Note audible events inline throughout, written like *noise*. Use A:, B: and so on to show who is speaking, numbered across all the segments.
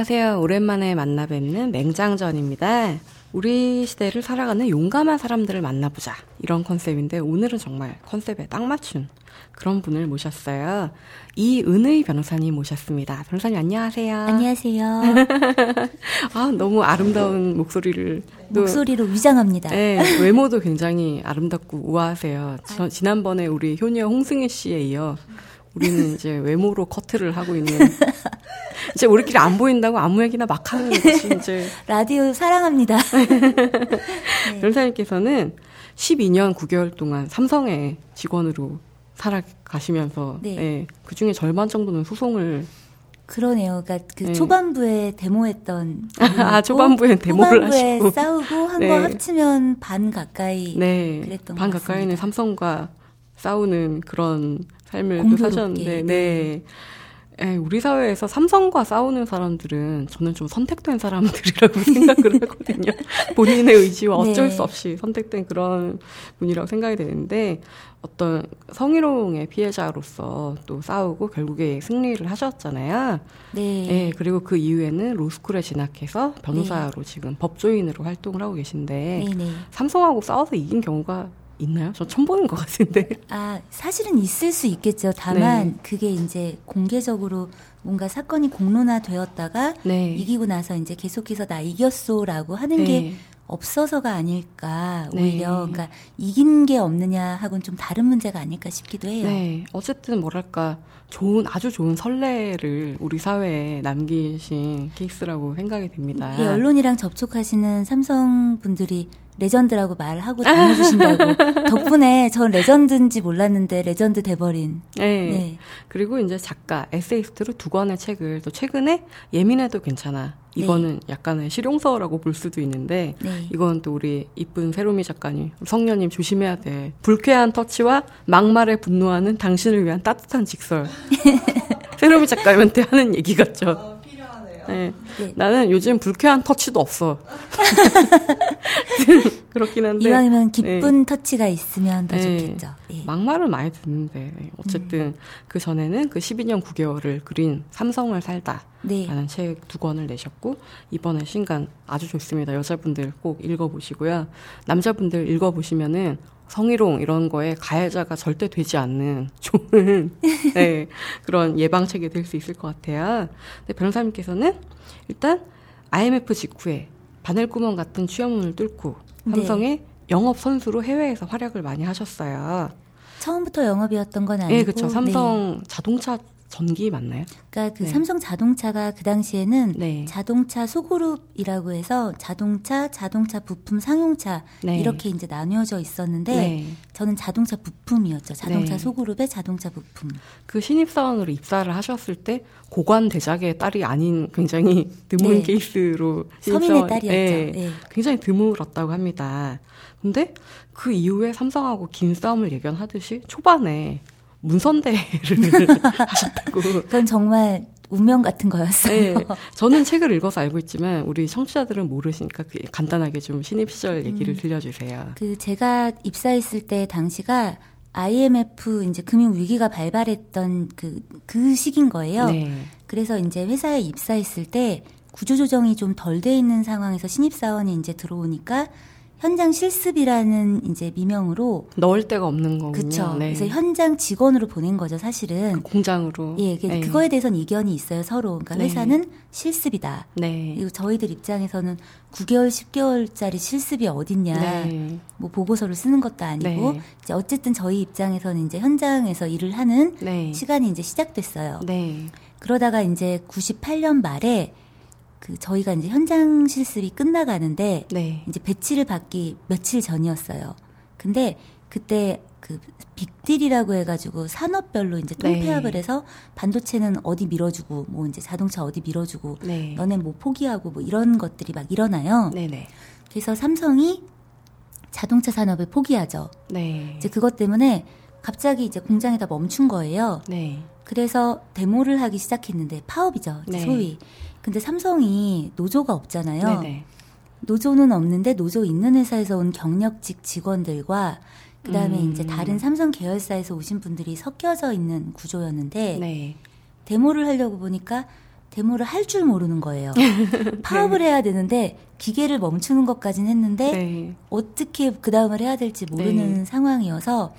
A: 안녕하세요. 오랜만에 만나 뵙는 맹장전입니다. 우리 시대를 살아가는 용감한 사람들을 만나보자. 이런 컨셉인데 오늘은 정말 컨셉에 딱 맞춘 그런 분을 모셨어요. 이은의 변호사님 모셨습니다. 변호사님 안녕하세요.
B: 안녕하세요. *laughs*
A: 아, 너무 아름다운 목소리를
B: 목소리로 위장합니다.
A: 네, 외모도 굉장히 아름답고 우아하세요. 저, 지난번에 우리 효녀 홍승혜 씨에 이어 우리는 이제 외모로 커트를 하고 있는 *laughs* 이제 우리끼리 안 보인다고 아무 얘기나 막 하는 것이 이제
B: 라디오 사랑합니다. *laughs*
A: 네. 변호사님께서는 12년 9개월 동안 삼성의 직원으로 살아가시면서 네. 네, 그 중에 절반 정도는 소송을
B: 그러네요. 그러니까 그 네. 초반부에 데모했던 *laughs*
A: 아 초반부에 데모를
B: 후반부에
A: 하시고
B: 싸우고 한거 네. 합치면 반 가까이
A: 네.
B: 그랬던
A: 반 가까이는 삼성과 싸우는 그런 삶을 또 사셨는데, 네. 네. 에, 우리 사회에서 삼성과 싸우는 사람들은 저는 좀 선택된 사람들이라고 *laughs* 생각을 하거든요. 본인의 의지와 어쩔 네. 수 없이 선택된 그런 분이라고 생각이 되는데 어떤 성희롱의 피해자로서 또 싸우고 결국에 승리를 하셨잖아요. 네. 네 그리고 그 이후에는 로스쿨에 진학해서 변호사로 네. 지금 법조인으로 활동을 하고 계신데 네, 네. 삼성하고 싸워서 이긴 경우가 있나요? 저 처음 보는 것 같은데.
B: 아, 사실은 있을 수 있겠죠. 다만 네. 그게 이제 공개적으로 뭔가 사건이 공론화 되었다가 네. 이기고 나서 이제 계속해서 나 이겼소라고 하는 네. 게 없어서가 아닐까 네. 오히려 그러니까 이긴 게 없느냐 하고는 좀 다른 문제가 아닐까 싶기도 해요.
A: 네, 어쨌든 뭐랄까 좋은 아주 좋은 선례를 우리 사회에 남기신 케이스라고 생각이 됩니다.
B: 예, 언론이랑 접촉하시는 삼성 분들이 레전드라고 말하고 *laughs* 다녀주신다고 덕분에 전 레전드인지 몰랐는데 레전드 돼버린.
A: 네. 네. 그리고 이제 작가 에세이스트로 두 권의 책을 또 최근에 예민해도 괜찮아. 이거는 네. 약간의 실용서라고 볼 수도 있는데 네. 이건 또 우리 이쁜 세로미 작가님 성녀님 조심해야 돼. 불쾌한 터치와 막말에 분노하는 당신을 위한 따뜻한 직설. *laughs* 세로미 작가님한테 하는 얘기 같죠. 네. 네. 나는 요즘 불쾌한 터치도 없어. *laughs* 그렇긴 한데.
B: 이왕이면 기쁜 네. 터치가 있으면 더 네. 좋겠죠.
A: 예. 막말을 많이 듣는데 어쨌든 음. 그 전에는 그 12년 9개월을 그린 삼성을 살다. 네. 라는 책 두 권을 내셨고 이번에 신간 아주 좋습니다. 여자분들 꼭 읽어보시고요. 남자분들 읽어보시면은 성희롱 이런 거에 가해자가 절대 되지 않는 *laughs* 좋은 네, 그런 예방책이 될 수 있을 것 같아요. 근데 변호사님께서는 일단 IMF 직후에 바늘구멍 같은 취업문을 뚫고 네. 삼성의 네. 영업 선수로 해외에서 활약을 많이 하셨어요.
B: 처음부터 영업이었던 건 아니고.
A: 네, 그렇죠. 삼성 네. 자동차 전기 맞나요?
B: 그러니까 그 네. 삼성 자동차가 그 당시에는 네. 자동차 소그룹이라고 해서 자동차, 자동차 부품 상용차 네. 이렇게 이제 나뉘어져 있었는데 네. 저는 자동차 부품이었죠. 자동차 네. 소그룹의 자동차 부품.
A: 그 신입사원으로 입사를 하셨을 때 고관 대작의 딸이 아닌 굉장히 드문 네. 케이스로
B: 서민의 딸이었죠.
A: 굉장히 드물었다고 합니다. 근데 그 이후에 삼성하고 긴 싸움을 예견하듯이 초반에 문선대를 *laughs* 하셨다고.
B: 그건 정말 운명 같은 거였어요. 네,
A: 저는 책을 읽어서 알고 있지만 우리 청취자들은 모르시니까 그 간단하게 좀 신입 시절 얘기를 음, 들려주세요.
B: 그 제가 입사했을 때 당시가 IMF 이제 금융 위기가 발발했던 그, 그 시기인 거예요. 네. 그래서 이제 회사에 입사했을 때 구조조정이 좀 덜 돼 있는 상황에서 신입사원이 이제 들어오니까 현장 실습이라는 이제 미명으로
A: 넣을 데가 없는 거군요.
B: 그렇죠. 네. 그래서 현장 직원으로 보낸 거죠, 사실은.
A: 그 공장으로.
B: 예, 네. 그거에 대해서는 이견이 있어요, 서로. 그러니까 네. 회사는 실습이다. 네. 그리고 저희들 입장에서는 9개월, 10개월짜리 실습이 어딨냐. 네. 뭐 보고서를 쓰는 것도 아니고 네. 이제 어쨌든 저희 입장에서는 이제 현장에서 일을 하는 네. 시간이 이제 시작됐어요. 그러다가 이제 98년 말에 그 저희가 이제 현장 실습이 끝나가는데 네. 이제 배치를 받기 며칠 전이었어요. 근데 그때 그 빅딜이라고 해가지고 산업별로 이제 통폐합을 네. 해서 반도체는 어디 밀어주고 뭐 이제 자동차 어디 밀어주고 네. 너네 뭐 포기하고 뭐 이런 것들이 막 일어나요. 네네. 네. 그래서 삼성이 자동차 산업을 포기하죠. 네. 이제 그것 때문에 갑자기 이제 공장에다 멈춘 거예요. 네. 그래서 데모를 하기 시작했는데 파업이죠. 네. 소위. 근데 삼성이 노조가 없잖아요. 네네. 노조는 없는데 노조 있는 회사에서 온 경력직 직원들과 그다음에 음. 이제 다른 삼성 계열사에서 오신 분들이 섞여져 있는 구조였는데 네. 데모를 하려고 보니까 데모를 할 줄 모르는 거예요. *laughs* 파업을 네. 해야 되는데 기계를 멈추는 것까진 했는데 네. 어떻게 그 다음을 해야 될지 모르는 네. 상황이어서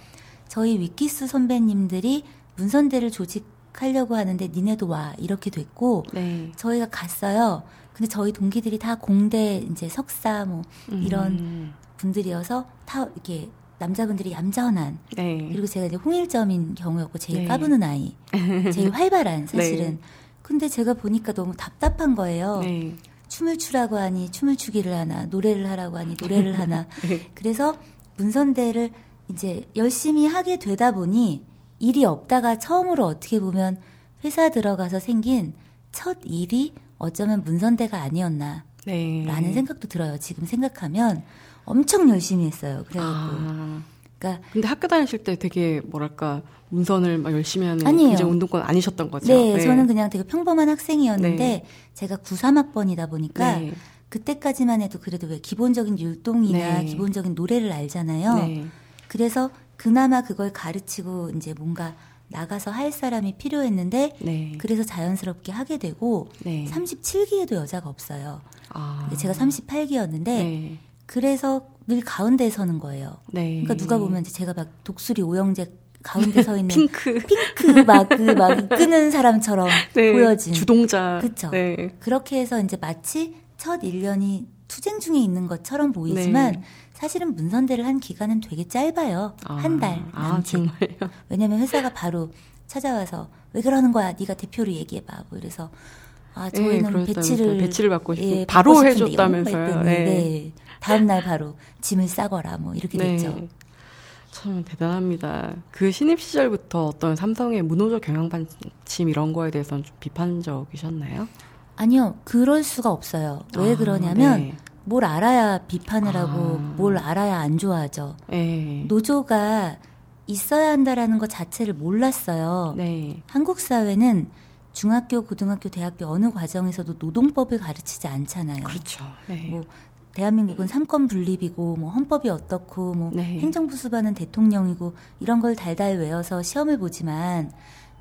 B: 저희 위키스 선배님들이 문선대를 조직 하려고 하는데 니네도 와 이렇게 됐고 네. 저희가 갔어요. 근데 저희 동기들이 다 공대 이제 석사 뭐 이런 음. 분들이어서 다 이렇게 남자분들이 얌전한 네. 그리고 제가 이제 홍일점인 경우였고 제일 네. 까부는 아이 *laughs* 제일 활발한 사실은 근데 제가 보니까 너무 답답한 거예요. 네. 춤을 추라고 하니 춤을 추기를 하나, 노래를 하라고 하니 노래를 하나. *laughs* 네. 그래서 문선대를 이제 열심히 하게 되다 보니 일이 없다가 처음으로 어떻게 보면 회사 들어가서 생긴 첫 일이 어쩌면 문선대가 아니었나. 네. 라는 생각도 들어요. 지금 생각하면 엄청 열심히 했어요. 그래갖고. 아.
A: 그러니까 근데 학교 다니실 때 되게 뭐랄까 문선을 막 열심히 하는 아니에요. 이제 운동권 아니셨던 거죠?
B: 네, 네, 저는 그냥 되게 평범한 학생이었는데 네. 제가 93학번이다 보니까 네. 그때까지만 해도 그래도 왜 기본적인 율동이나 네. 기본적인 노래를 알잖아요. 네. 그래서 그나마 그걸 가르치고 이제 뭔가 나가서 할 사람이 필요했는데 네. 그래서 자연스럽게 하게 되고 37기에도 여자가 없어요. 아. 제가 38기였는데 그래서 늘 가운데에 서는 거예요. 네. 그러니까 누가 보면 제가 막 독수리 오영재 가운데 서 있는 *laughs*
A: 핑크
B: 핑크 막 그막 그 끄는 사람처럼 *laughs* 네, 보여진
A: 주동자
B: 그렇죠. 네. 그렇게 해서 이제 마치 첫 1년이 투쟁 중에 있는 것처럼 보이지만 네. 사실은 문선대를 한 기간은 되게 짧아요. 아, 한달
A: 아, 정말요? *laughs*
B: 왜냐면 회사가 바로 찾아와서 왜 그러는 거야? 네가 대표로 얘기해 봐. 뭐 이래서 아 저희는 네, 배치를
A: 배치를 받고 싶고 예, 바로 해줬다면서요.
B: 네. 네. 다음 날 바로 짐을 싸거라 뭐 이렇게 네. 됐죠.
A: 참 대단합니다. 그 신입 시절부터 어떤 삼성의 문호조 경영반침 이런 거에 대해서는 좀 비판적이셨나요?
B: 아니요, 그럴 수가 없어요. 왜 아, 그러냐면 네. 뭘 알아야 비판을 아. 하고 뭘 알아야 안 좋아하죠. 네. 노조가 있어야 한다라는 것 자체를 몰랐어요. 네. 한국 사회는 중학교, 고등학교, 대학교 어느 과정에서도 노동법을 가르치지 않잖아요.
A: 그렇죠. 네.
B: 뭐 대한민국은 삼권 분립이고 뭐 헌법이 어떻고 뭐 네. 행정부 수반은 대통령이고 이런 걸 달달 외워서 시험을 보지만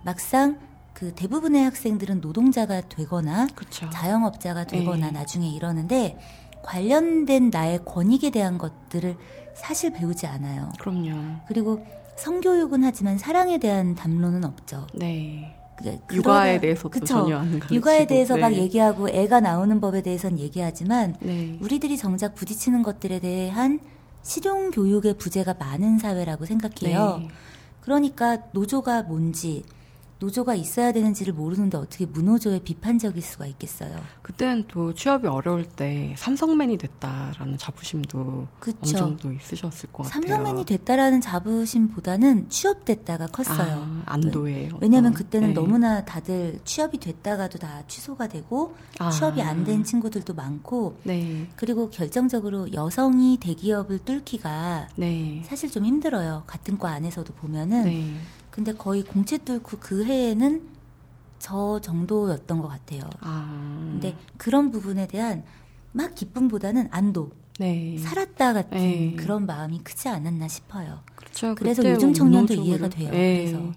B: 막상 그 대부분의 학생들은 노동자가 되거나 그쵸. 자영업자가 되거나 네. 나중에 이러는데 관련된 나의 권익에 대한 것들을 사실 배우지 않아요.
A: 그럼요.
B: 그리고 성교육은 하지만 사랑에 대한 담론은 없죠.
A: 네. 육아에 대해서도 그쵸? 전혀 안
B: 육아에 대해서 네. 막 얘기하고 애가 나오는 법에 대해서는 얘기하지만 네. 우리들이 정작 부딪히는 것들에 대한 실용 교육의 부재가 많은 사회라고 생각해요. 네. 그러니까 노조가 뭔지 노조가 있어야 되는지를 모르는데 어떻게 무노조에 비판적일 수가 있겠어요.
A: 그때는 또 취업이 어려울 때 삼성맨이 됐다라는 자부심도 그쵸. 어느 정도 있으셨을 것 같아요.
B: 삼성맨이 됐다라는 자부심보다는 취업됐다가 컸어요.
A: 아, 안도예요.
B: 왜냐하면 그때는 네. 너무나 다들 취업이 됐다가도 다 취소가 되고 아. 취업이 안 된 친구들도 많고 네. 그리고 결정적으로 여성이 대기업을 뚫기가 네. 사실 좀 힘들어요. 같은 과 안에서도 보면은. 네. 근데 거의 공채 뚫고 그 해에는 저 정도였던 것 같아요. 아. 근데 그런 부분에 대한 막 기쁨보다는 안도. 네. 살았다 같은 네. 그런 마음이 크지 않았나 싶어요. 그렇죠. 그래서 요즘 뭐 청년도 이해가 돼요. 네. 그래서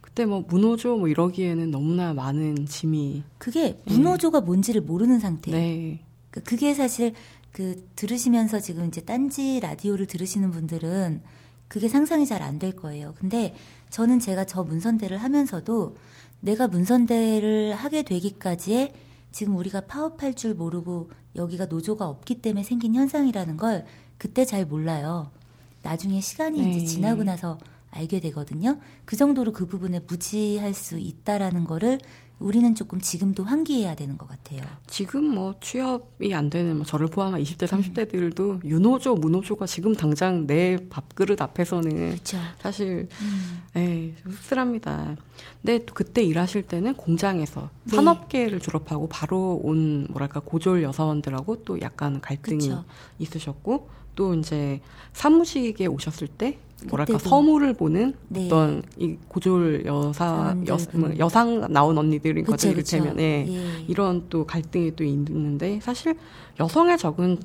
A: 그때 뭐 문호조 뭐 이러기에는 너무나 많은 짐이
B: 그게 네. 문호조가 뭔지를 모르는 상태예요. 네. 그 그게 사실 그 들으시면서 지금 이제 딴지 라디오를 들으시는 분들은 그게 상상이 잘 안 될 거예요. 근데 저는 제가 저 문선대를 하면서도 내가 문선대를 하게 되기까지에 지금 우리가 파업할 줄 모르고 여기가 노조가 없기 때문에 생긴 현상이라는 걸 그때 잘 몰라요. 나중에 시간이 네. 이제 지나고 나서 알게 되거든요. 그 정도로 그 부분에 무지할 수 있다라는 거를 우리는 조금 지금도 환기해야 되는 것 같아요.
A: 지금 뭐 취업이 안 되는 뭐 저를 포함한 20대, 30대들도 음. 유노조, 무노조가 지금 당장 내 밥그릇 앞에서는 그쵸. 사실 음. 에이, 씁쓸합니다. 근데 또 그때 일하실 때는 공장에서 네. 산업계를 졸업하고 바로 온 뭐랄까 고졸 여사원들하고 또 약간 갈등이 그쵸. 있으셨고 또 이제 사무직에 오셨을 때 뭐랄까. 서무를 보는 네. 어떤 이 고졸 여사 여, 뭐 여상 나온 언니들인 거죠 이를테면 예. 예. 이런 또 갈등이 또 있는데 사실 여성의 적은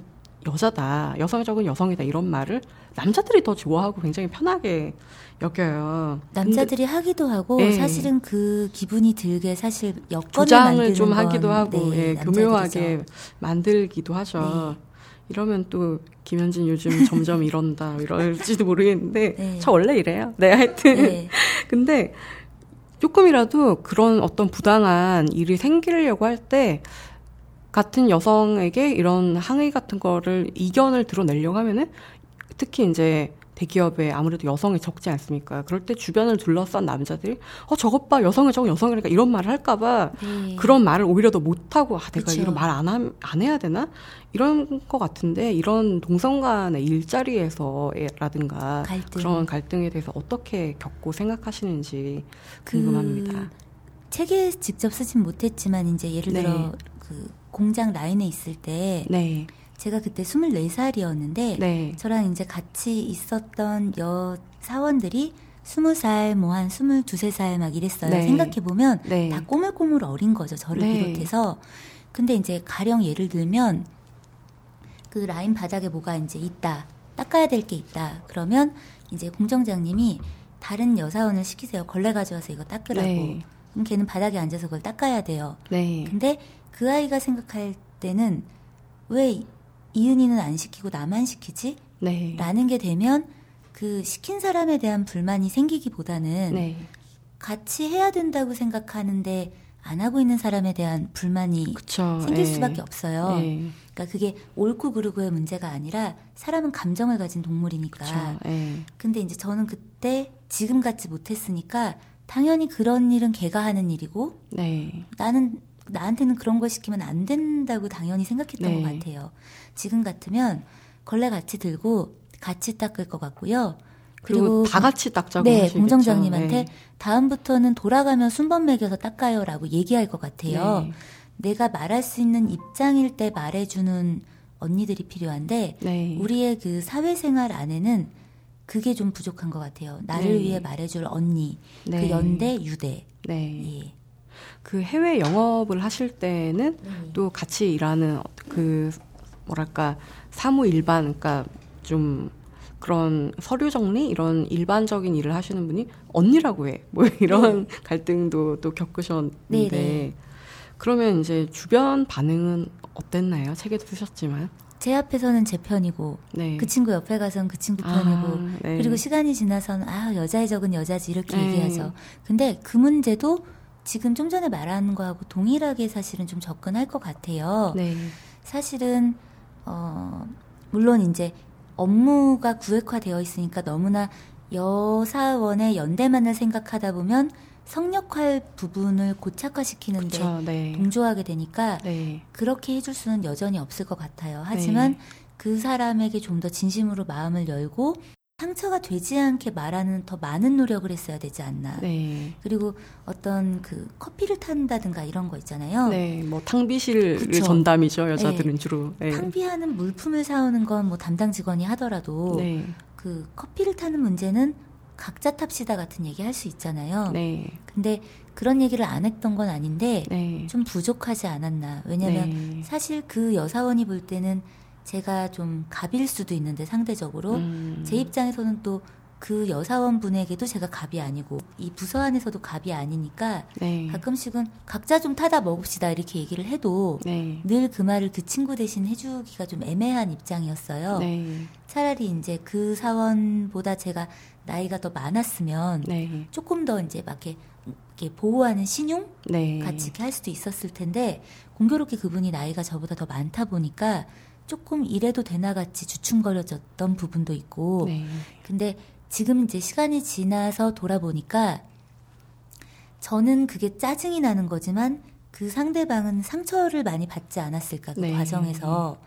A: 여자다, 여성적은 여성이다 이런 말을 남자들이 더 좋아하고 굉장히 편하게 여겨요.
B: 남자들이 근데, 하기도 하고 네. 사실은 그 기분이 들게 사실 여건을
A: 주장을 좀 하기도 하고 네, 예, 교묘하게 만들기도 하죠. 네. 이러면 또 김현진 요즘 점점 *laughs* 이런다 이럴지도 모르겠는데 네. 저 원래 이래요. 네 하여튼 네. *laughs* 근데 조금이라도 그런 어떤 부당한 일이 생기려고 할 때 같은 여성에게 이런 항의 같은 거를 이견을 드러내려고 하면은 특히 이제 대기업에 아무래도 여성이 적지 않습니까? 그럴 때 주변을 둘러싼 남자들이 어 저것 봐 여성을 저건 여성이니까 이런 말을 할까봐 네. 그런 말을 오히려 더 못하고 아 내가 그쵸. 이런 말안안 해야 되나 이런 것 같은데 이런 동성 간의 일자리에서라든가 갈등. 그런 갈등에 대해서 어떻게 겪고 생각하시는지 궁금합니다. 그
B: 책에 직접 쓰진 못했지만 이제 예를 들어 네. 그 공장 라인에 있을 때. 네. 제가 그때 24살이었는데 네. 저랑 이제 같이 있었던 여 사원들이 20살, 뭐 한 22, 3살 막 이랬어요. 네. 생각해보면 네. 다 꼬물꼬물 어린 거죠. 저를 네. 비롯해서. 근데 이제 가령 예를 들면 그 라인 바닥에 뭐가 이제 있다. 닦아야 될 게 있다. 그러면 이제 공정장님이 다른 여사원을 시키세요. 걸레 가져와서 이거 닦으라고. 네. 그럼 걔는 바닥에 앉아서 그걸 닦아야 돼요. 네. 근데 그 아이가 생각할 때는 왜 이은이는 안 시키고 나만 시키지? 네. 라는 게 되면 그 시킨 사람에 대한 불만이 생기기보다는 네. 같이 해야 된다고 생각하는데 안 하고 있는 사람에 대한 불만이 그쵸. 생길 네. 수밖에 없어요. 네. 그러니까 그게 옳고 그르고의 문제가 아니라 사람은 감정을 가진 동물이니까. 네. 근데 이제 저는 그때 지금 같지 못했으니까 당연히 그런 일은 걔가 하는 일이고 네. 나는 나한테는 그런 거 시키면 안 된다고 당연히 생각했던 네. 것 같아요. 지금 같으면 걸레 같이 들고 같이 닦을 것 같고요.
A: 그리고, 다 같이 닦자고
B: 네, 하시겠죠. 공정장님한테 네. 다음부터는 돌아가면 순번 매겨서 닦아요라고 얘기할 것 같아요. 네. 내가 말할 수 있는 입장일 때 말해주는 언니들이 필요한데 네. 우리의 그 사회생활 안에는 그게 좀 부족한 것 같아요. 나를 네. 위해 말해줄 언니, 그 네. 연대, 유대. 네.
A: 예. 그 해외 영업을 하실 때는 네. 또 같이 일하는 그 뭐랄까 사무 일반 그러니까 좀 그런 서류 정리 이런 일반적인 일을 하시는 분이 언니라고 해. 뭐 *laughs* 이런 네. 갈등도 또 겪으셨는데 네, 네. 그러면 이제 주변 반응은 어땠나요? 책에도 쓰셨지만.
B: 제 앞에서는 제 편이고 네. 그 친구 옆에 가서는 그 친구 편이고 아, 네. 그리고 시간이 지나서는 아 여자의 적은 여자지 이렇게 네. 얘기하죠. 근데 그 문제도 지금 좀 전에 말하는 거하고 동일하게 사실은 좀 접근할 것 같아요. 네. 사실은 어 물론 이제 업무가 구획화되어 있으니까 너무나 여사원의 연대만을 생각하다 보면 성역할 부분을 고착화시키는데 그쵸, 네. 동조하게 되니까 네. 그렇게 해줄 수는 여전히 없을 것 같아요. 하지만 네. 그 사람에게 좀 더 진심으로 마음을 열고 상처가 되지 않게 말하는 더 많은 노력을 했어야 되지 않나. 네. 그리고 어떤 그 커피를 탄다든가 이런 거 있잖아요.
A: 네, 뭐 탕비실 전담이죠 여자들은 네. 주로.
B: 네. 탕비하는 물품을 사오는 건 뭐 담당 직원이 하더라도 네. 그 커피를 타는 문제는 각자 탑시다 같은 얘기 할 수 있잖아요. 네. 근데 그런 얘기를 안 했던 건 아닌데 네. 좀 부족하지 않았나. 왜냐면 네. 사실 그 여사원이 볼 때는 제가 좀 갑일 수도 있는데 상대적으로 음. 제 입장에서는 또 그 여사원 분에게도 제가 갑이 아니고 이 부서 안에서도 갑이 아니니까 네. 가끔씩은 각자 좀 타다 먹읍시다 이렇게 얘기를 해도 네. 늘그 말을 그 친구 대신 해주기가 좀 애매한 입장이었어요. 네. 차라리 이제 그 사원보다 제가 나이가 더 많았으면 네. 조금 더 이제 막 이렇게, 이렇게 보호하는 신용 네. 같이 이렇게 할 수도 있었을 텐데 공교롭게 그분이 나이가 저보다 더 많다 보니까 조금 이래도 되나 같이 주춤거려졌던 부분도 있고 네. 근데 지금 이제 시간이 지나서 돌아보니까 저는 그게 짜증이 나는 거지만 그 상대방은 상처를 많이 받지 않았을까 그 네. 과정에서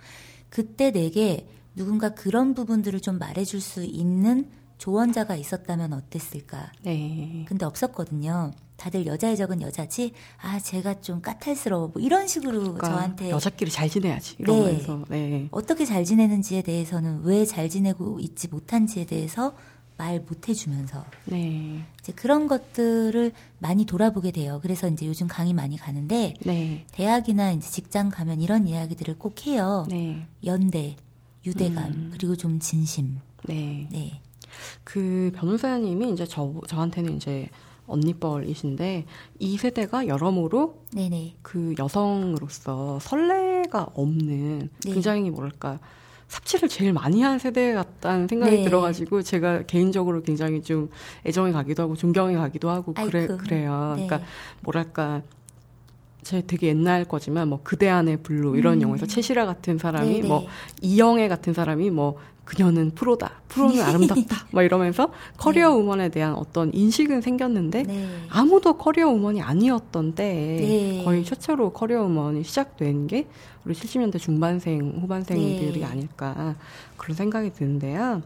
B: 그때 내게 누군가 그런 부분들을 좀 말해줄 수 있는 조언자가 있었다면 어땠을까. 네. 근데 없었거든요. 다들 여자의 적은 여자지. 아, 제가 좀 까탈스러워. 뭐 이런 식으로 그러니까 저한테
A: 여자끼리 잘 지내야지. 이러면서.
B: 네. 네. 어떻게 잘 지내는지에 대해서는 왜 잘 지내고 있지 못한지에 대해서 말 못 해주면서. 네. 이제 그런 것들을 많이 돌아보게 돼요. 그래서 이제 요즘 강의 많이 가는데 네. 대학이나 이제 직장 가면 이런 이야기들을 꼭 해요. 네. 연대, 유대감 음. 그리고 좀 진심.
A: 네. 네. 그 변호사님이 이제 저 저한테는 이제 언니뻘이신데 이 세대가 여러모로 네네. 그 여성으로서 선례가 없는 네. 굉장히 뭐랄까 삽질을 제일 많이 한 세대 같다는 생각이 네. 들어가지고 제가 개인적으로 굉장히 좀 애정이 가기도 하고 존경이 가기도 하고 그래 아이쿠. 그래요. 네. 그러니까 뭐랄까 제 되게 옛날 거지만 뭐 그대 안의 블루 이런 음. 영화에서 채시라 같은 사람이 네네. 뭐 이영애 같은 사람이 뭐 그녀는 프로다. 프로는 아름답다. *laughs* 막 이러면서 커리어 네. 우먼에 대한 어떤 인식은 생겼는데 네. 아무도 커리어 우먼이 아니었던 때에 네. 거의 최초로 커리어 우먼이 시작된 게 우리 70년대 중반생, 후반생들이 네. 아닐까 그런 생각이 드는데요.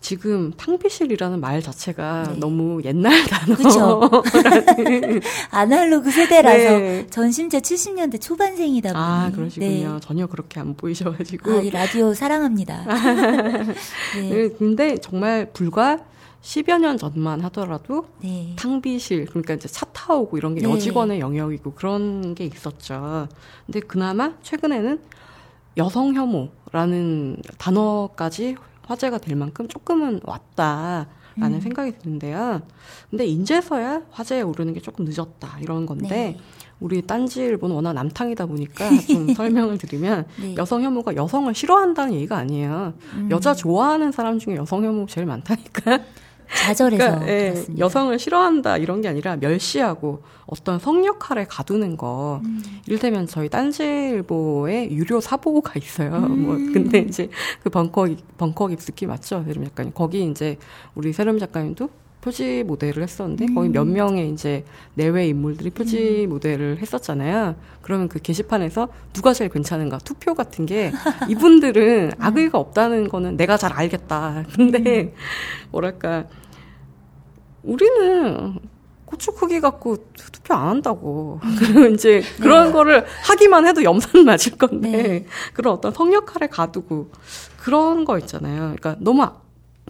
A: 지금 탕비실이라는 말 자체가 네. 너무 옛날 단어. 그렇죠. *laughs*
B: 아날로그 세대라서 네. 전 심지어 70년대 초반생이다 보니.
A: 아 그러시군요. 네. 전혀 그렇게 안 보이셔가지고.
B: 아, 이 라디오 사랑합니다. *laughs*
A: 네. 네. 근데 정말 불과 10여 년 전만 하더라도 네. 탕비실 그러니까 이제 차 타오고 이런 게 네. 여직원의 영역이고 그런 게 있었죠. 근데 그나마 최근에는 여성 혐오라는 단어까지 화제가 될 만큼 조금은 왔다 라는 음. 생각이 드는데요. 근데 인제서야 화제에 오르는 게 조금 늦었다 이런 건데 네. 우리 딴지일보는 워낙 남탕이다 보니까 *laughs* 좀 설명을 드리면 네. 여성 혐오가 여성을 싫어한다는 얘기가 아니에요. 음. 여자 좋아하는 사람 중에 여성 혐오 제일 많다니까.
B: 좌절해서 그러니까, 예,
A: 여성을 싫어한다 이런 게 아니라 멸시하고 어떤 성 역할에 가두는 거. 음. 이를테면 저희 딴지일보에 유료 사보가 있어요. 음. 뭐 근데 이제 그 벙커 벙커 깊숙이 맞죠? 세름 작가님 거기 이제 우리 세름 작가님도 표지 모델을 했었는데 음. 거기 몇 명의 이제 내외 인물들이 표지 음. 모델을 했었잖아요. 그러면 그 게시판에서 누가 제일 괜찮은가 투표 같은 게 이분들은 *laughs* 음. 악의가 없다는 거는 내가 잘 알겠다. 근데 음. *laughs* 뭐랄까 우리는 고추 크기 갖고 투표 안 한다고. *laughs* 그리고 이제 그런 네. 거를 하기만 해도 염산 맞을 건데, 네. 그런 어떤 성역할에 가두고, 그런 거 있잖아요. 그러니까 너무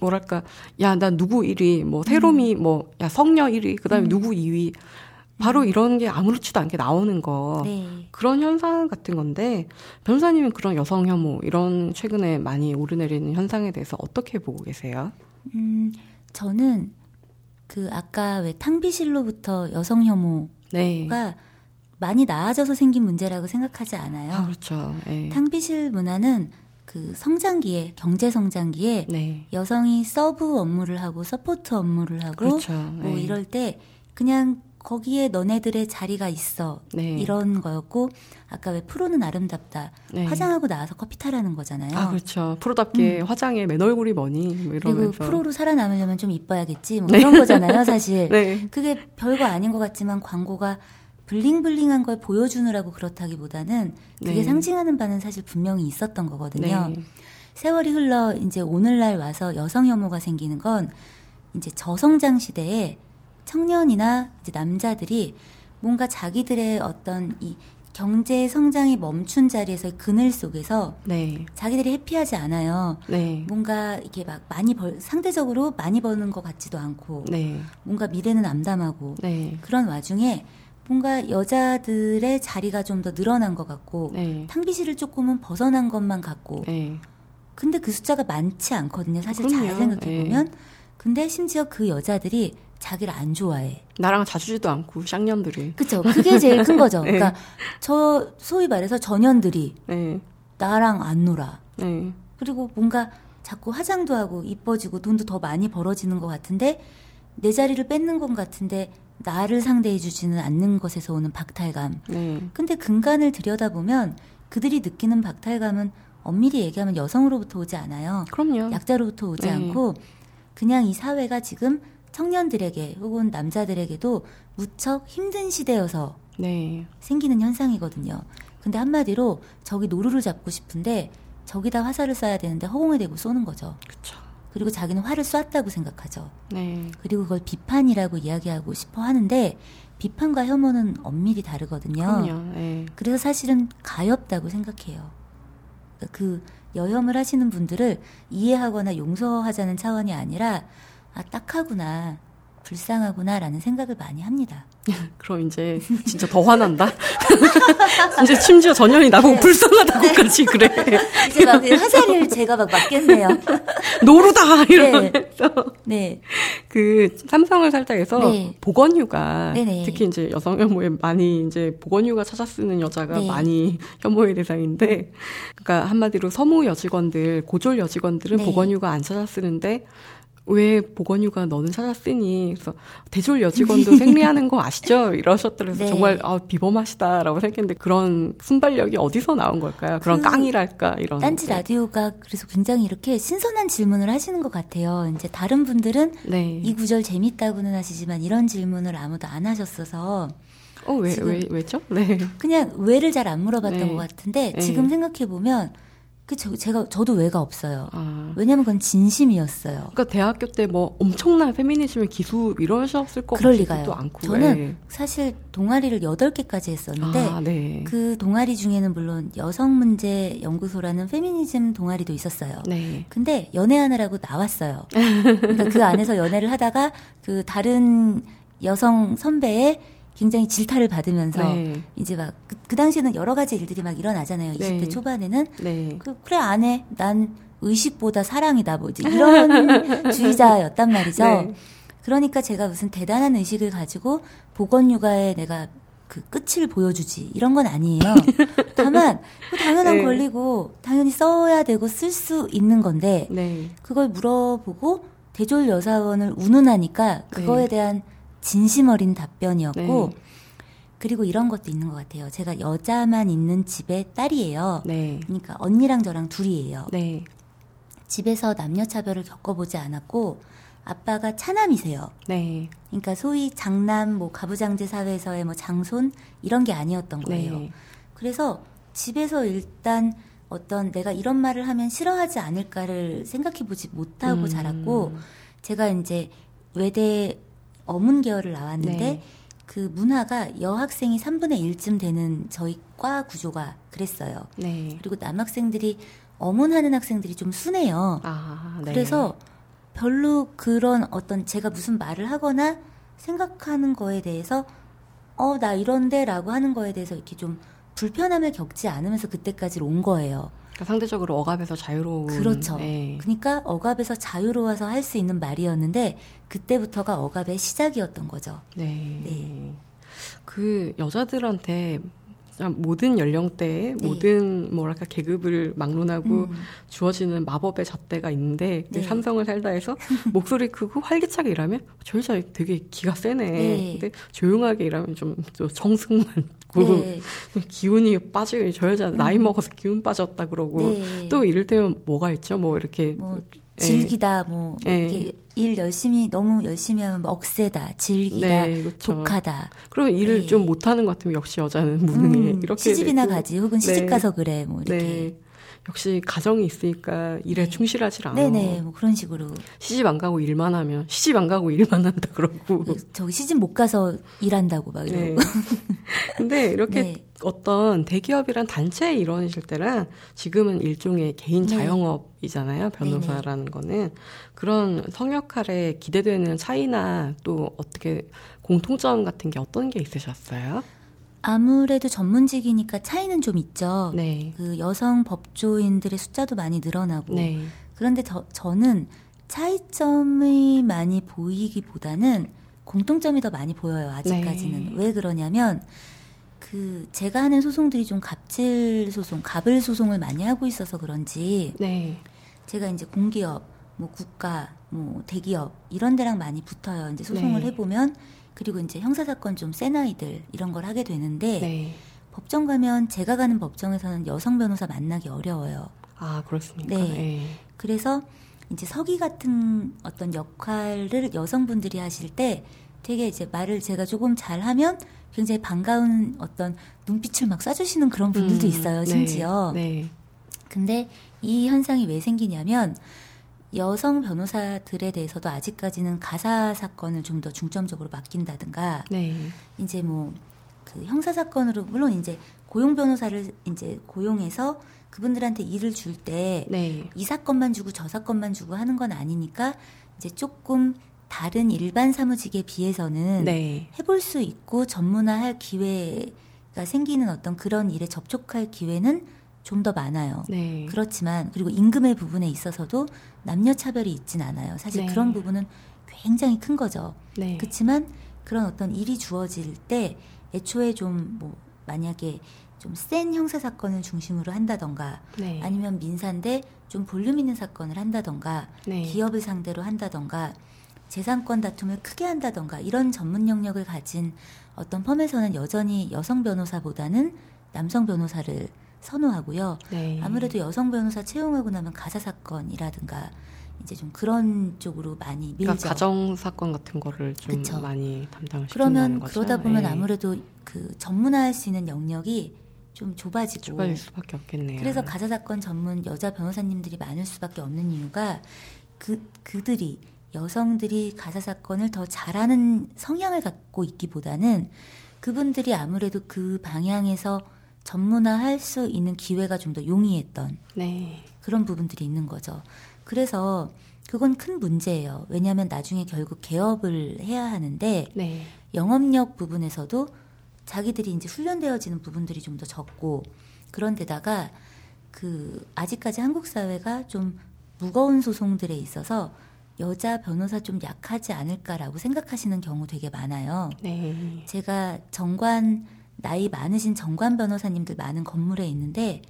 A: 뭐랄까, 야, 나 누구 1위, 뭐, 세롬이, 음. 뭐, 야, 성녀 1위, 그 다음에 음. 누구 2위. 바로 음. 이런 게 아무렇지도 않게 나오는 거. 네. 그런 현상 같은 건데, 변호사님은 그런 여성 혐오, 이런 최근에 많이 오르내리는 현상에 대해서 어떻게 보고 계세요?
B: 음, 저는 그 아까 왜 탕비실로부터 여성 혐오가 네. 많이 나아져서 생긴 문제라고 생각하지 않아요.
A: 아, 그렇죠.
B: 네. 탕비실 문화는 그 성장기에 경제 성장기에 네. 여성이 sub 업무를 하고 support 업무를 하고 그렇죠. 뭐 네. 이럴 때 그냥 거기에 너네들의 자리가 있어 네. 이런 거였고 아까 왜 프로는 아름답다 네. 화장하고 나와서 커피 타라는 거잖아요.
A: 아 그렇죠. 프로답게 음. 화장에 맨 얼굴이 뭐니 뭐 이러면서
B: 그리고 프로로 살아남으려면 좀 이뻐야겠지 뭐 네. 이런 거잖아요 사실. *laughs* 네. 그게 별거 아닌 것 같지만 광고가 블링블링한 걸 보여주느라고 그렇다기보다는 그게 네. 상징하는 바는 사실 분명히 있었던 거거든요. 네. 세월이 흘러 이제 오늘날 와서 여성 혐오가 생기는 건 이제 저성장 시대에 청년이나 이제 남자들이 뭔가 자기들의 어떤 이 경제 성장이 멈춘 자리에서 그늘 속에서 네. 자기들이 해피하지 않아요. 네. 뭔가 이렇게 막 많이 벌 상대적으로 많이 버는 것 같지도 않고 네. 뭔가 미래는 암담하고 네. 그런 와중에 뭔가 여자들의 자리가 좀 더 늘어난 것 같고 네. 탕비실을 조금은 벗어난 것만 같고 네. 근데 그 숫자가 많지 않거든요. 사실 그럼요. 잘 생각해 보면 근데 심지어 그 여자들이 자기를 안 좋아해.
A: 나랑 자주지도 않고 쌍년들이.
B: 그쵸. 그게 제일 큰 거죠. *laughs* 네. 그러니까 저 소위 말해서 전년들이 네. 나랑 안 놀아. 네. 그리고 뭔가 자꾸 화장도 하고 이뻐지고 돈도 더 많이 벌어지는 것 같은데 내 자리를 뺏는 것 같은데 나를 상대해 주지는 않는 것에서 오는 박탈감. 네. 근데 근간을 들여다보면 그들이 느끼는 박탈감은 엄밀히 얘기하면 여성으로부터 오지 않아요.
A: 그럼요.
B: 약자로부터 오지 네. 않고 그냥 이 사회가 지금 청년들에게 혹은 남자들에게도 무척 힘든 시대여서 네. 생기는 현상이거든요. 근데 한마디로 저기 노루를 잡고 싶은데 저기다 화살을 쏴야 되는데 허공에 대고 쏘는 거죠.
A: 그쵸.
B: 그리고 자기는 화를 쐈다고 생각하죠. 네. 그리고 그걸 비판이라고 이야기하고 싶어 하는데 비판과 혐오는 엄밀히 다르거든요.
A: 네.
B: 그래서 사실은 가엽다고 생각해요. 그 여혐을 하시는 분들을 이해하거나 용서하자는 차원이 아니라 아 딱하구나 불쌍하구나라는 생각을 많이 합니다. *laughs*
A: 그럼 이제 진짜 더 화난다. *laughs* 이제 심지어 전현이 나보고 네. 불쌍하다고까지 그래.
B: 이제 막 화살을 제가 막 맞겠네요. *laughs*
A: 노루다 이러면서. 네. 그 삼성을 살짝해서 네. 보건휴가 네네. 특히 이제 여성 혐오에 많이 이제 보건휴가 찾아 쓰는 여자가 네. 많이 혐오의 대상인데, 그러니까 한마디로 서무 여직원들 고졸 여직원들은 네. 보건휴가 안 찾아 쓰는데 왜 보건휴가 너는 찾았으니 그래서 대졸 여직원도 생리하는 거 아시죠? 이러셨더라고요. 네. 정말 아, 비범하시다라고 생각했는데 그런 순발력이 어디서 나온 걸까요? 그런 그 깡이랄까 이런.
B: 딴지 게. 라디오가 그래서 굉장히 이렇게 신선한 질문을 하시는 것 같아요. 이제 다른 분들은 네. 이 구절 재밌다고는 하시지만 이런 질문을 아무도 안 하셨어서.
A: 어, 왜, 왜, 왜 죠? 네.
B: 그냥 왜를 잘 안 물어봤던 네. 것 같은데, 지금 네. 생각해 보면, 그 저, 제가 저도 왜가 없어요. 아. 왜냐면 그건 진심이었어요.
A: 그러니까 대학교 때 뭐 엄청난 페미니즘의 기수 이러셨을 것
B: 그럴 리가요. 않고. 저는 네. 사실 동아리를 8개까지 했었는데 아, 네. 그 동아리 중에는 물론 여성 문제 연구소라는 페미니즘 동아리도 있었어요. 네. 근데 연애하느라고 나왔어요. 그러니까 그 안에서 연애를 하다가 그 다른 여성 선배의 굉장히 질타를 받으면서 네. 이제 막그 그 당시에는 여러 가지 일들이 막 일어나잖아요. 20대 네. 초반에는 네. 그 그래 안 해. 난 의식보다 사랑이다 뭐지. 이런 *laughs* 주의자였단 말이죠. 네. 그러니까 제가 무슨 대단한 의식을 가지고 보건 육아에 내가 그 끝을 보여주지 이런 건 아니에요. *laughs* 다만 뭐 당연한 네. 권리고 당연히 써야 되고 쓸 수 있는 건데 네. 그걸 물어보고 대졸 여사원을 운운하니까 그거에 대한 진심 어린 답변이었고 네. 그리고 이런 것도 있는 것 같아요. 제가 여자만 있는 집의 딸이에요. 네. 그러니까 언니랑 저랑 둘이에요. 네. 집에서 남녀 차별을 겪어보지 않았고 아빠가 차남이세요. 네. 그러니까 소위 장남, 뭐 가부장제 사회에서의 뭐 장손 이런 게 아니었던 거예요. 네. 그래서 집에서 일단 어떤 내가 이런 말을 하면 싫어하지 않을까를 생각해보지 못하고 음. 자랐고 제가 이제 외대 어문 계열을 나왔는데 네. 그 문화가 여학생이 3분의 1쯤 되는 저희 과 구조가 그랬어요. 네. 그리고 남학생들이 어문하는 학생들이 좀 순해요. 아, 네. 그래서 별로 그런 어떤 제가 무슨 말을 하거나 생각하는 거에 대해서 어, 나 이런데 라고 하는 거에 대해서 이렇게 좀 불편함을 겪지 않으면서 그때까지 온 거예요.
A: 그러니까 상대적으로 억압에서 자유로운.
B: 그렇죠. 네. 그러니까 억압에서 자유로워서 할 수 있는 말이었는데 그때부터가 억압의 시작이었던 거죠. 네. 네.
A: 그 여자들한테 모든 연령대에 네. 모든 뭐랄까 계급을 막론하고 음. 주어지는 마법의 잣대가 있는데 네. 삼성을 살다 해서 *laughs* 목소리 크고 활기차게 일하면 저 여자 되게 기가 세네. 네. 근데 조용하게 일하면 좀, 좀 정승 많고 네. 기운이 빠지고 저 여자 나이 음. 먹어서 기운 빠졌다 그러고 네. 또 이를테면 뭐가 있죠? 뭐 이렇게 뭐
B: 예. 즐기다 뭐 네. 이렇게 일 열심히 너무 열심히 하면 뭐 억세다 즐기다 네, 그렇죠. 독하다
A: 그럼 일을 네. 좀 못하는 것 같으면 역시 여자는 무능해 음, 이렇게
B: 시집이나 되고. 가지 혹은 시집 네. 가서 그래 뭐 이렇게 네.
A: 역시 가정이 있으니까 일에 네. 충실하지 않아.
B: 네네, 뭐 그런 식으로.
A: 시집 안 가고 일만 하면 시집 안 가고 일만 한다 그러고. 네,
B: 저기 시집 못 가서 일한다고 막 이러고. 네. *laughs*
A: 근데 이렇게 네. 어떤 대기업이란 단체에 일원이실 때랑 지금은 일종의 개인 네. 자영업이잖아요. 변호사라는 네네. 거는 그런 성역할에 기대되는 차이나 또 어떻게 공통점 같은 게 어떤 게 있으셨어요?
B: 아무래도 전문직이니까 차이는 좀 있죠. 네. 그 여성 법조인들의 숫자도 많이 늘어나고. 네. 그런데 저, 저는 차이점이 많이 보이기보다는 공통점이 더 많이 보여요. 아직까지는. 네. 왜 그러냐면 그 제가 하는 소송들이 좀 갑질 소송, 갑을 소송을 많이 하고 있어서 그런지 네. 제가 이제 공기업, 뭐 국가, 뭐 대기업 이런 데랑 많이 붙어요. 이제 소송을 네. 해보면 그리고 이제 형사사건 좀 센 아이들 이런 걸 하게 되는데 네. 법정 가면 제가 가는 법정에서는 여성 변호사 만나기 어려워요.
A: 아 그렇습니까?
B: 네. 네. 그래서 이제 서기 같은 어떤 역할을 여성분들이 하실 때 되게 이제 말을 제가 조금 잘하면 굉장히 반가운 어떤 눈빛을 막 쏴주시는 그런 분들도 음, 있어요, 네. 심지어. 네, 네. 근데 이 현상이 왜 생기냐면 여성 변호사들에 대해서도 아직까지는 가사 사건을 좀 더 중점적으로 맡긴다든가 네. 이제 뭐 그 형사 사건으로 물론 이제 고용 변호사를 이제 고용해서 그분들한테 일을 줄 때이 네. 사건만 주고 저 사건만 주고 하는 건 아니니까 이제 조금 다른 일반 사무직에 비해서는 네. 해볼 수 있고 전문화할 기회가 생기는 어떤 그런 일에 접촉할 기회는 좀 더 많아요. 네. 그렇지만 그리고 임금의 부분에 있어서도 남녀 차별이 있진 않아요. 사실 네. 그런 부분은 굉장히 큰 거죠. 네. 그렇지만 그런 어떤 일이 주어질 때 애초에 좀 뭐 만약에 좀 센 형사 사건을 중심으로 한다던가 네. 아니면 민사인데 좀 볼륨 있는 사건을 한다던가 네. 기업을 상대로 한다던가 재산권 다툼을 크게 한다던가 이런 전문 영역을 가진 어떤 펌에서는 여전히 여성 변호사보다는 남성 변호사를 선호하고요. 네. 아무래도 여성 변호사 채용하고 나면 가사 사건이라든가 이제 좀 그런 쪽으로 많이 밀죠. 그러니까
A: 가정 사건 같은 거를 좀 그쵸. 많이 담당을
B: 그러면 거죠? 그러다 보면 네. 아무래도 그 전문화할 수 있는 영역이 좀 좁아지고
A: 좁아질 수밖에 없겠네요.
B: 그래서 가사 사건 전문 여자 변호사님들이 많을 수밖에 없는 이유가 그 그들이 여성들이 가사 사건을 더 잘하는 성향을 갖고 있기보다는 그분들이 아무래도 그 방향에서 전문화할 수 있는 기회가 좀 더 용이했던 네. 그런 부분들이 있는 거죠. 그래서 그건 큰 문제예요. 왜냐하면 나중에 결국 개업을 해야 하는데 네. 영업력 부분에서도 자기들이 이제 훈련되어지는 부분들이 좀 더 적고 그런데다가 그 아직까지 한국 사회가 좀 무거운 소송들에 있어서 여자 변호사 좀 약하지 않을까라고 생각하시는 경우 되게 많아요. 네. 제가 정관 나이 많으신 정관 변호사님들 많은 건물에 있는데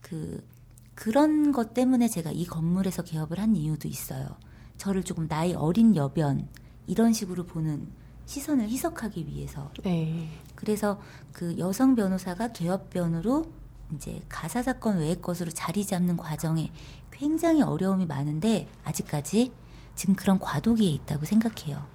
B: 그 그런 것 때문에 제가 이 건물에서 개업을 한 이유도 있어요. 저를 조금 나이 어린 여변 이런 식으로 보는 시선을 희석하기 위해서. 네. 그래서 그 여성 변호사가 개업변으로 이제 가사 사건 외의 것으로 자리 잡는 과정에 굉장히 어려움이 많은데 아직까지 지금 그런 과도기에 있다고 생각해요.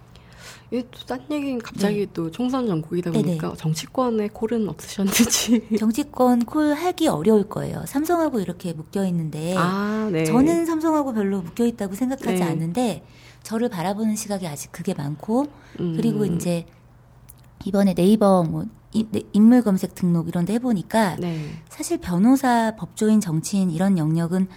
A: 이게 또딴 얘기는 갑자기 네. 또 총선 전국이다 보니까 네네. 정치권의 콜은 없으셨는지. *laughs*
B: 정치권 콜 하기 어려울 거예요. 삼성하고 이렇게 묶여 있는데 아, 네. 저는 삼성하고 별로 묶여 있다고 생각하지 네. 않는데 저를 바라보는 시각이 아직 그게 많고 음. 그리고 이제 이번에 네이버 뭐 네, 인물 검색 등록 이런 데 해보니까 네. 사실 변호사, 법조인, 정치인 이런 영역은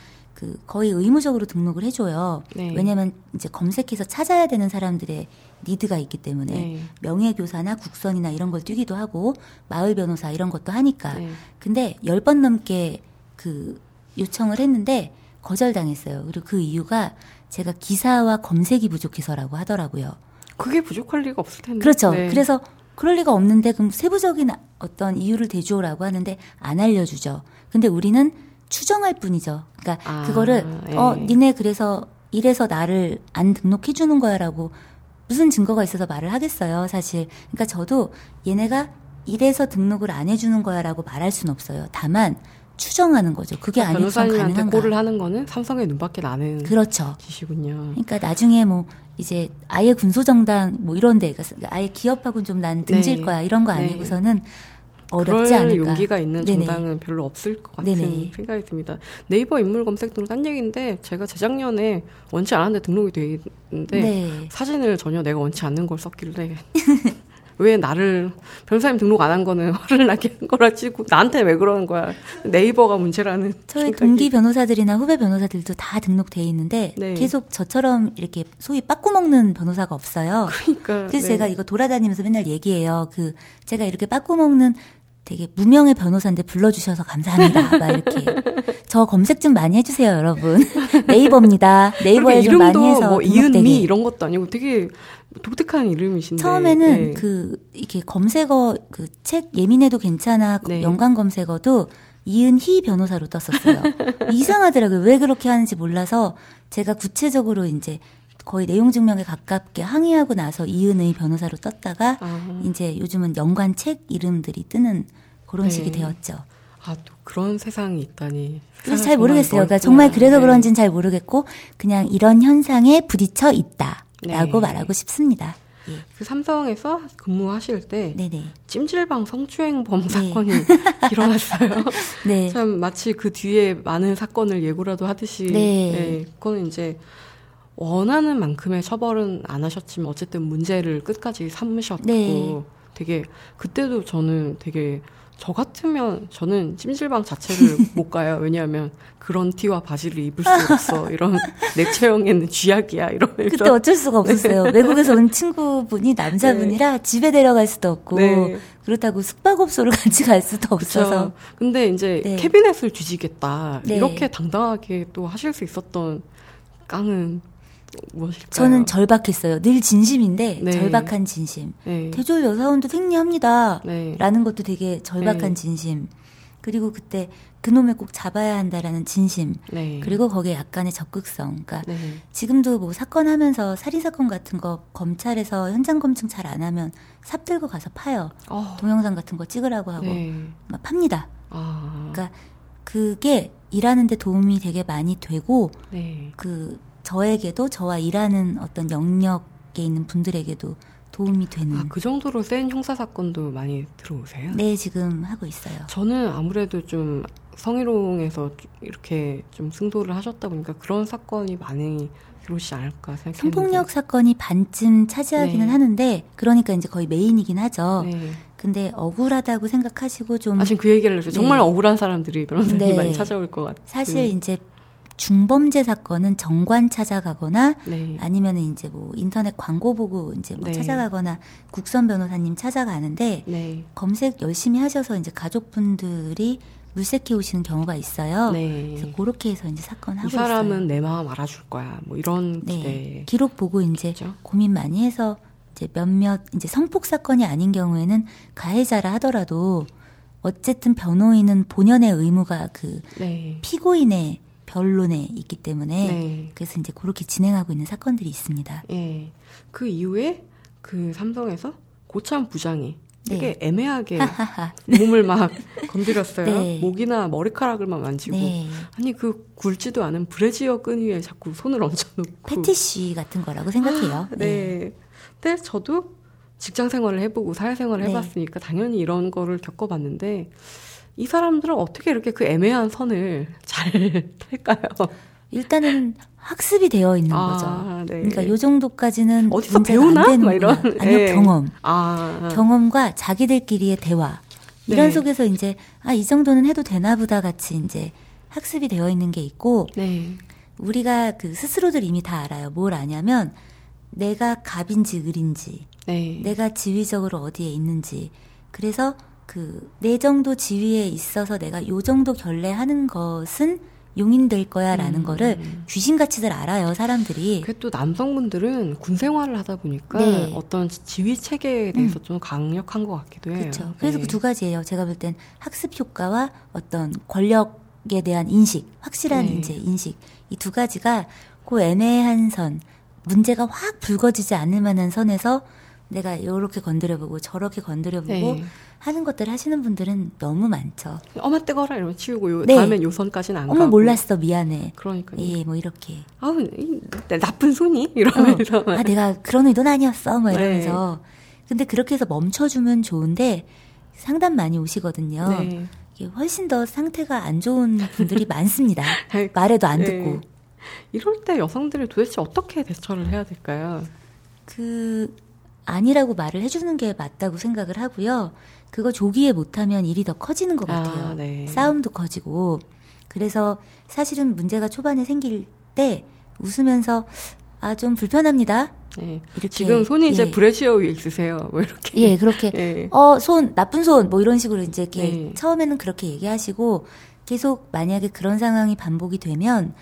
B: 그 거의 의무적으로 등록을 해줘요. 네. 왜냐하면 이제 검색해서 찾아야 되는 사람들의 니드가 있기 때문에 네. 명예교사나 국선이나 이런 걸 뛰기도 하고 마을 변호사 이런 것도 하니까. 네. 근데 열 번 넘게 그 요청을 했는데 거절당했어요. 그리고 그 이유가 제가 기사와 검색이 부족해서라고 하더라고요.
A: 그게 부족할 리가 없을 텐데.
B: 그렇죠. 네. 그래서 그럴 리가 없는데 그럼 세부적인 어떤 이유를 대주오라고 하는데 안 알려주죠. 근데 우리는 추정할 뿐이죠. 그러니까 아, 그거를 예. 어 니네 그래서 이래서 나를 안 등록해 주는 거야라고 무슨 증거가 있어서 말을 하겠어요, 사실. 그러니까 저도 얘네가 이래서 등록을 안 해주는 거야라고 말할 수는 없어요. 다만 추정하는 거죠. 그게 그러니까 아니면 가능한가?
A: 꼴을 하는 거는 삼성의 눈밖에 나는
B: 그렇죠.
A: 짓이군요.
B: 그러니까 나중에 뭐 이제 아예 군소정당 뭐 이런 데 아예 기업하고는 좀 난 등질 네. 거야 이런 거 네. 아니고서는 네. 어렵지 않을까.
A: 용기가 있는 네네. 정당은 별로 없을 것 같은 네네. 생각이 듭니다. 네이버 인물 검색 등록 딴 얘기인데 제가 재작년에 원치 않았는데 등록이 돼 있는데 네. 사진을 전혀 내가 원치 않는 걸 썼길래 *laughs* 왜 나를 변호사님 등록 안 한 거는 *laughs* 화를 나게 한 거라 치고 나한테 왜 그러는 거야 네이버가 문제라는
B: 저희 생각이. 동기 변호사들이나 후배 변호사들도 다 등록돼 있는데 네. 계속 저처럼 이렇게 소위 빠꾸 먹는 변호사가 없어요.
A: 그러니까
B: 그래서 네. 제가 이거 돌아다니면서 맨날 얘기해요. 그 제가 이렇게 빠꾸 먹는 되게 무명의 변호사인데 불러주셔서 감사합니다. 막 이렇게. 저 검색 좀 많이 해주세요, 여러분. *laughs* 네이버입니다. 네이버에 좀 많이 해서. 뭐
A: 이은미 이런 것도 아니고 되게 독특한 이름이신데.
B: 처음에는 네. 그, 이렇게 검색어, 그 책 예민해도 괜찮아, 네. 연관 검색어도 이은희 변호사로 떴었어요. *laughs* 이상하더라고요. 왜 그렇게 하는지 몰라서 제가 구체적으로 이제 거의 내용 증명에 가깝게 항의하고 나서 이은의 변호사로 떴다가 아. 이제 요즘은 연관 책 이름들이 뜨는 그런 네. 식이 되었죠.
A: 아, 또 그런 세상이 있다니.
B: 그래서 잘 모르겠어요. 그러니까 정말 그래서 네. 그런지는 잘 모르겠고 그냥 이런 현상에 부딪혀 있다라고 네. 말하고 싶습니다.
A: 예. 그 삼성에서 근무하실 때 네네. 찜질방 성추행범 네. 사건이 *laughs* 일어났어요. 네. 참 마치 그 뒤에 많은 사건을 예고라도 하듯이 네. 네. 그거는 이제 원하는 만큼의 처벌은 안 하셨지만 어쨌든 문제를 끝까지 삼으셨고 네. 되게 그때도 저는 되게 저 같으면 저는 찜질방 자체를 *laughs* 못 가요. 왜냐하면 그런 티와 바지를 입을 수 없어. *laughs* 이런 내 체형에는 쥐약이야. 이러면서.
B: 그때 어쩔 수가 없었어요. 네. 외국에서 온 친구분이 남자분이라 네. 집에 데려갈 수도 없고 네. 그렇다고 숙박업소를 *laughs* 같이 갈 수도 없어서.
A: 근데 이제 네. 캐비넷을 뒤지겠다. 네. 이렇게 당당하게 또 하실 수 있었던 깡은 무엇일까요?
B: 저는 절박했어요. 늘 진심인데 네. 절박한 진심. 네. 대졸 여사원도 생리합니다. 네. 라는 것도 되게 절박한 네. 진심. 그리고 그때 그놈을 꼭 잡아야 한다라는 진심. 네. 그리고 거기에 약간의 적극성. 그러니까 네. 지금도 뭐 사건 하면서 살인 사건 같은 거 검찰에서 현장 검증 잘 안 하면 삽 들고 가서 파요. 어. 동영상 같은 거 찍으라고 하고 막 팝니다. 아. 그러니까 그게 일하는데 도움이 되게 많이 되고 그 저에게도 저와 일하는 어떤 영역에 있는 분들에게도 도움이 되는. 아,
A: 그 정도로 센 형사 사건도 많이 들어오세요?
B: 네, 지금 하고 있어요.
A: 저는 아무래도 좀 성희롱에서 이렇게 좀 승도를 하셨다 보니까 그런 사건이 많이 들어오지 않을까 생각했는데.
B: 성폭력 사건이 반쯤 차지하기는 네. 하는데 그러니까 이제 거의 메인이긴 하죠. 네. 근데 억울하다고 생각하시고 좀.
A: 아, 지금 그 얘기를 해서 정말 네. 억울한 사람들이 변호사님 네. 많이 찾아올 것 같아요.
B: 사실 이제 중범죄 사건은 정관 찾아가거나 네. 아니면 이제 뭐 인터넷 광고 보고 이제 뭐 네. 찾아가거나 국선 변호사님 찾아가는데 네. 검색 열심히 하셔서 이제 가족분들이 물색해 오시는 경우가 있어요. 네. 그래서 그렇게 해서 이제 사건 하고 있어요.
A: 이 사람은 있어요. 내 마음 알아줄 거야. 뭐 이런 네.
B: 기록 보고 이제 그렇죠? 고민 많이 해서 이제 몇몇 이제 성폭 사건이 아닌 경우에는 가해자라 하더라도 어쨌든 변호인은 본연의 의무가 그 네. 피고인의 변론에 있기 때문에 네. 그래서 이제 그렇게 진행하고 있는 사건들이 있습니다.
A: 예. 그 이후에 그 삼성에서 고참 부장이 되게 네. 애매하게 *laughs* 몸을 막 건드렸어요. 네. 목이나 머리카락을만 만지고 네. 아니 그 굵지도 않은 브래지어 끈 위에 자꾸 손을 얹어놓고
B: 패티시 같은 거라고 생각해요. 아,
A: 네. 네. 근데 저도 직장 생활을 해보고 사회 생활을 네. 해봤으니까 당연히 이런 거를 겪어봤는데 이 사람들은 어떻게 이렇게 그 애매한 선을 잘 *laughs* 탈까요?
B: 일단은 학습이 되어 있는 아, 거죠. 네. 그러니까 요 정도까지는
A: 어디서 배우나? 안 되는 이런
B: 아니요 네. 경험. 아. 경험과 자기들끼리의 대화 이런 네. 속에서 이제 아 이 정도는 해도 되나 보다 같이 이제 학습이 되어 있는 게 있고 네. 우리가 그 스스로들 이미 다 알아요. 뭘 아냐면 내가 갑인지 을인지 네. 내가 지위적으로 어디에 있는지 그래서 그 내 정도 지위에 있어서 내가 요 정도 결례하는 것은 용인될 거야 라는 음. 거를 귀신같이들 알아요 사람들이.
A: 그또 남성분들은 군 생활을 하다 보니까 네. 어떤 지위 체계에 대해서 음. 좀 강력한 것 같기도 해요.
B: 그렇죠. 그래서 네. 그두 가지예요. 제가 볼 땐 학습 효과와 어떤 권력에 대한 인식, 확실한 네. 이제 인식 이 두 가지가 그 애매한 선 문제가 확 불거지지 않을 만한 선에서 내가 이렇게 건드려보고 저렇게 건드려보고 네. 하는 것들 하시는 분들은 너무 많죠.
A: 어머 뜨거라 이러면 치우고 요, 네. 다음엔 요선까지는 안
B: 어머, 가고. 몰랐어 미안해.
A: 그러니까.
B: 예, 뭐 이렇게.
A: 아우 나쁜 손이 이러면서.
B: 어, 아 내가 그런 의도는 아니었어. 뭐 네. 이러면서. 네. 근데 그렇게 해서 멈춰주면 좋은데 상담 많이 오시거든요. 네. 훨씬 더 상태가 안 좋은 분들이 *laughs* 많습니다. 말해도 안 네. 듣고.
A: 이럴 때 여성들이 도대체 어떻게 대처를 해야 될까요?
B: 그 아니라고 말을 해주는 게 맞다고 생각을 하고요. 그거 조기에 못하면 일이 더 커지는 것 아, 같아요. 아, 네. 싸움도 커지고. 그래서 사실은 문제가 초반에 생길 때 웃으면서 아, 좀 불편합니다.
A: 네. 이렇게 지금 손이 예. 이제 브래시어 위에 있으세요. 뭐 이렇게.
B: 예, 그렇게. 예. 어, 손, 나쁜 손, 뭐 이런 식으로 이제 이렇게 예. 처음에는 그렇게 얘기하시고 계속 만약에 그런 상황이 반복이 되면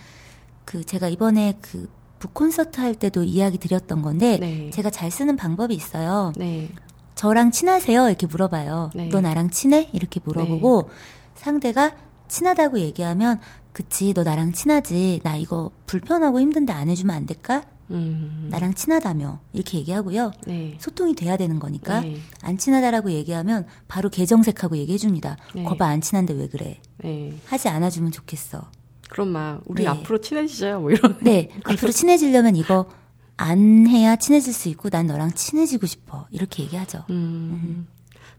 B: 그 제가 이번에 그 북콘서트 할 때도 이야기 드렸던 건데 네. 제가 잘 쓰는 방법이 있어요. 네. 저랑 친하세요? 이렇게 물어봐요. 네. 너 나랑 친해? 이렇게 물어보고 네. 상대가 친하다고 얘기하면 그치 너 나랑 친하지 나 이거 불편하고 힘든데 안 해주면 안 될까? 음. 나랑 친하다며 이렇게 얘기하고요. 네. 소통이 돼야 되는 거니까 네. 안 친하다라고 얘기하면 바로 개정색하고 얘기해 줍니다. 네. 거봐 안 친한데 왜 그래? 네. 하지 않아주면 좋겠어.
A: 그럼 막 우리 네. 앞으로 친해지자 뭐 이런.
B: 네, 앞으로 친해지려면 이거 안 해야 친해질 수 있고 난 너랑 친해지고 싶어 이렇게 얘기하죠. 음, 음.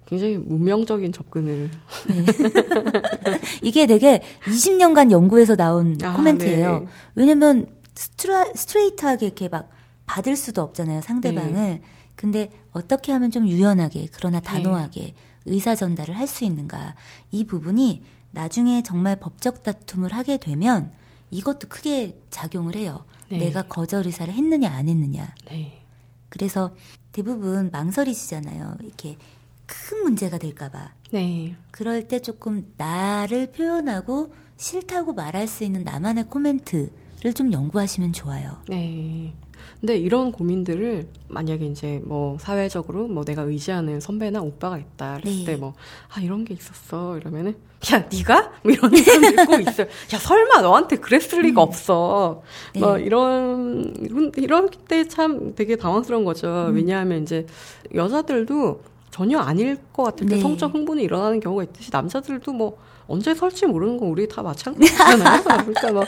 A: 굉장히 문명적인 접근을. 네. *laughs*
B: 이게 되게 20년간 연구에서 나온 아, 코멘트예요. 네. 왜냐면 스트라, 스트레이트하게 이렇게 막 받을 수도 없잖아요, 상대방을. 네. 근데 어떻게 하면 좀 유연하게, 그러나 네. 단호하게 네. 의사 전달을 할 수 있는가. 이 부분이 나중에 정말 법적 다툼을 하게 되면 이것도 크게 작용을 해요. 네. 내가 거절 의사를 했느냐, 안 했느냐. 네. 그래서 대부분 망설이시잖아요. 이렇게 큰 문제가 될까봐. 네. 그럴 때 조금 나를 표현하고 싫다고 말할 수 있는 나만의 코멘트를 좀 연구하시면 좋아요.
A: 네. 근데 이런 고민들을 만약에 이제 뭐 사회적으로 뭐 내가 의지하는 선배나 오빠가 있다 그랬을 네. 때뭐 아 이런 게 있었어 이러면은 야 네가 뭐 이런 사람들 꼭 있어요. 야 설마 너한테 그랬을 리가 음. 없어. 네. 뭐 이런 이런 때 참 되게 당황스러운 거죠. 음. 왜냐하면 이제 여자들도 전혀 아닐 것 같을 때 네. 성적 흥분이 일어나는 경우가 있듯이 남자들도 뭐 언제 설지 모르는 건 우리 다 마찬가지잖아요. *laughs* 그러니까 뭐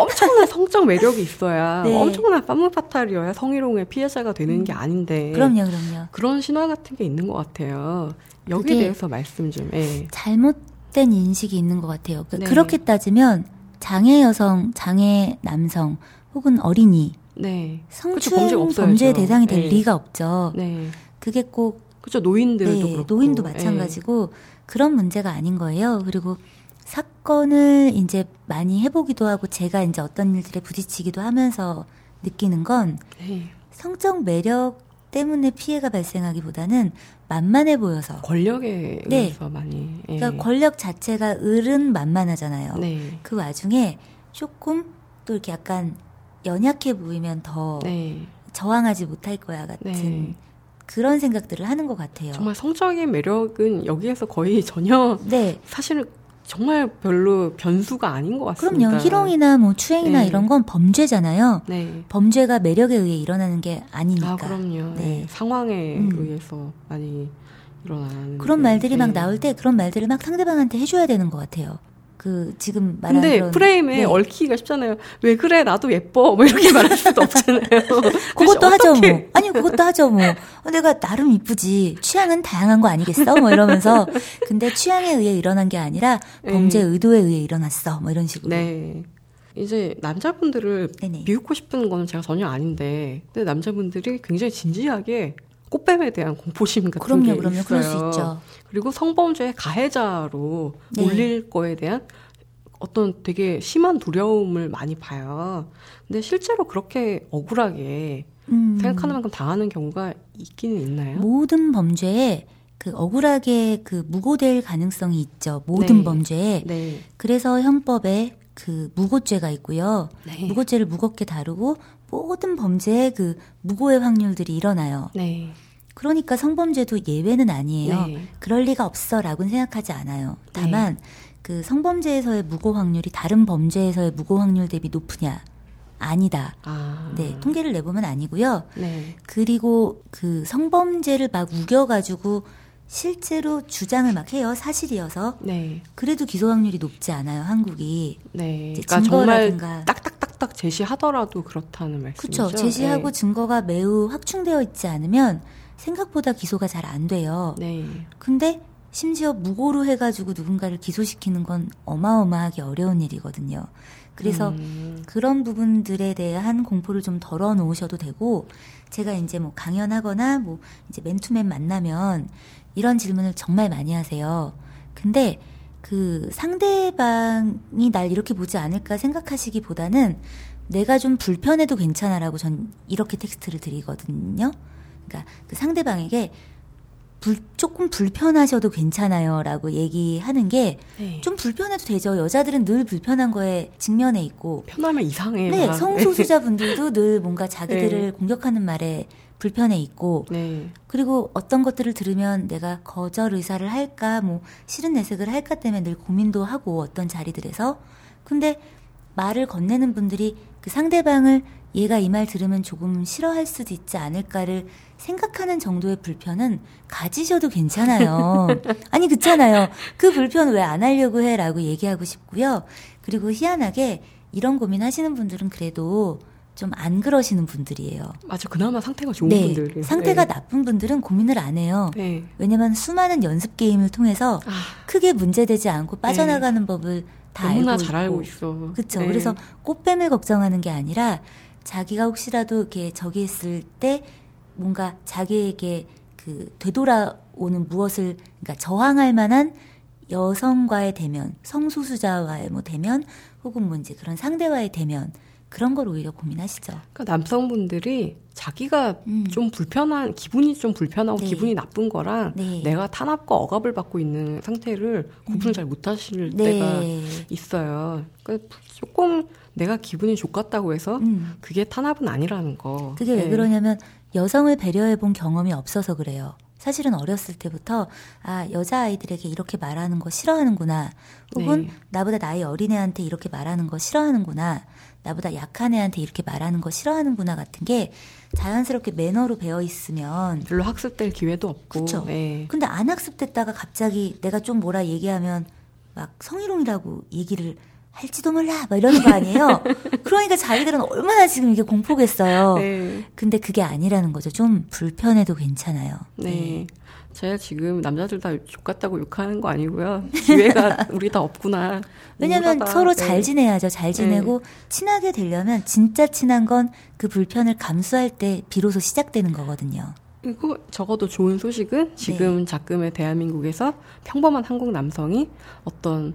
A: 엄청난 성적 매력이 있어야 네. 엄청난 파무파탈이어야 성희롱의 피해자가 되는 게 아닌데.
B: 그럼요, 그럼요.
A: 그런 신화 같은 게 있는 것 같아요. 여기에 대해서 말씀 좀. 예.
B: 잘못된 인식이 있는 것 같아요. 그 네. 그렇게 따지면 장애 여성, 장애 남성 혹은 어린이 네. 성추행 범죄의 대상이 될 네. 리가 없죠. 네. 그게 꼭
A: 그렇죠 노인들도 네, 그렇고
B: 노인도 마찬가지고 그런 문제가 아닌 거예요. 그리고 사건을 이제 많이 해보기도 하고 제가 이제 어떤 일들에 부딪히기도 하면서 느끼는 건 네. 성적 매력 때문에 피해가 발생하기보다는 만만해 보여서
A: 권력에 네. 의해서 많이
B: 예. 그러니까 권력 자체가 을은 만만하잖아요. 네. 그 와중에 조금 또 이렇게 약간 연약해 보이면 더 네. 저항하지 못할 거야 같은 네. 그런 생각들을 하는 것 같아요.
A: 정말 성적인 매력은 여기에서 거의 *laughs* 전혀 네. 사실 정말 별로 변수가 아닌 것 같습니다.
B: 그럼요. 희롱이나 뭐 추행이나 네. 이런 건 범죄잖아요. 네. 범죄가 매력에 의해 일어나는 게 아니니까. 아,
A: 그럼요. 네. 네. 상황에 음. 의해서 많이 일어나는.
B: 그런 말들이 막 네. 나올 때 그런 말들을 막 상대방한테 해줘야 되는 것 같아요. 그 지금 말하는
A: 근데 프레임에 네. 얽히기가 쉽잖아요. 왜 그래 나도 예뻐 뭐 이렇게 *laughs* 말할 수도 없잖아요. *laughs*
B: 그것도 하죠 뭐. 아니 그것도 하죠 뭐. 어, 내가 나름 이쁘지. 취향은 다양한 거 아니겠어? 뭐 이러면서 근데 취향에 의해 일어난 게 아니라 네. 범죄 의도에 의해 일어났어. 뭐 이런 식으로. 네.
A: 이제 남자분들을 네네. 비웃고 싶은 거는 제가 전혀 아닌데, 근데 남자분들이 굉장히 진지하게 꽃뱀에 대한 공포심 같은 그럼요, 게 그럼요. 있어요. 그럴 수 있죠. 그리고 성범죄의 가해자로 네. 올릴 거에 대한 어떤 되게 심한 두려움을 많이 봐요. 근데 실제로 그렇게 억울하게 음. 생각하는 만큼 당하는 경우가 있기는 있나요?
B: 모든 범죄에 그 억울하게 그 무고될 가능성이 있죠. 모든 네. 범죄에. 네. 그래서 형법에 그 무고죄가 있고요. 네. 무고죄를 무겁게 다루고 모든 범죄에 그 무고의 확률들이 일어나요. 네. 그러니까 성범죄도 예외는 아니에요. 네. 그럴 리가 없어라고는 생각하지 않아요. 다만 네. 그 성범죄에서의 무고 확률이 다른 범죄에서의 무고 확률 대비 높으냐? 아니다. 아. 네, 통계를 내보면 아니고요. 네. 그리고 그 성범죄를 막 우겨가지고 실제로 주장을 막 해요. 사실이어서. 네. 그래도 기소 확률이 높지 않아요. 한국이.
A: 네. 그러니까 정말 딱딱딱딱 제시하더라도 그렇다는 말씀이죠.
B: 그렇죠. 제시하고 네. 증거가 매우 확충되어 있지 않으면 생각보다 기소가 잘 안 돼요. 네. 근데 심지어 무고로 해가지고 누군가를 기소시키는 건 어마어마하게 어려운 일이거든요. 그래서 음. 그런 부분들에 대한 공포를 좀 덜어 놓으셔도 되고, 제가 이제 뭐 강연하거나 뭐 이제 맨투맨 만나면 이런 질문을 정말 많이 하세요. 근데 그 상대방이 날 이렇게 보지 않을까 생각하시기보다는 내가 좀 불편해도 괜찮아라고 전 이렇게 텍스트를 드리거든요. 그러니까 그 상대방에게 불, 조금 불편하셔도 괜찮아요 라고 얘기하는 게좀 네. 불편해도 되죠. 여자들은 늘 불편한 거에 직면해 있고
A: 편하면 이상해.
B: 네, 성소수자분들도 *laughs* 늘 뭔가 자기들을 네. 공격하는 말에 불편해 있고 네. 그리고 어떤 것들을 들으면 내가 거절 의사를 할까 뭐 싫은 내색을 할까 때문에 늘 고민도 하고 어떤 자리들에서 근데 말을 건네는 분들이 그 상대방을 얘가 이 말 들으면 조금 싫어할 수도 있지 않을까를 생각하는 정도의 불편은 가지셔도 괜찮아요. *laughs* 아니, 그렇잖아요. 그 불편 왜 안 하려고 해? 라고 얘기하고 싶고요. 그리고 희한하게 이런 고민 하시는 분들은 그래도 좀 안 그러시는 분들이에요.
A: 맞아. 그나마 상태가 좋은 네. 분들.
B: 상태가 네. 나쁜 분들은 고민을 안 해요. 네. 왜냐면 수많은 연습 게임을 통해서 아. 크게 문제되지 않고 빠져나가는 네. 법을 다 알고
A: 잘 알고 있어.
B: 그렇죠. 그래서 꽃뱀을 걱정하는 게 아니라 자기가 혹시라도 이렇게 저기 있을 때 뭔가 자기에게 그 되돌아오는 무엇을 그러니까 저항할 만한 여성과의 대면, 성소수자와의 뭐 대면, 혹은 뭐 이제 그런 상대와의 대면 그런 걸 오히려 고민하시죠.
A: 그러니까 남성분들이 자기가 음. 좀 불편한 기분이 좀 불편하고 네. 기분이 나쁜 거랑 네. 내가 탄압과 억압을 받고 있는 상태를 구분을 음. 잘 못하실 네. 때가 있어요. 그러니까 조금 내가 기분이 좋겠다고 해서 음. 그게 탄압은 아니라는 거.
B: 그게 왜 네. 그러냐면 여성을 배려해 본 경험이 없어서 그래요. 사실은 어렸을 때부터 아 여자 아이들에게 이렇게 말하는 거 싫어하는구나 혹은 네. 나보다 나이 어린 애한테 이렇게 말하는 거 싫어하는구나 나보다 약한 애한테 이렇게 말하는 거 싫어하는구나 같은 게 자연스럽게 매너로 배어 있으면
A: 별로 학습될 기회도 없고.
B: 그렇죠. 네. 근데 안 학습됐다가 갑자기 내가 좀 뭐라 얘기하면 막 성희롱이라고 얘기를 할지도 몰라 막 이러는 거 아니에요. *laughs* 그러니까 자기들은 얼마나 지금 이게 공포겠어요. 네. 근데 그게 아니라는 거죠. 좀 불편해도 괜찮아요.
A: 네. 네. 제가 지금 남자들 다 족같다고 욕하는 거 아니고요. 기회가 *laughs* 우리 다 없구나.
B: 왜냐면 서로 네. 잘 지내야죠. 잘 지내고 네. 친하게 되려면 진짜 친한 건 그 불편을 감수할 때 비로소 시작되는 거거든요.
A: 그리고 적어도 좋은 소식은 지금 네. 작금의 대한민국에서 평범한 한국 남성이 어떤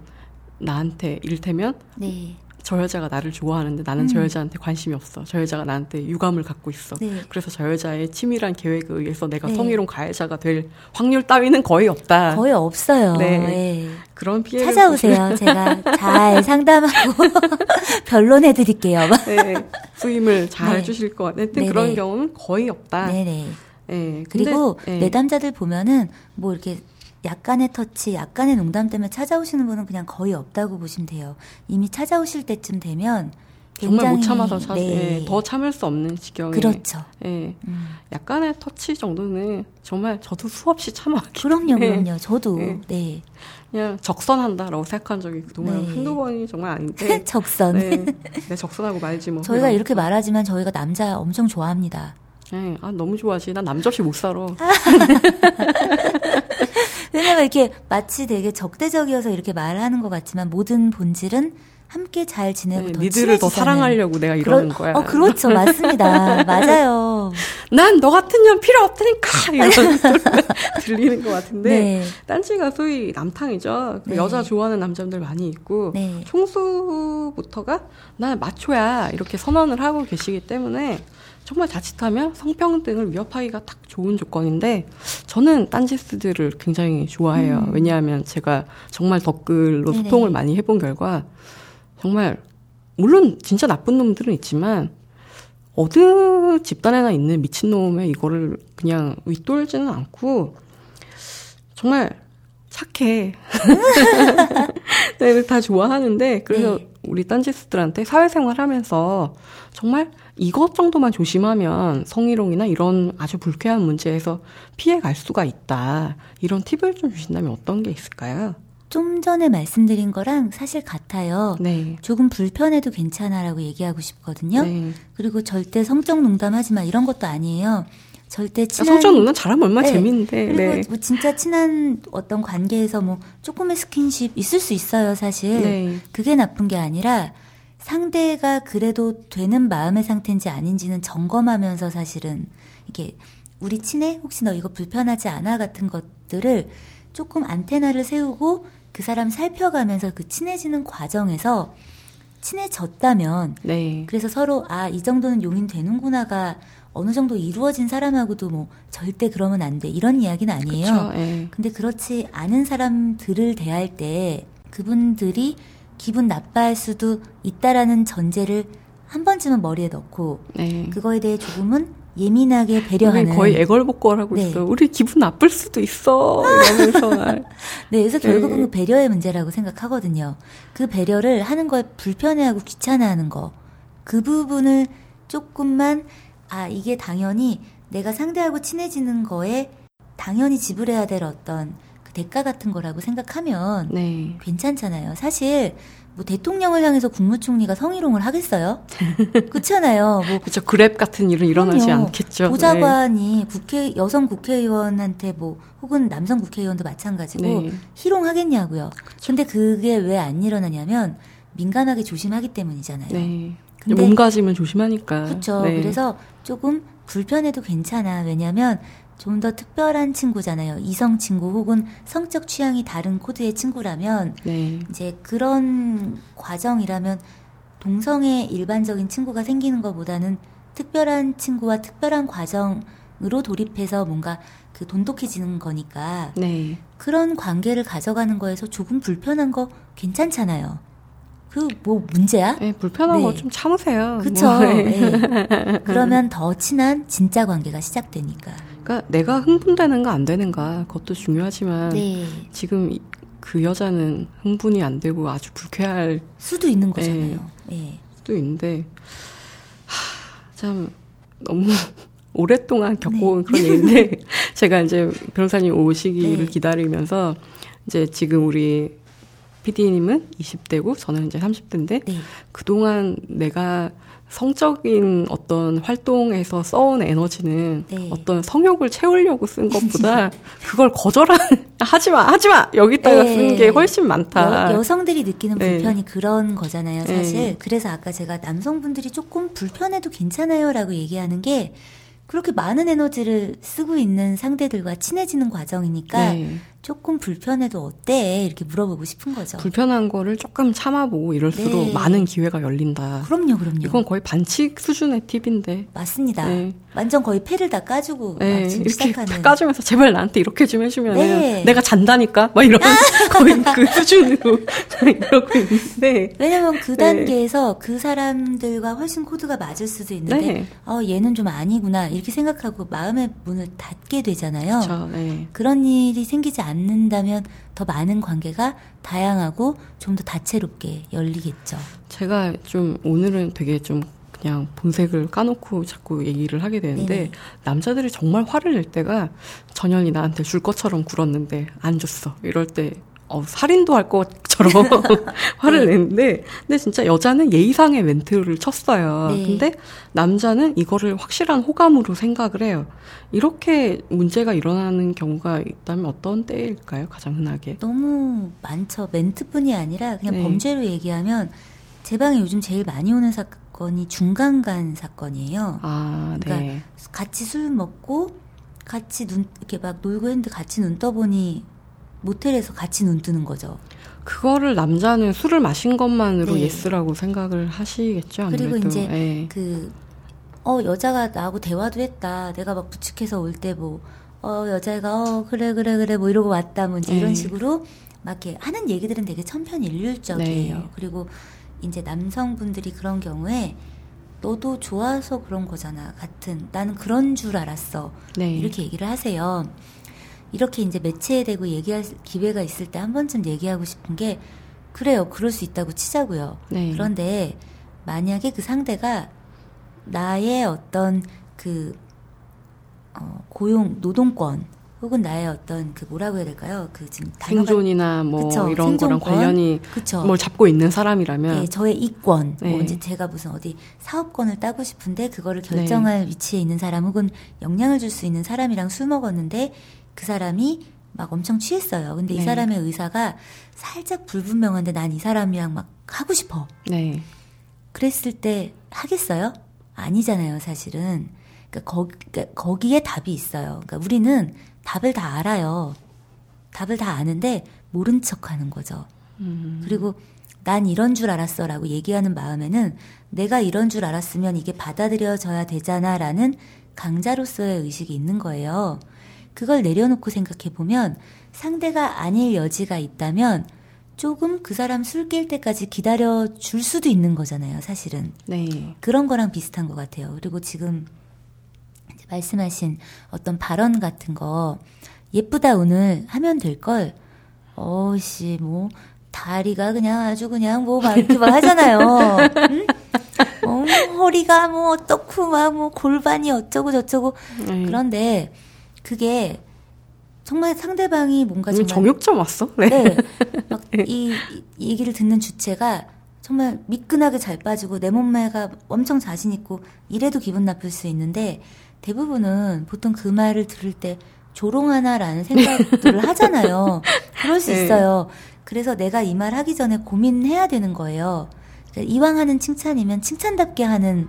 A: 나한테 이를테면 네. 저 여자가 나를 좋아하는데 나는 음. 저 여자한테 관심이 없어. 저 여자가 나한테 유감을 갖고 있어. 네. 그래서 저 여자의 치밀한 계획에 의해서 내가 네. 성희롱 가해자가 될 확률 따위는 거의 없다.
B: 거의 없어요. 네. 네.
A: 그런 피해
B: 찾아오세요. 제가 잘 *laughs* 상담하고 *laughs* 변론해 드릴게요.
A: 네. 수임을 잘 네. 주실 것 같아요. 하여튼 그런 경우는 거의 없다.
B: 네네. 네. 그리고 네. 내담자들 보면은 뭐 이렇게 약간의 터치, 약간의 농담 때문에 찾아오시는 분은 그냥 거의 없다고 보시면 돼요. 이미 찾아오실 때쯤 되면
A: 정말 못 참아서 차, 네. 예, 더 참을 수 없는 지경에
B: 그렇죠.
A: 예, 음. 약간의 터치 정도는 정말 저도 수없이 참아왔기
B: 그럼요, 그럼요. 저도 예. 네.
A: 그냥 적선한다라고 생각한 적이 그동안 네. 한두 번이 정말 아닌데 *laughs*
B: 적선. 네,
A: 네, 적선하고 말지 뭐.
B: 저희가 이렇게 말하지만 저희가 남자 엄청 좋아합니다.
A: 네, 아 너무 좋아하지. 난 남자 없이 못 살아. *laughs*
B: 왜냐면 이렇게 마치 되게 적대적이어서 이렇게 말하는 것 같지만 모든 본질은 함께 잘 지내고 네, 더
A: 니들을 더 사랑하려고 내가 이러는 그러, 거야.
B: 어, 그렇죠. 맞습니다. *laughs* 맞아요.
A: 난 너 같은 년 필요 없다니까! 이런 *laughs* 들리는 것 같은데, 네. 딴지가 소위 남탕이죠. 그 네. 여자 좋아하는 남자들 많이 있고, 네. 총수부터가 나 마초야! 이렇게 선언을 하고 계시기 때문에, 정말 자칫하면 성평등을 위협하기가 딱 좋은 조건인데 저는 딴지스들을 굉장히 좋아해요. 음. 왜냐하면 제가 정말 댓글로 네네. 소통을 많이 해본 결과 정말 물론 진짜 나쁜 놈들은 있지만 어느 집단에나 있는 미친놈의 이거를 그냥 윗돌지는 않고 정말 착해. *laughs* 네, 다 좋아하는데 그래서 네. 우리 딴지스들한테 사회생활 하면서 정말 이것 정도만 조심하면 성희롱이나 이런 아주 불쾌한 문제에서 피해 갈 수가 있다. 이런 팁을 좀 주신다면 어떤 게 있을까요?
B: 좀 전에 말씀드린 거랑 사실 같아요. 네. 조금 불편해도 괜찮아라고 얘기하고 싶거든요. 네. 그리고 절대 성적 농담하지 마 이런 것도 아니에요. 절대 친한
A: 성적 농담 잘하면 얼마나 네. 재밌는데.
B: 그리고 네. 뭐 진짜 친한 어떤 관계에서 뭐 조금의 스킨십 있을 수 있어요, 사실. 네. 그게 나쁜 게 아니라 상대가 그래도 되는 마음의 상태인지 아닌지는 점검하면서 사실은 이게 우리 친해? 혹시 너 이거 불편하지 않아? 같은 것들을 조금 안테나를 세우고 그 사람 살펴가면서 그 친해지는 과정에서 친해졌다면 네. 그래서 서로 아 이 정도는 용인되는구나가 어느 정도 이루어진 사람하고도 뭐 절대 그러면 안 돼 이런 이야기는 아니에요. 그쵸, 예. 근데 그렇지 않은 사람들을 대할 때 그분들이 기분 나빠할 수도 있다라는 전제를 한 번쯤은 머리에 넣고 네. 그거에 대해 조금은 예민하게 배려하는
A: 거의 애걸복걸하고 네. 있어. 우리 기분 나쁠 수도 있어. 이러면서 *laughs*
B: 네, 그래서 결국은 네. 그 배려의 문제라고 생각하거든요. 그 배려를 하는 거에 불편해하고 귀찮아하는 거. 그 부분을 조금만 아, 이게 당연히 내가 상대하고 친해지는 거에 당연히 지불해야 될 어떤 그 대가 같은 거라고 생각하면 네. 괜찮잖아요. 사실 뭐 대통령을 향해서 국무총리가 성희롱을 하겠어요? *laughs* 그렇잖아요. 뭐
A: 그렇죠. 그랩 같은 일은 일어나지 그럼요. 않겠죠.
B: 보좌관이 네. 국회 여성 국회의원한테 뭐 혹은 남성 국회의원도 마찬가지고 네. 희롱하겠냐고요. 그쵸. 근데 그게 왜 안 일어나냐면 민감하게 조심하기 때문이잖아요. 네.
A: 몸가짐을 조심하니까.
B: 그렇죠. 네. 그래서 조금 불편해도 괜찮아. 왜냐하면 좀 더 특별한 친구잖아요. 이성 친구 혹은 성적 취향이 다른 코드의 친구라면 네. 이제 그런 과정이라면 동성의 일반적인 친구가 생기는 것보다는 특별한 친구와 특별한 과정으로 돌입해서 뭔가 그 돈독해지는 거니까 네. 그런 관계를 가져가는 거에서 조금 불편한 거 괜찮잖아요. 그 뭐 문제야?
A: 네, 불편한 네. 거좀 참으세요.
B: 그렇죠. 뭐. 네. *laughs* 그러면 더 친한 진짜 관계가 시작되니까.
A: 그러니까 내가 흥분되는가 안 되는가 그것도 중요하지만 네. 지금 그 여자는 흥분이 안 되고 아주 불쾌할
B: 수도 있는 거잖아요. 네.
A: 수도 있는데 하, 참 너무 *laughs* 오랫동안 겪어온 네. 그런 얘기인데 *laughs* 제가 이제 변호사님 오시기를 네. 기다리면서 이제 지금 우리 PD님은 20대고 저는 이제 30대인데 네. 그동안 내가 성적인 어떤 활동에서 써온 에너지는 네. 어떤 성욕을 채우려고 쓴 것보다 *laughs* 그걸 거절한 하지마 하지마 여기다가 네. 쓴게 훨씬 많다.
B: 여, 성들이 느끼는 네. 불편이 그런 거잖아요, 사실. 네. 그래서 아까 제가 남성분들이 조금 불편해도 괜찮아요라고 얘기하는 게 그렇게 많은 에너지를 쓰고 있는 상대들과 친해지는 과정이니까 네. 조금 불편해도 어때? 이렇게 물어보고 싶은 거죠.
A: 불편한 거를 조금 참아보고 이럴수록 네. 많은 기회가 열린다.
B: 그럼요, 그럼요.
A: 이건 거의 반칙 수준의 팁인데.
B: 맞습니다. 네. 완전 거의 패를 다 까주고 네. 이렇게 시작하는.
A: 까주면서 제발 나한테 이렇게 좀 해주면 네. 내가 잔다니까 막 이런 *laughs* 거의 그 수준으로 이러고 있는데.
B: 왜냐면 그 네. 단계에서 그 사람들과 훨씬 코드가 맞을 수도 있는데, 네. 어 얘는 좀 아니구나 이렇게 생각하고 마음의 문을 닫게 되잖아요. 그쵸, 그런 일이 생기지 않. 않는다면 더 많은 관계가 다양하고 좀 더 다채롭게 열리겠죠.
A: 제가 좀 오늘은 되게 좀 그냥 본색을 까놓고 자꾸 얘기를 하게 되는데 네 남자들이 정말 화를 낼 때가 전현이 나한테 줄 것처럼 굴었는데 안 줬어 이럴 때 어, 살인도 할 것처럼 *laughs* *laughs* 화를 네. 내는데, 근데 진짜 여자는 예의상의 멘트를 쳤어요. 네. 근데 남자는 이거를 확실한 호감으로 생각을 해요. 이렇게 문제가 일어나는 경우가 있다면 어떤 때일까요? 가장 흔하게?
B: 너무 많죠. 멘트뿐이 아니라 그냥 네. 범죄로 얘기하면 제 방에 요즘 제일 많이 오는 사건이 준강간 사건이에요. 아, 그러니까 네. 같이 술 먹고 같이 눈 이렇게 막 놀고 했는데 같이 눈 떠보니 모텔에서 같이 눈 뜨는 거죠.
A: 그거를 남자는 술을 마신 것만으로 네. yes라고 생각을 하시겠죠. 아무래도.
B: 그리고 이제 네. 그, 어, 여자가 나하고 대화도 했다. 내가 막 부축해서 올 때 뭐, 어, 여자애가, 어, 그래, 그래, 그래, 뭐 이러고 왔다. 뭐 이제 네. 이런 식으로 막 이렇게 하는 얘기들은 되게 천편일률적이에요. 네. 그리고 이제 남성분들이 그런 경우에 너도 좋아서 그런 거잖아. 같은. 나는 그런 줄 알았어. 네. 이렇게 얘기를 하세요. 이렇게 이제 매체에 대고 얘기할 기회가 있을 때 한 번쯤 얘기하고 싶은 게 그래요. 그럴 수 있다고 치자고요. 네. 그런데 만약에 그 상대가 나의 어떤 그 어, 고용 노동권 혹은 나의 어떤 그 뭐라고 해야 될까요? 그 지금
A: 생존이나 뭐 그쵸, 이런 생존권? 거랑 관련이 그쵸. 뭘 잡고 있는 사람이라면
B: 네, 저의 이권 뭐 네. 뭐 이제 제가 무슨 어디 사업권을 따고 싶은데 그거를 결정할 네. 위치에 있는 사람 혹은 영향을 줄 수 있는 사람이랑 술 먹었는데 그 사람이 막 엄청 취했어요. 근데 네. 이 사람의 의사가 살짝 불분명한데 난 이 사람이랑 막 하고 싶어. 네. 그랬을 때 하겠어요? 아니잖아요, 사실은. 그러니까, 거, 그러니까 거기에 답이 있어요. 그러니까 우리는 답을 다 알아요. 답을 다 아는데 모른 척 하는 거죠. 음. 그리고 난 이런 줄 알았어 라고 얘기하는 마음에는 내가 이런 줄 알았으면 이게 받아들여져야 되잖아 라는 강자로서의 의식이 있는 거예요. 그걸 내려놓고 생각해 보면 상대가 아닐 여지가 있다면 조금 그 사람 술 깰 때까지 기다려 줄 수도 있는 거잖아요, 사실은. 네. 그런 거랑 비슷한 것 같아요. 그리고 지금 말씀하신 어떤 발언 같은 거 예쁘다 오늘 하면 될 걸. 어씨 뭐 다리가 그냥 아주 그냥 뭐 막 이렇게 막 하잖아요. 응? 어, 허리가 뭐 어떻고 막 뭐 골반이 어쩌고 저쩌고 네. 그런데 그게 정말 상대방이 뭔가
A: 정말 정육점 왔어? 네.
B: 네. 막이 이 얘기를 듣는 주체가 정말 미끈하게 잘 빠지고 내 몸매가 엄청 자신 있고 이래도 기분 나쁠 수 있는데 대부분은 보통 그 말을 들을 때 조롱하나라는 생각들을 *laughs* 하잖아요. 그럴 수 네. 있어요. 그래서 내가 이 말 하기 전에 고민해야 되는 거예요. 그러니까 이왕 하는 칭찬이면 칭찬답게 하는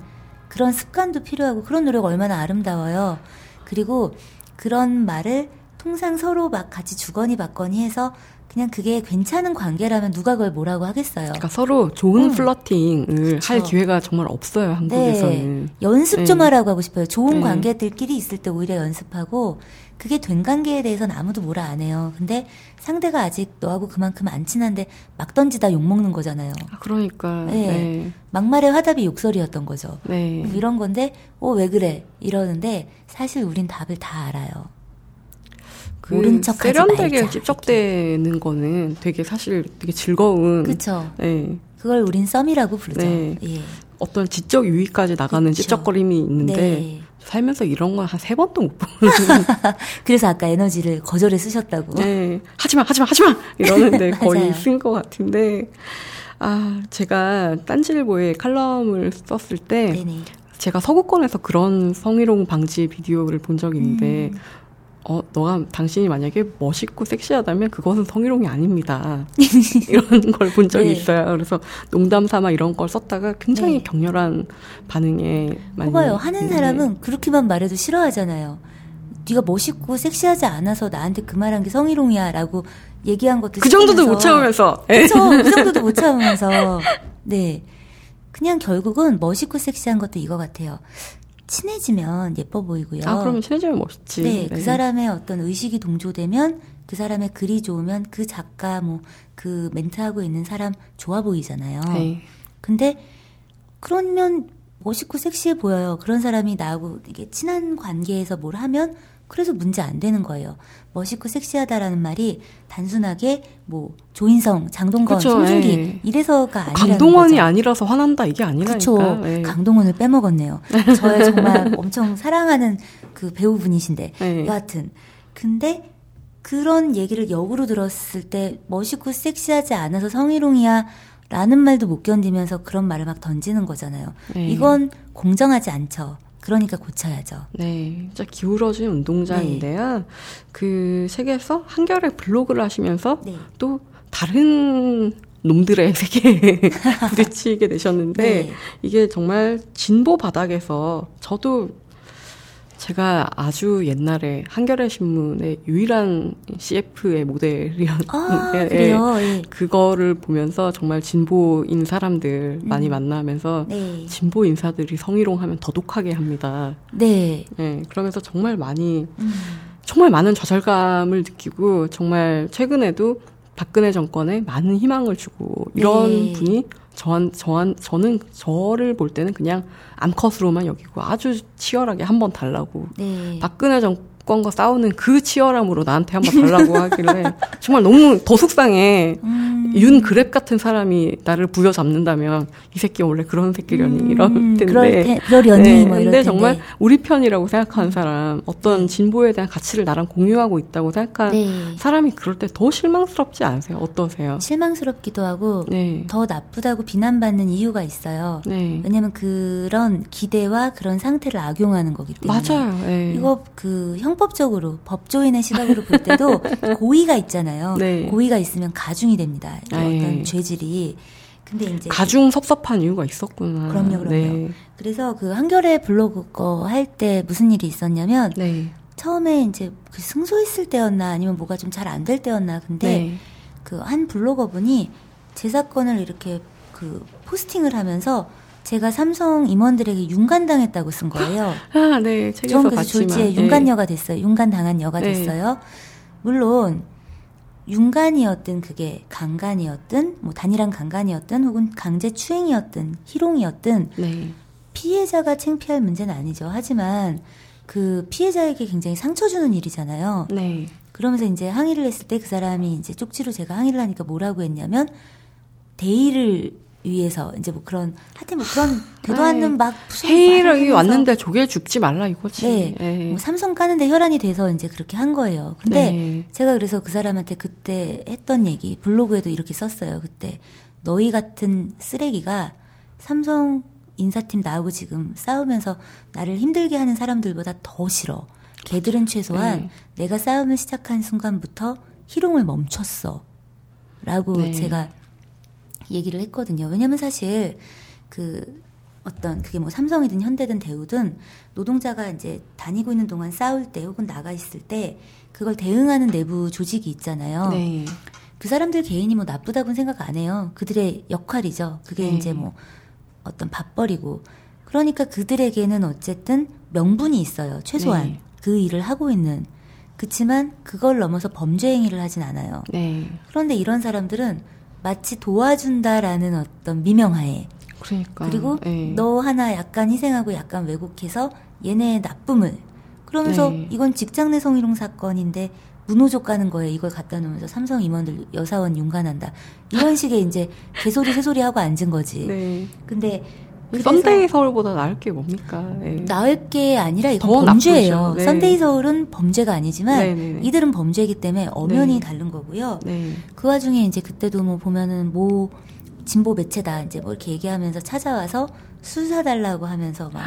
B: 그런 습관도 필요하고 그런 노력 얼마나 아름다워요. 그리고 그런 말을 통상 서로 막 같이 주거니 받거니 해서 그냥 그게 괜찮은 관계라면 누가 그걸 뭐라고 하겠어요.
A: 그러니까 서로 좋은 음. 플러팅을 그쵸. 할 기회가 정말 없어요 한국에서는.
B: 네. 연습 좀 네. 하라고 하고 싶어요. 좋은 네. 관계들끼리 있을 때 오히려 연습하고 그게 된 관계에 대해서는 아무도 뭐라 안 해요. 근데 상대가 아직 너하고 그만큼 안 친한데 막 던지다 욕 먹는 거잖아요.
A: 아, 그러니까. 네. 네.
B: 막말의 화답이 욕설이었던 거죠. 네. 이런 건데, 어, 왜 그래? 이러는데, 사실 우린 답을 다 알아요.
A: 그 모른 척 세련되게 찝적대는 거는 되게 사실 되게 즐거운.
B: 그렇죠. 네. 그걸 우린 썸이라고 부르죠. 네. 예.
A: 어떤 지적 유의까지 나가는 그쵸. 찝적거림이 있는데 네. 살면서 이런 건한세 번도 못 보는. *laughs*
B: 그래서 아까 에너지를 거절에 쓰셨다고.
A: 네. 하지마, 하지마, 하지마! 이러는데 *laughs* 거의 쓴 것 같은데. 아, 제가 딴지일보에 칼럼을 썼을 때. 네네. 제가 서구권에서 그런 성희롱 방지 비디오를 본 적이 있는데, 음. 어, 너가, 당신이 만약에 멋있고 섹시하다면 그것은 성희롱이 아닙니다. *laughs* 이런 걸 본 적이 네. 있어요. 그래서 농담 삼아 이런 걸 썼다가 굉장히 네. 격렬한 반응에
B: 많이. 봐요. 하는 사람은 그렇게만 말해도 싫어하잖아요. 네가 멋있고 섹시하지 않아서 나한테 그 말한 게 성희롱이야 라고 얘기한 것도
A: 그 정도도 못 참으면서
B: 그렇죠 그 *laughs* 정도도 못 참으면서 네 그냥 결국은 멋있고 섹시한 것도 이거 같아요 친해지면 예뻐 보이고요.
A: 아, 그러면 친해지면 멋있지.
B: 네, 네, 그 사람의 어떤 의식이 동조되면 그 사람의 글이 좋으면 그 작가 뭐 그 멘트하고 있는 사람 좋아 보이잖아요. 네. 근데 그러면 멋있고 섹시해 보여요. 그런 사람이 나하고 이게 친한 관계에서 뭘 하면 그래서 문제 안 되는 거예요. 멋있고 섹시하다라는 말이 단순하게 뭐 조인성, 장동건, 그쵸, 송중기 예. 이래서가 아니라
A: 강동원이 거죠. 아니라서 화난다 이게 아니라니까.
B: 그렇죠. 예. 강동원을 빼먹었네요. *laughs* 저의 정말 엄청 사랑하는 그 배우분이신데 예. 여하튼 근데 그런 얘기를 역으로 들었을 때 멋있고 섹시하지 않아서 성희롱이야 라는 말도 못 견디면서 그런 말을 막 던지는 거잖아요. 네. 이건 공정하지 않죠. 그러니까 고쳐야죠.
A: 네, 진짜 기울어진 운동장인데요. 네. 그 책에서 한결의 블로그를 하시면서 네. 또 다른 놈들의 세계에 *laughs* 부딪히게 되셨는데 네. 이게 정말 진보 바닥에서 저도 제가 아주 옛날에 한겨레 신문의 유일한 CF의 모델이었는데
B: 아, 예,
A: 그거를 보면서 정말 진보인 사람들 음. 많이 만나면서 네. 진보 인사들이 성희롱하면 더 독하게 합니다.
B: 네.
A: 네. 그러면서 정말 많이 음. 정말 많은 좌절감을 느끼고 정말 최근에도 박근혜 정권에 많은 희망을 주고 이런 네. 분이 저한, 저한, 저는, 저를 볼 때는 그냥 암컷으로만 여기고 아주 치열하게 한 번 달라고. 네. 박근혜 정, 정권과 싸우는 그 치열함으로 나한테 한번 달라고 *laughs* 하길래 정말 너무 더 속상해. 음. 윤 그랩 같은 사람이 나를 부여잡는다면 이 새끼 원래 그런 새끼려니 음. 이럴 텐데. 그럴 테,
B: 그러려니 네. 뭐
A: 근데 정말 우리 편이라고 생각하는 사람, 어떤 네. 진보에 대한 가치를 나랑 공유하고 있다고 생각하는 네. 사람이 그럴 때 더 실망스럽지 않으세요? 어떠세요?
B: 실망스럽기도 하고 네. 더 나쁘다고 비난받는 이유가 있어요. 네. 왜냐면 그런 기대와 그런 상태를 악용하는 거기 때문에.
A: 맞아요. 네.
B: 이거 그 형, 형법적으로 법조인의 시각으로 볼 때도 *laughs* 고의가 있잖아요. 네. 고의가 있으면 가중이 됩니다. 어떤 네. 죄질이. 근데 이제
A: 가중 섭섭한 이유가 있었구나.
B: 그럼요, 그럼요. 네. 그래서 그 한겨레 블로그 거 할 때 무슨 일이 있었냐면 네. 처음에 이제 그 승소했을 때였나 아니면 뭐가 좀 잘 안 될 때였나 근데 네. 그한 블로거분이 제 사건을 이렇게 그 포스팅을 하면서 제가 삼성 임원들에게 윤간당했다고 쓴 거예요.
A: 아, 네. 책에서
B: 그래서 졸지에 윤간녀가 됐어요. 윤간당한 여가 네. 됐어요. 물론 윤간이었든 그게 강간이었든 뭐 단일한 강간이었든 혹은 강제 추행이었든 희롱이었든 네. 피해자가 창피할 문제는 아니죠. 하지만 그 피해자에게 굉장히 상처 주는 일이잖아요. 네. 그러면서 이제 항의를 했을 때 그 사람이 이제 쪽지로 제가 항의를 하니까 뭐라고 했냐면 대의를 위해서 이제 뭐 그런 하여튼 뭐 그런 되도 않는 막
A: 회의를 왔는데 조개 죽지 말라 이거지.
B: 네. 네. 뭐 삼성 까는데 혈안이 돼서 이제 그렇게 한 거예요. 근데 네. 제가 그래서 그 사람한테 그때 했던 얘기 블로그에도 이렇게 썼어요. 그때 너희 같은 쓰레기가 삼성 인사팀 나오고 지금 싸우면서 나를 힘들게 하는 사람들보다 더 싫어. 걔들은 최소한 네. 내가 싸움을 시작한 순간부터 희롱을 멈췄어. 라고 네. 제가 얘기를 했거든요. 왜냐면 사실 그 어떤 그게 뭐 삼성이든 현대든 대우든 노동자가 이제 다니고 있는 동안 싸울 때 혹은 나가 있을 때 그걸 대응하는 내부 조직이 있잖아요. 네. 그 사람들 개인이 뭐 나쁘다고는 생각 안 해요. 그들의 역할이죠. 그게 네. 이제 뭐 어떤 밥벌이고 그러니까 그들에게는 어쨌든 명분이 있어요. 최소한 네. 그 일을 하고 있는 그렇지만 그걸 넘어서 범죄 행위를 하진 않아요. 네. 그런데 이런 사람들은 마치 도와준다라는 어떤 미명하에
A: 그러니까.
B: 그리고 네. 너 하나 약간 희생하고 약간 왜곡해서 얘네의 나쁨을 그러면서 네. 이건 직장 내 성희롱 사건인데 문호족 가는 거에 이걸 갖다 놓으면서 삼성 임원들 여사원 윤간한다 이런 식의 이제 개소리 새소리 하고 앉은 거지. 네. 근데
A: 썬데이 서울보다 나을 게 뭡니까?
B: 네. 나을 게 아니라 이건 범죄예요. 네. 썬데이 서울은 범죄가 아니지만 네네. 네, 네. 이들은 범죄이기 때문에 엄연히 네. 다른 거고요. 네. 그 와중에 이제 그때도 뭐 보면은 뭐 진보 매체다 이제 뭐 이렇게 얘기하면서 찾아와서 술 사달라고 하면서 막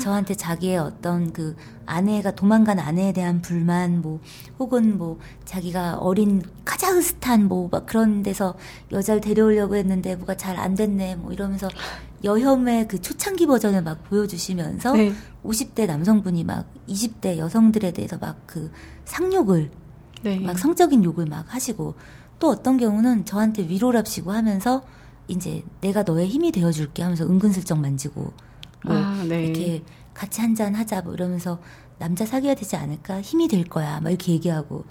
B: 저한테 자기의 어떤 그 아내가 도망간 아내에 대한 불만 뭐 혹은 뭐 자기가 어린 카자흐스탄 뭐 막 그런 데서 여자를 데려오려고 했는데 뭐가 잘 안 됐네 뭐 이러면서 여혐의 그 초창기 버전을 막 보여주시면서 네. 50대 남성분이 막 20대 여성들에 대해서 막 그 상욕을 네. 막 성적인 욕을 막 하시고 또 어떤 경우는 저한테 위로랍시고 하면서 이제 내가 너의 힘이 되어줄게 하면서 은근슬쩍 만지고 뭐 아, 네. 이렇게 같이 한 잔 하자 뭐 이러면서 남자 사귀어야 되지 않을까 힘이 될 거야 막 이렇게 얘기하고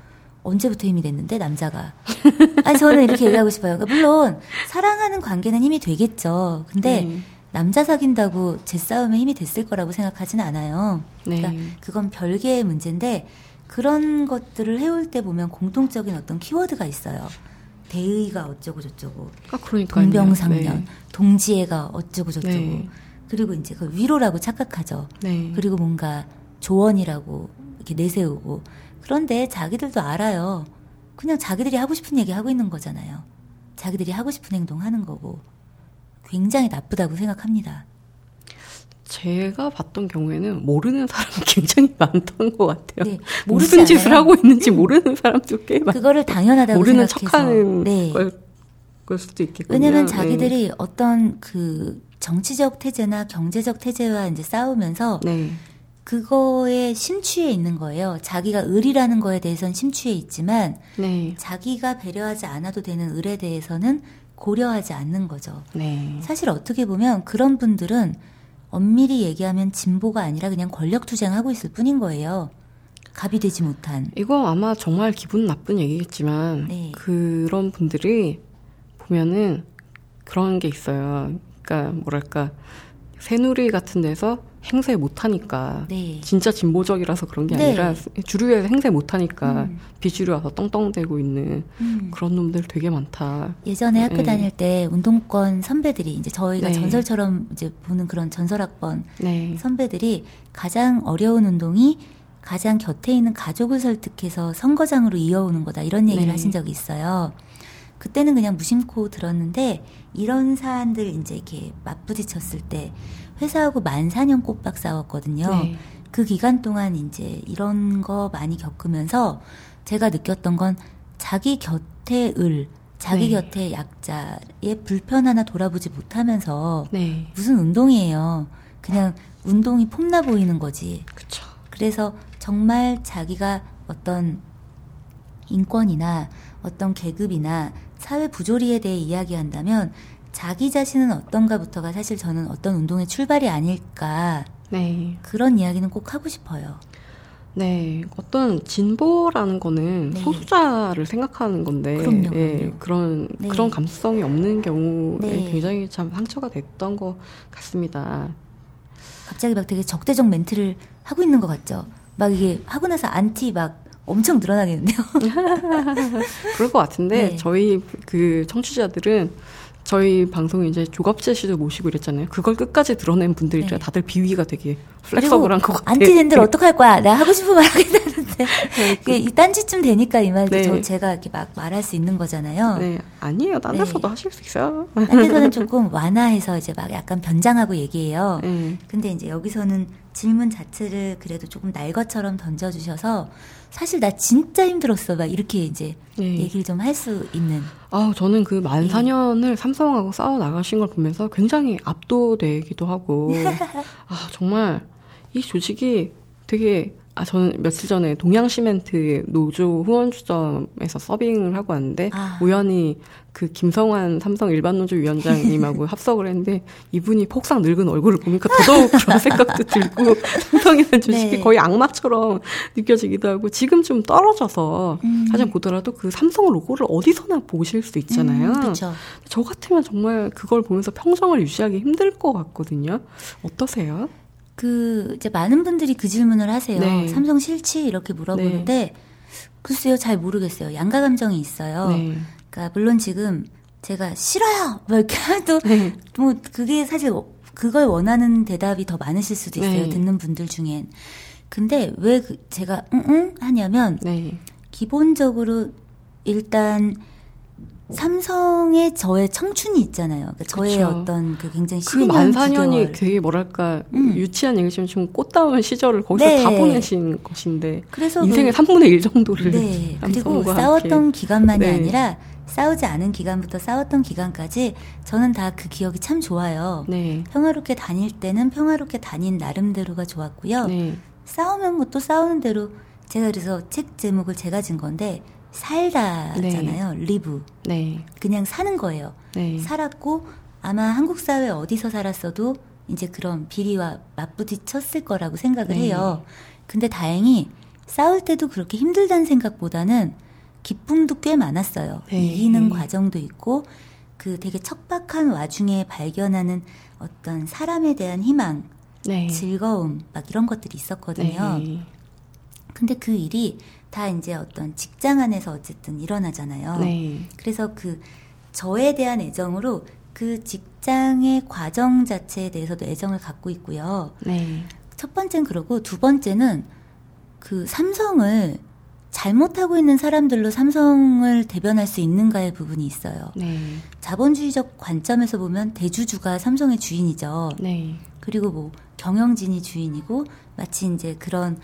B: 언제부터 힘이 됐는데 남자가 *laughs* 아니 저는 이렇게 얘기하고 싶어요. 그러니까 물론 사랑하는 관계는 힘이 되겠죠. 근데 네. 남자 사귄다고 제 싸움에 힘이 됐을 거라고 생각하지는 않아요. 그러니까 네. 그건 별개의 문제인데 그런 것들을 해올 때 보면 공통적인 어떤 키워드가 있어요. 대의가 어쩌고 저쩌고. 아, 그러니까 동병상련. 네. 동지애가 어쩌고 저쩌고. 네. 그리고 이제 그 위로라고 착각하죠. 네. 그리고 뭔가 조언이라고 이렇게 내세우고. 그런데 자기들도 알아요. 그냥 자기들이 하고 싶은 얘기 하고 있는 거잖아요. 자기들이 하고 싶은 행동 하는 거고. 굉장히 나쁘다고 생각합니다.
A: 제가 봤던 경우에는 모르는 사람이 *laughs* 굉장히 많던 것 같아요. 네, 무슨 짓을 하고 있는지 음. 모르는 사람도 꽤 많아요.
B: 그거를 당연하다고
A: 모르는
B: 생각해서.
A: 척하는 네. 걸, 걸 수도 있겠군요.
B: 왜냐하면 네. 자기들이 네. 어떤 그 정치적 태제나 경제적 태제와 이제 싸우면서 네. 그거에 심취해 있는 거예요. 자기가 을이라는 거에 대해서는 심취해 있지만 네. 자기가 배려하지 않아도 되는 을에 대해서는 고려하지 않는 거죠. 네. 사실 어떻게 보면 그런 분들은 엄밀히 얘기하면 진보가 아니라 그냥 권력 투쟁하고 있을 뿐인 거예요. 갑이 되지 못한.
A: 이거 아마 정말 기분 나쁜 얘기겠지만 네. 그런 분들이 보면은 그런 게 있어요. 그러니까 뭐랄까 새누리 같은 데서 행세 못하니까 네. 진짜 진보적이라서 그런 게 네. 아니라 주류에서 행세 못하니까 음. 비주류 와서 떵떵대고 있는 음. 그런 놈들 되게 많다.
B: 예전에 학교 네. 다닐 때 운동권 선배들이 이제 저희가 네. 전설처럼 이제 보는 그런 전설학번 네. 선배들이 가장 어려운 운동이 가장 곁에 있는 가족을 설득해서 선거장으로 이어오는 거다 이런 얘기를 네. 하신 적이 있어요. 그때는 그냥 무심코 들었는데 이런 사안들 이제 이렇게 맞부딪혔을 때 회사하고 만 4년 꼬박 싸웠거든요. 네. 그 기간 동안 이제 이런 거 많이 겪으면서 제가 느꼈던 건 자기 곁에 을, 자기 네. 곁에 약자의 불편 하나 돌아보지 못하면서 네. 무슨 운동이에요. 그냥 운동이 폼나 보이는 거지.
A: 그쵸.
B: 그래서 정말 자기가 어떤 인권이나 어떤 계급이나 사회 부조리에 대해 이야기한다면 자기 자신은 어떤가부터가 사실 저는 어떤 운동의 출발이 아닐까. 네. 그런 이야기는 꼭 하고 싶어요.
A: 네, 어떤 진보라는 거는 네. 소수자를 생각하는 건데,
B: 그럼요, 그럼요. 예,
A: 그런 네. 그런 감수성이 없는 경우에 네. 굉장히 참 상처가 됐던 것 같습니다.
B: 갑자기 막 되게 적대적 멘트를 하고 있는 것 같죠. 막 이게 하고 나서 안티 막 엄청 늘어나겠는데요. *laughs*
A: 그럴 것 같은데 네. 저희 그 청취자들은 저희 방송에 이제 조갑제 씨도 모시고 이랬잖아요. 그걸 끝까지 들어낸 분들이 네. 다들 비위가 되게 flexible한 것 같아요.
B: 안티 생긴들 *laughs* 어떡할 거야? 내가 하고 싶은 말 하겠다는데. 네. 이 딴지쯤 되니까 이 말도 네. 제가 이렇게 막 말할 수 있는 거잖아요.
A: 네. 아니에요. 딴 데서도 네. 하실 수 있어요.
B: 딴 데서는 조금 완화해서 이제 막 약간 변장하고 얘기해요. 네. 근데 이제 여기서는 질문 자체를 그래도 조금 날 것처럼 던져주셔서 사실 나 진짜 힘들었어. 막 이렇게 이제 네. 얘기를 좀 할 수 있는.
A: 아, 저는 그만 4년을 네. 삼성하고 싸워 나가신 걸 보면서 굉장히 압도되기도 하고, *laughs* 아, 정말 이 조직이 되게 아, 저는 며칠 전에 동양시멘트 노조 후원주점에서 서빙을 하고 왔는데, 아. 우연히 그 김성환 삼성 일반 노조 위원장님하고 *laughs* 합석을 했는데, 이분이 폭삭 늙은 얼굴을 보니까 더더욱 그런 *laughs* 생각도 들고, 삼성이라는 주식이 네. 거의 악마처럼 느껴지기도 하고, 지금 좀 떨어져서, 음. 하자 보더라도 그 삼성 로고를 어디서나 보실 수 있잖아요. 음, 저 같으면 정말 그걸 보면서 평정을 유지하기 힘들 것 같거든요. 어떠세요?
B: 그 이제 많은 분들이 그 질문을 하세요. 네. 삼성 싫지 이렇게 물어보는데 네. 글쎄요 잘 모르겠어요. 양가 감정이 있어요. 네. 그러니까 물론 지금 제가 싫어요 뭐 이렇게 해도 네. 뭐 그게 사실 그걸 원하는 대답이 더 많으실 수도 있어요. 네. 듣는 분들 중엔. 근데 왜 그 제가 응응 하냐면 네. 기본적으로 일단 삼성의 저의 청춘이 있잖아요. 그러니까 저의 그쵸. 어떤 그 굉장히
A: 그 만사년이 되게 뭐랄까 음. 유치한 얘기지만 좀 꽃다운 시절을 거기서 네. 다 보내신 것인데 그래서 인생의 그, 3분의 1 정도를
B: 네. *laughs* 그리고 싸웠던 함께. 기간만이 네. 아니라 싸우지 않은 기간부터 싸웠던 기간까지 저는 다 그 기억이 참 좋아요. 네. 평화롭게 다닐 때는 평화롭게 다닌 나름대로가 좋았고요. 네. 싸우면 뭐 또 싸우는 대로 제가 그래서 책 제목을 제가 진 건데 살다잖아요. 네. 리브. 네. 그냥 사는 거예요. 네. 살았고 아마 한국 사회 어디서 살았어도 이제 그런 비리와 맞부딪혔을 거라고 생각을 네. 해요. 근데 다행히 싸울 때도 그렇게 힘들다는 생각보다는 기쁨도 꽤 많았어요. 네. 이기는 과정도 있고 그 되게 척박한 와중에 발견하는 어떤 사람에 대한 희망, 네. 즐거움 막 이런 것들이 있었거든요. 네. 근데 그 일이 다 이제 어떤 직장 안에서 어쨌든 일어나잖아요. 네. 그래서 그 저에 대한 애정으로 그 직장의 과정 자체에 대해서도 애정을 갖고 있고요. 네. 첫 번째는 그러고 두 번째는 그 삼성을 잘못하고 있는 사람들로 삼성을 대변할 수 있는가의 부분이 있어요. 네. 자본주의적 관점에서 보면 대주주가 삼성의 주인이죠. 네. 그리고 뭐 경영진이 주인이고 마치 이제 그런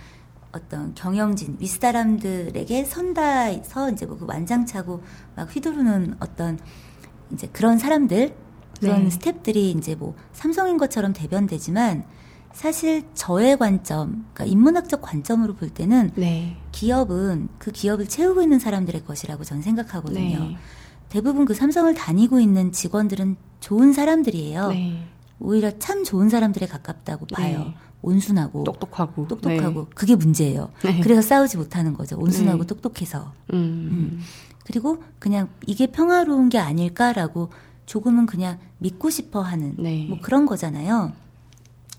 B: 어떤 경영진 윗사람들에게 선다서 이제 뭐그 완장차고 막 휘두르는 어떤 이제 그런 사람들 그런 네. 스탭들이 이제 뭐 삼성인 것처럼 대변되지만 사실 저의 관점, 그러니까 인문학적 관점으로 볼 때는 네. 기업은 그 기업을 채우고 있는 사람들의 것이라고 저는 생각하거든요. 네. 대부분 그 삼성을 다니고 있는 직원들은 좋은 사람들이에요. 네. 오히려 참 좋은 사람들에 가깝다고 봐요. 네. 온순하고
A: 똑똑하고
B: 똑똑하고 네. 그게 문제예요. 네. 그래서 싸우지 못하는 거죠. 온순하고 네. 똑똑해서. 음. 음. 그리고 그냥 이게 평화로운 게 아닐까라고 조금은 그냥 믿고 싶어 하는 네. 뭐 그런 거잖아요.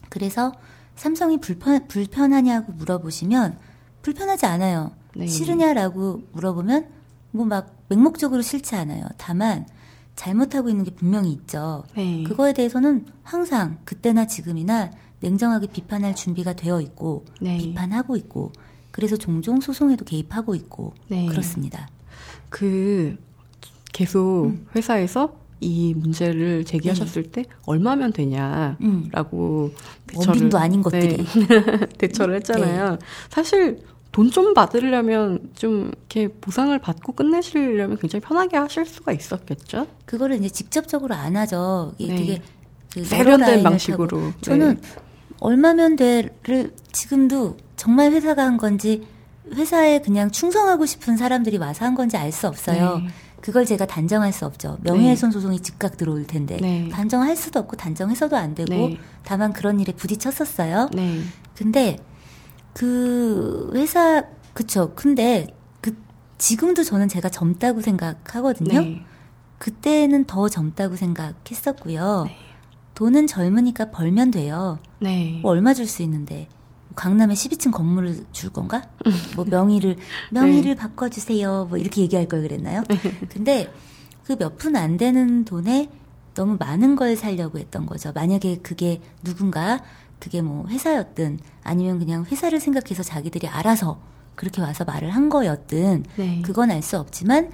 B: 그래서 삼성이 불편 불편하냐고 물어보시면 불편하지 않아요. 네. 싫으냐라고 물어보면 뭐 막 맹목적으로 싫지 않아요. 다만 잘못하고 있는 게 분명히 있죠. 네. 그거에 대해서는 항상 그때나 지금이나 냉정하게 비판할 준비가 되어 있고 네. 비판하고 있고 그래서 종종 소송에도 개입하고 있고 네. 그렇습니다.
A: 그 계속 음. 회사에서 이 문제를 제기하셨을 네. 때 얼마면 되냐라고 음.
B: 대처를 도 아닌 것들이
A: 네. *laughs* 대처를 했잖아요. 네. 사실 돈좀 받으려면 좀 이렇게 보상을 받고 끝내시려면 굉장히 편하게 하실 수가 있었겠죠.
B: 그거를 이제 직접적으로 안 하죠. 이게 네. 되게
A: 그 세련된 방식으로.
B: 저는 얼마면 돼를 지금도 정말 회사가 한 건지 회사에 그냥 충성하고 싶은 사람들이 와서 한 건지 알 수 없어요. 네. 그걸 제가 단정할 수 없죠. 명예훼손 네. 소송이 즉각 들어올 텐데 네. 단정할 수도 없고 단정해서도 안 되고 네. 다만 그런 일에 부딪혔었어요. 네. 근데 그 회사 그쵸. 근데 그 지금도 저는 제가 젊다고 생각하거든요. 네. 그때는 더 젊다고 생각했었고요. 네. 돈은 젊으니까 벌면 돼요. 네. 뭐 얼마 줄 수 있는데. 강남에 12층 건물을 줄 건가? 뭐 명의를 명의를 네. 바꿔 주세요. 뭐 이렇게 얘기할 걸 그랬나요? 근데 그 몇 푼 안 되는 돈에 너무 많은 걸 살려고 했던 거죠. 만약에 그게 누군가 그게 뭐 회사였든 아니면 그냥 회사를 생각해서 자기들이 알아서 그렇게 와서 말을 한 거였든 네. 그건 알 수 없지만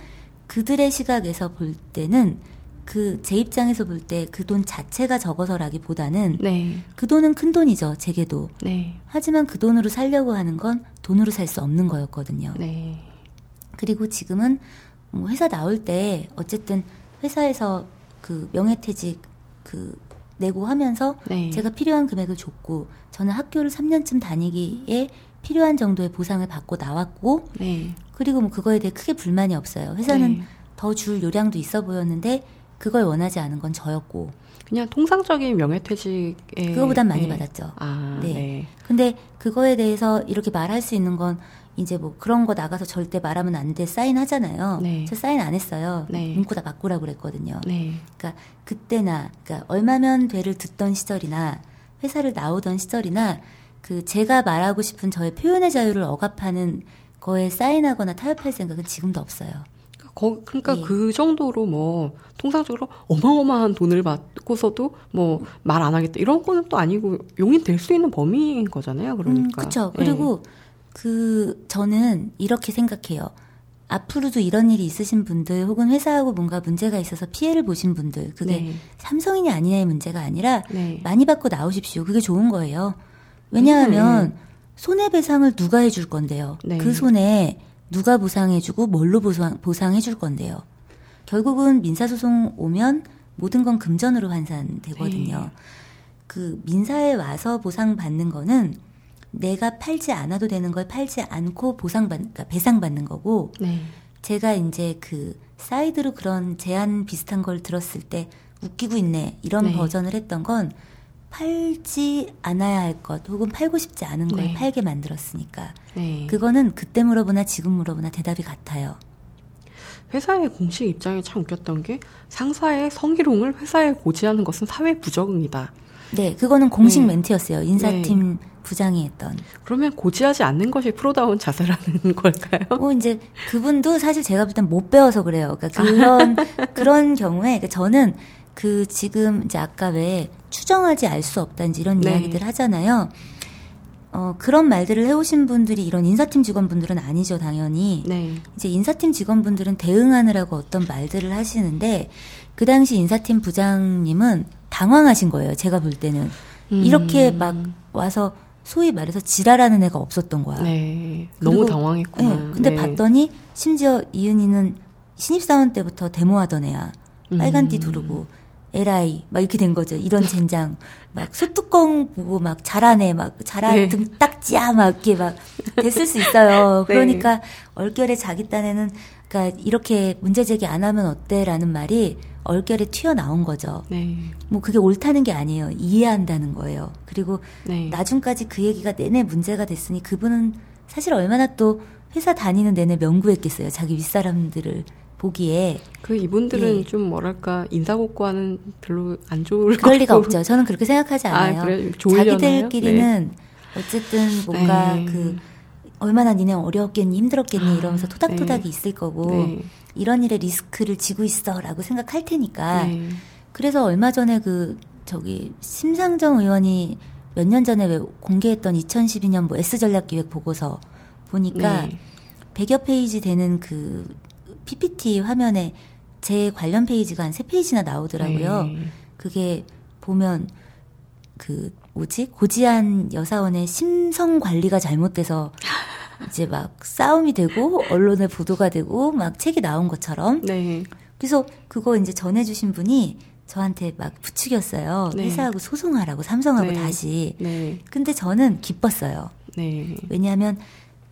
B: 그들의 시각에서 볼 때는 그 제 입장에서 볼 때 그 돈 자체가 적어서라기보다는 네. 그 돈은 큰 돈이죠 제게도 네. 하지만 그 돈으로 살려고 하는 건 돈으로 살 수 없는 거였거든요. 네. 그리고 지금은 뭐 회사 나올 때 어쨌든 회사에서 그 명예퇴직 그 내고 하면서 네. 제가 필요한 금액을 줬고 저는 학교를 3년쯤 다니기에 필요한 정도의 보상을 받고 나왔고 네. 그리고 뭐 그거에 대해 크게 불만이 없어요. 회사는 네. 더줄 요량도 있어 보였는데 그걸 원하지 않은 건 저였고
A: 그냥 통상적인 명예퇴직에
B: 그거보단 많이 네. 받았죠. 아, 네. 네. 근데 그거에 대해서 이렇게 말할 수 있는 건 이제 뭐 그런 거 나가서 절대 말하면 안 돼 사인 하잖아요. 네. 저 사인 안 했어요. 네. 문구 다 바꾸라고 그랬거든요. 네. 그러니까 그때나 그러니까 얼마면 돼를 듣던 시절이나 회사를 나오던 시절이나 그 제가 말하고 싶은 저의 표현의 자유를 억압하는 거에 사인하거나 타협할 생각은 지금도 없어요.
A: 거, 그러니까 예. 그 정도로 뭐 통상적으로 어마어마한 돈을 받고서도 뭐 말 안 하겠다 이런 거는 또 아니고 용인될 수 있는 범위인 거잖아요. 그러니까. 음,
B: 그렇죠. 그리고 예. 그 저는 이렇게 생각해요. 앞으로도 이런 일이 있으신 분들 혹은 회사하고 뭔가 문제가 있어서 피해를 보신 분들 그게 네. 삼성이냐 아니냐의 문제가 아니라 네. 많이 받고 나오십시오. 그게 좋은 거예요. 왜냐하면 네. 손해배상을 누가 해줄 건데요. 네. 그 손해 누가 보상해주고 뭘로 보상, 보상해줄 건데요. 결국은 민사소송 오면 모든 건 금전으로 환산되거든요. 네. 그 민사에 와서 보상받는 거는 내가 팔지 않아도 되는 걸 팔지 않고 보상받, 그러니까 배상받는 거고, 네. 제가 이제 그 사이드로 그런 제안 비슷한 걸 들었을 때 웃기고 있네 이런 네. 버전을 했던 건 팔지 않아야 할 것 혹은 팔고 싶지 않은 걸 네. 팔게 만들었으니까 네. 그거는 그때 물어보나 지금 물어보나 대답이 같아요.
A: 회사의 공식 입장이 참 웃겼던 게 상사의 성희롱을 회사에 고지하는 것은 사회 부적응이다.
B: 네, 그거는 공식 네. 멘트였어요. 인사팀 네. 부장이 했던.
A: 그러면 고지하지 않는 것이 프로다운 자세라는 *laughs* 걸까요?
B: 뭐 이제 그분도 사실 제가 볼 땐 못 배워서 그래요. 그러니까 그런 *laughs* 그런 경우에 그러니까 저는 그 지금 이제 아까 왜 추정하지 알 수 없다든지 이런 네. 이야기들 하잖아요. 어, 그런 말들을 해오신 분들이 이런 인사팀 직원분들은 아니죠, 당연히. 네. 이제 인사팀 직원분들은 대응하느라고 어떤 말들을 하시는데, 그 당시 인사팀 부장님은 당황하신 거예요, 제가 볼 때는. 음. 이렇게 막 와서 소위 말해서 지랄하는 애가 없었던 거야. 네.
A: 너무 당황했구나.
B: 네. 근데 네. 봤더니 심지어 이은이는 신입사원 때부터 데모하던 애야. 빨간 띠 음. 두르고. 에라이 막 이렇게 된 거죠. 이런 젠장 막 소뚜껑 보고 막 잘하네 막 잘하 네. 등 딱지야 막 이렇게 막 됐을 수 있어요. *laughs* 네. 그러니까 네. 얼결에 자기 딴에는 그러니까 이렇게 문제 제기 안 하면 어때라는 말이 얼결에 튀어나온 거죠. 네. 뭐 그게 옳다는 게 아니에요. 이해한다는 거예요. 그리고 네. 나중까지 그 얘기가 내내 문제가 됐으니 그분은 사실 얼마나 또 회사 다니는 내내 명구했겠어요. 자기 윗사람들을 보기에
A: 그 이분들은 예. 좀 뭐랄까 인사고과는 별로 안 좋을
B: 그럴 리가 없죠. 저는 그렇게 생각하지 아, 않아요. 아, 그래? 자기들끼리는 네. 어쨌든 뭔가 네. 그 얼마나 니네 어려웠겠니 힘들었겠니 아, 이러면서 토닥토닥이 네. 있을 거고 네. 이런 일에 리스크를 지고 있어라고 생각할 테니까 네. 그래서 얼마 전에 그 저기 심상정 의원이 몇 년 전에 왜 공개했던 2012년 뭐 S 전략 기획 보고서 보니까 100여 페이지 되는 그 PPT 화면에 제 관련 페이지가 한 세 페이지나 나오더라고요. 네. 그게 보면 그 뭐지 고지한 여사원의 심성 관리가 잘못돼서 *laughs* 이제 막 싸움이 되고 언론에 보도가 되고 막 책이 나온 것처럼. 네. 그래서 그거 이제 전해주신 분이 저한테 막 부추겼어요. 네. 회사하고 소송하라고 삼성하고 네. 다시. 네. 근데 저는 기뻤어요. 네. 왜냐하면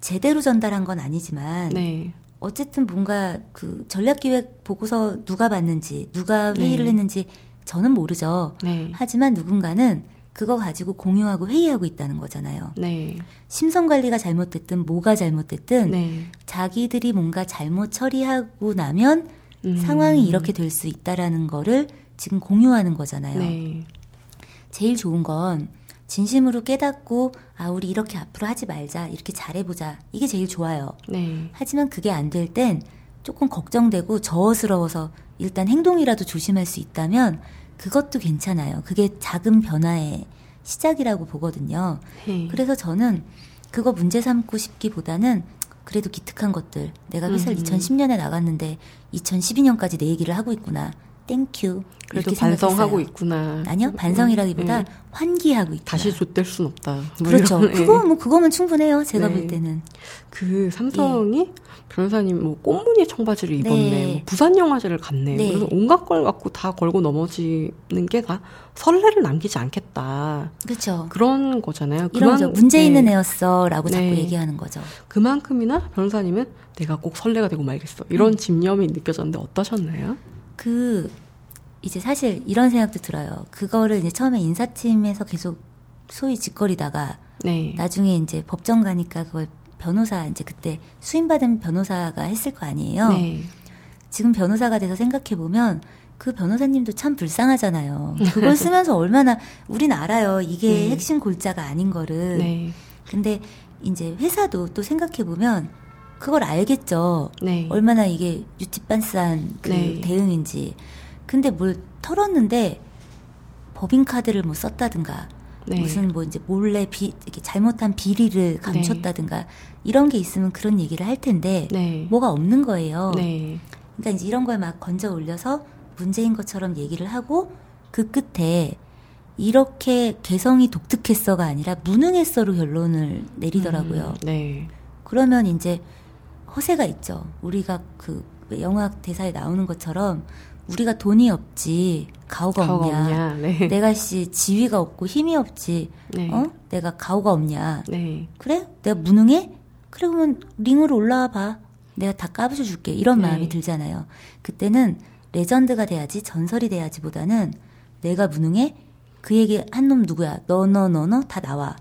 B: 제대로 전달한 건 아니지만 네. 어쨌든 뭔가 그 전략기획 보고서 누가 봤는지 누가 회의를 네. 했는지 저는 모르죠. 네. 하지만 누군가는 그거 가지고 공유하고 회의하고 있다는 거잖아요. 네. 심성 관리가 잘못됐든 뭐가 잘못됐든 네. 자기들이 뭔가 잘못 처리하고 나면 음. 상황이 이렇게 될 수 있다라는 거를 지금 공유하는 거잖아요. 네. 제일 좋은 건 진심으로 깨닫고 아 우리 이렇게 앞으로 하지 말자 이렇게 잘해보자 이게 제일 좋아요. 네. 하지만 그게 안 될 땐 조금 걱정되고 저어스러워서 일단 행동이라도 조심할 수 있다면 그것도 괜찮아요. 그게 작은 변화의 시작이라고 보거든요. 네. 그래서 저는 그거 문제 삼고 싶기보다는 그래도 기특한 것들. 내가 회사를 음. 2010년에 나갔는데 2012년까지 내 얘기를 하고 있구나. Thank you.
A: 그래도 반성하고 있구나.
B: 아니요, 반성이라기보다 음. 환기하고 있다.
A: 다시 좆될 순 없다.
B: 뭐 그렇죠. 이런, 그거 뭐 그거면 충분해요. 제가 네. 볼 때는.
A: 그 삼성이 네. 변호사님 뭐 꽃무늬 청바지를 입었네. 네. 뭐 부산 영화제를 갔네. 네. 그래서 온갖 걸 갖고 다 걸고 넘어지는 게다 선례를 남기지 않겠다.
B: 그렇죠.
A: 그런 거잖아요.
B: 그만, 문제 있는 네. 애였어라고 자꾸 네. 얘기하는 거죠.
A: 그만큼이나 변호사님은 내가 꼭 선례가 되고 말겠어. 이런 음. 집념이 느껴졌는데 어떠셨나요?
B: 그 이제 사실 이런 생각도 들어요. 그거를 이제 처음에 인사팀에서 계속 소위 짓거리다가 네. 나중에 이제 법정 가니까 그걸 변호사 이제 그때 수임받은 변호사가 했을 거 아니에요. 네. 지금 변호사가 돼서 생각해 보면 그 변호사님도 참 불쌍하잖아요. 그걸 쓰면서 *laughs* 얼마나 우린 알아요. 이게 네. 핵심 골자가 아닌 거를. 네. 근데 이제 회사도 또 생각해 보면 그걸 알겠죠. 네. 얼마나 이게 유치반스한 그 네. 대응인지. 근데 뭘 털었는데 법인카드를 뭐 썼다든가 네. 무슨 뭐 이제 몰래 비, 이렇게 잘못한 비리를 감췄다든가 네. 이런 게 있으면 그런 얘기를 할 텐데 네. 뭐가 없는 거예요. 네. 그러니까 이제 이런 걸 막 건져 올려서 문제인 것처럼 얘기를 하고 그 끝에 이렇게 개성이 독특했어가 아니라 무능했어로 결론을 내리더라고요. 음, 네. 그러면 이제 허세가 있죠. 우리가 그 영화 대사에 나오는 것처럼 우리가 돈이 없지 가오가, 가오가 없냐, 없냐. 네. *laughs* 내가 씨 지위가 없고 힘이 없지 네. 어 내가 가오가 없냐 네. 그래 내가 무능해 그래 그러면 링으로 올라와 봐 내가 다 까부셔 줄게 이런 네. 마음이 들잖아요 그때는 레전드가 돼야지 전설이 돼야지 보다는 내가 무능해 그 얘기 한놈 누구야 너 너 너 너 다 나와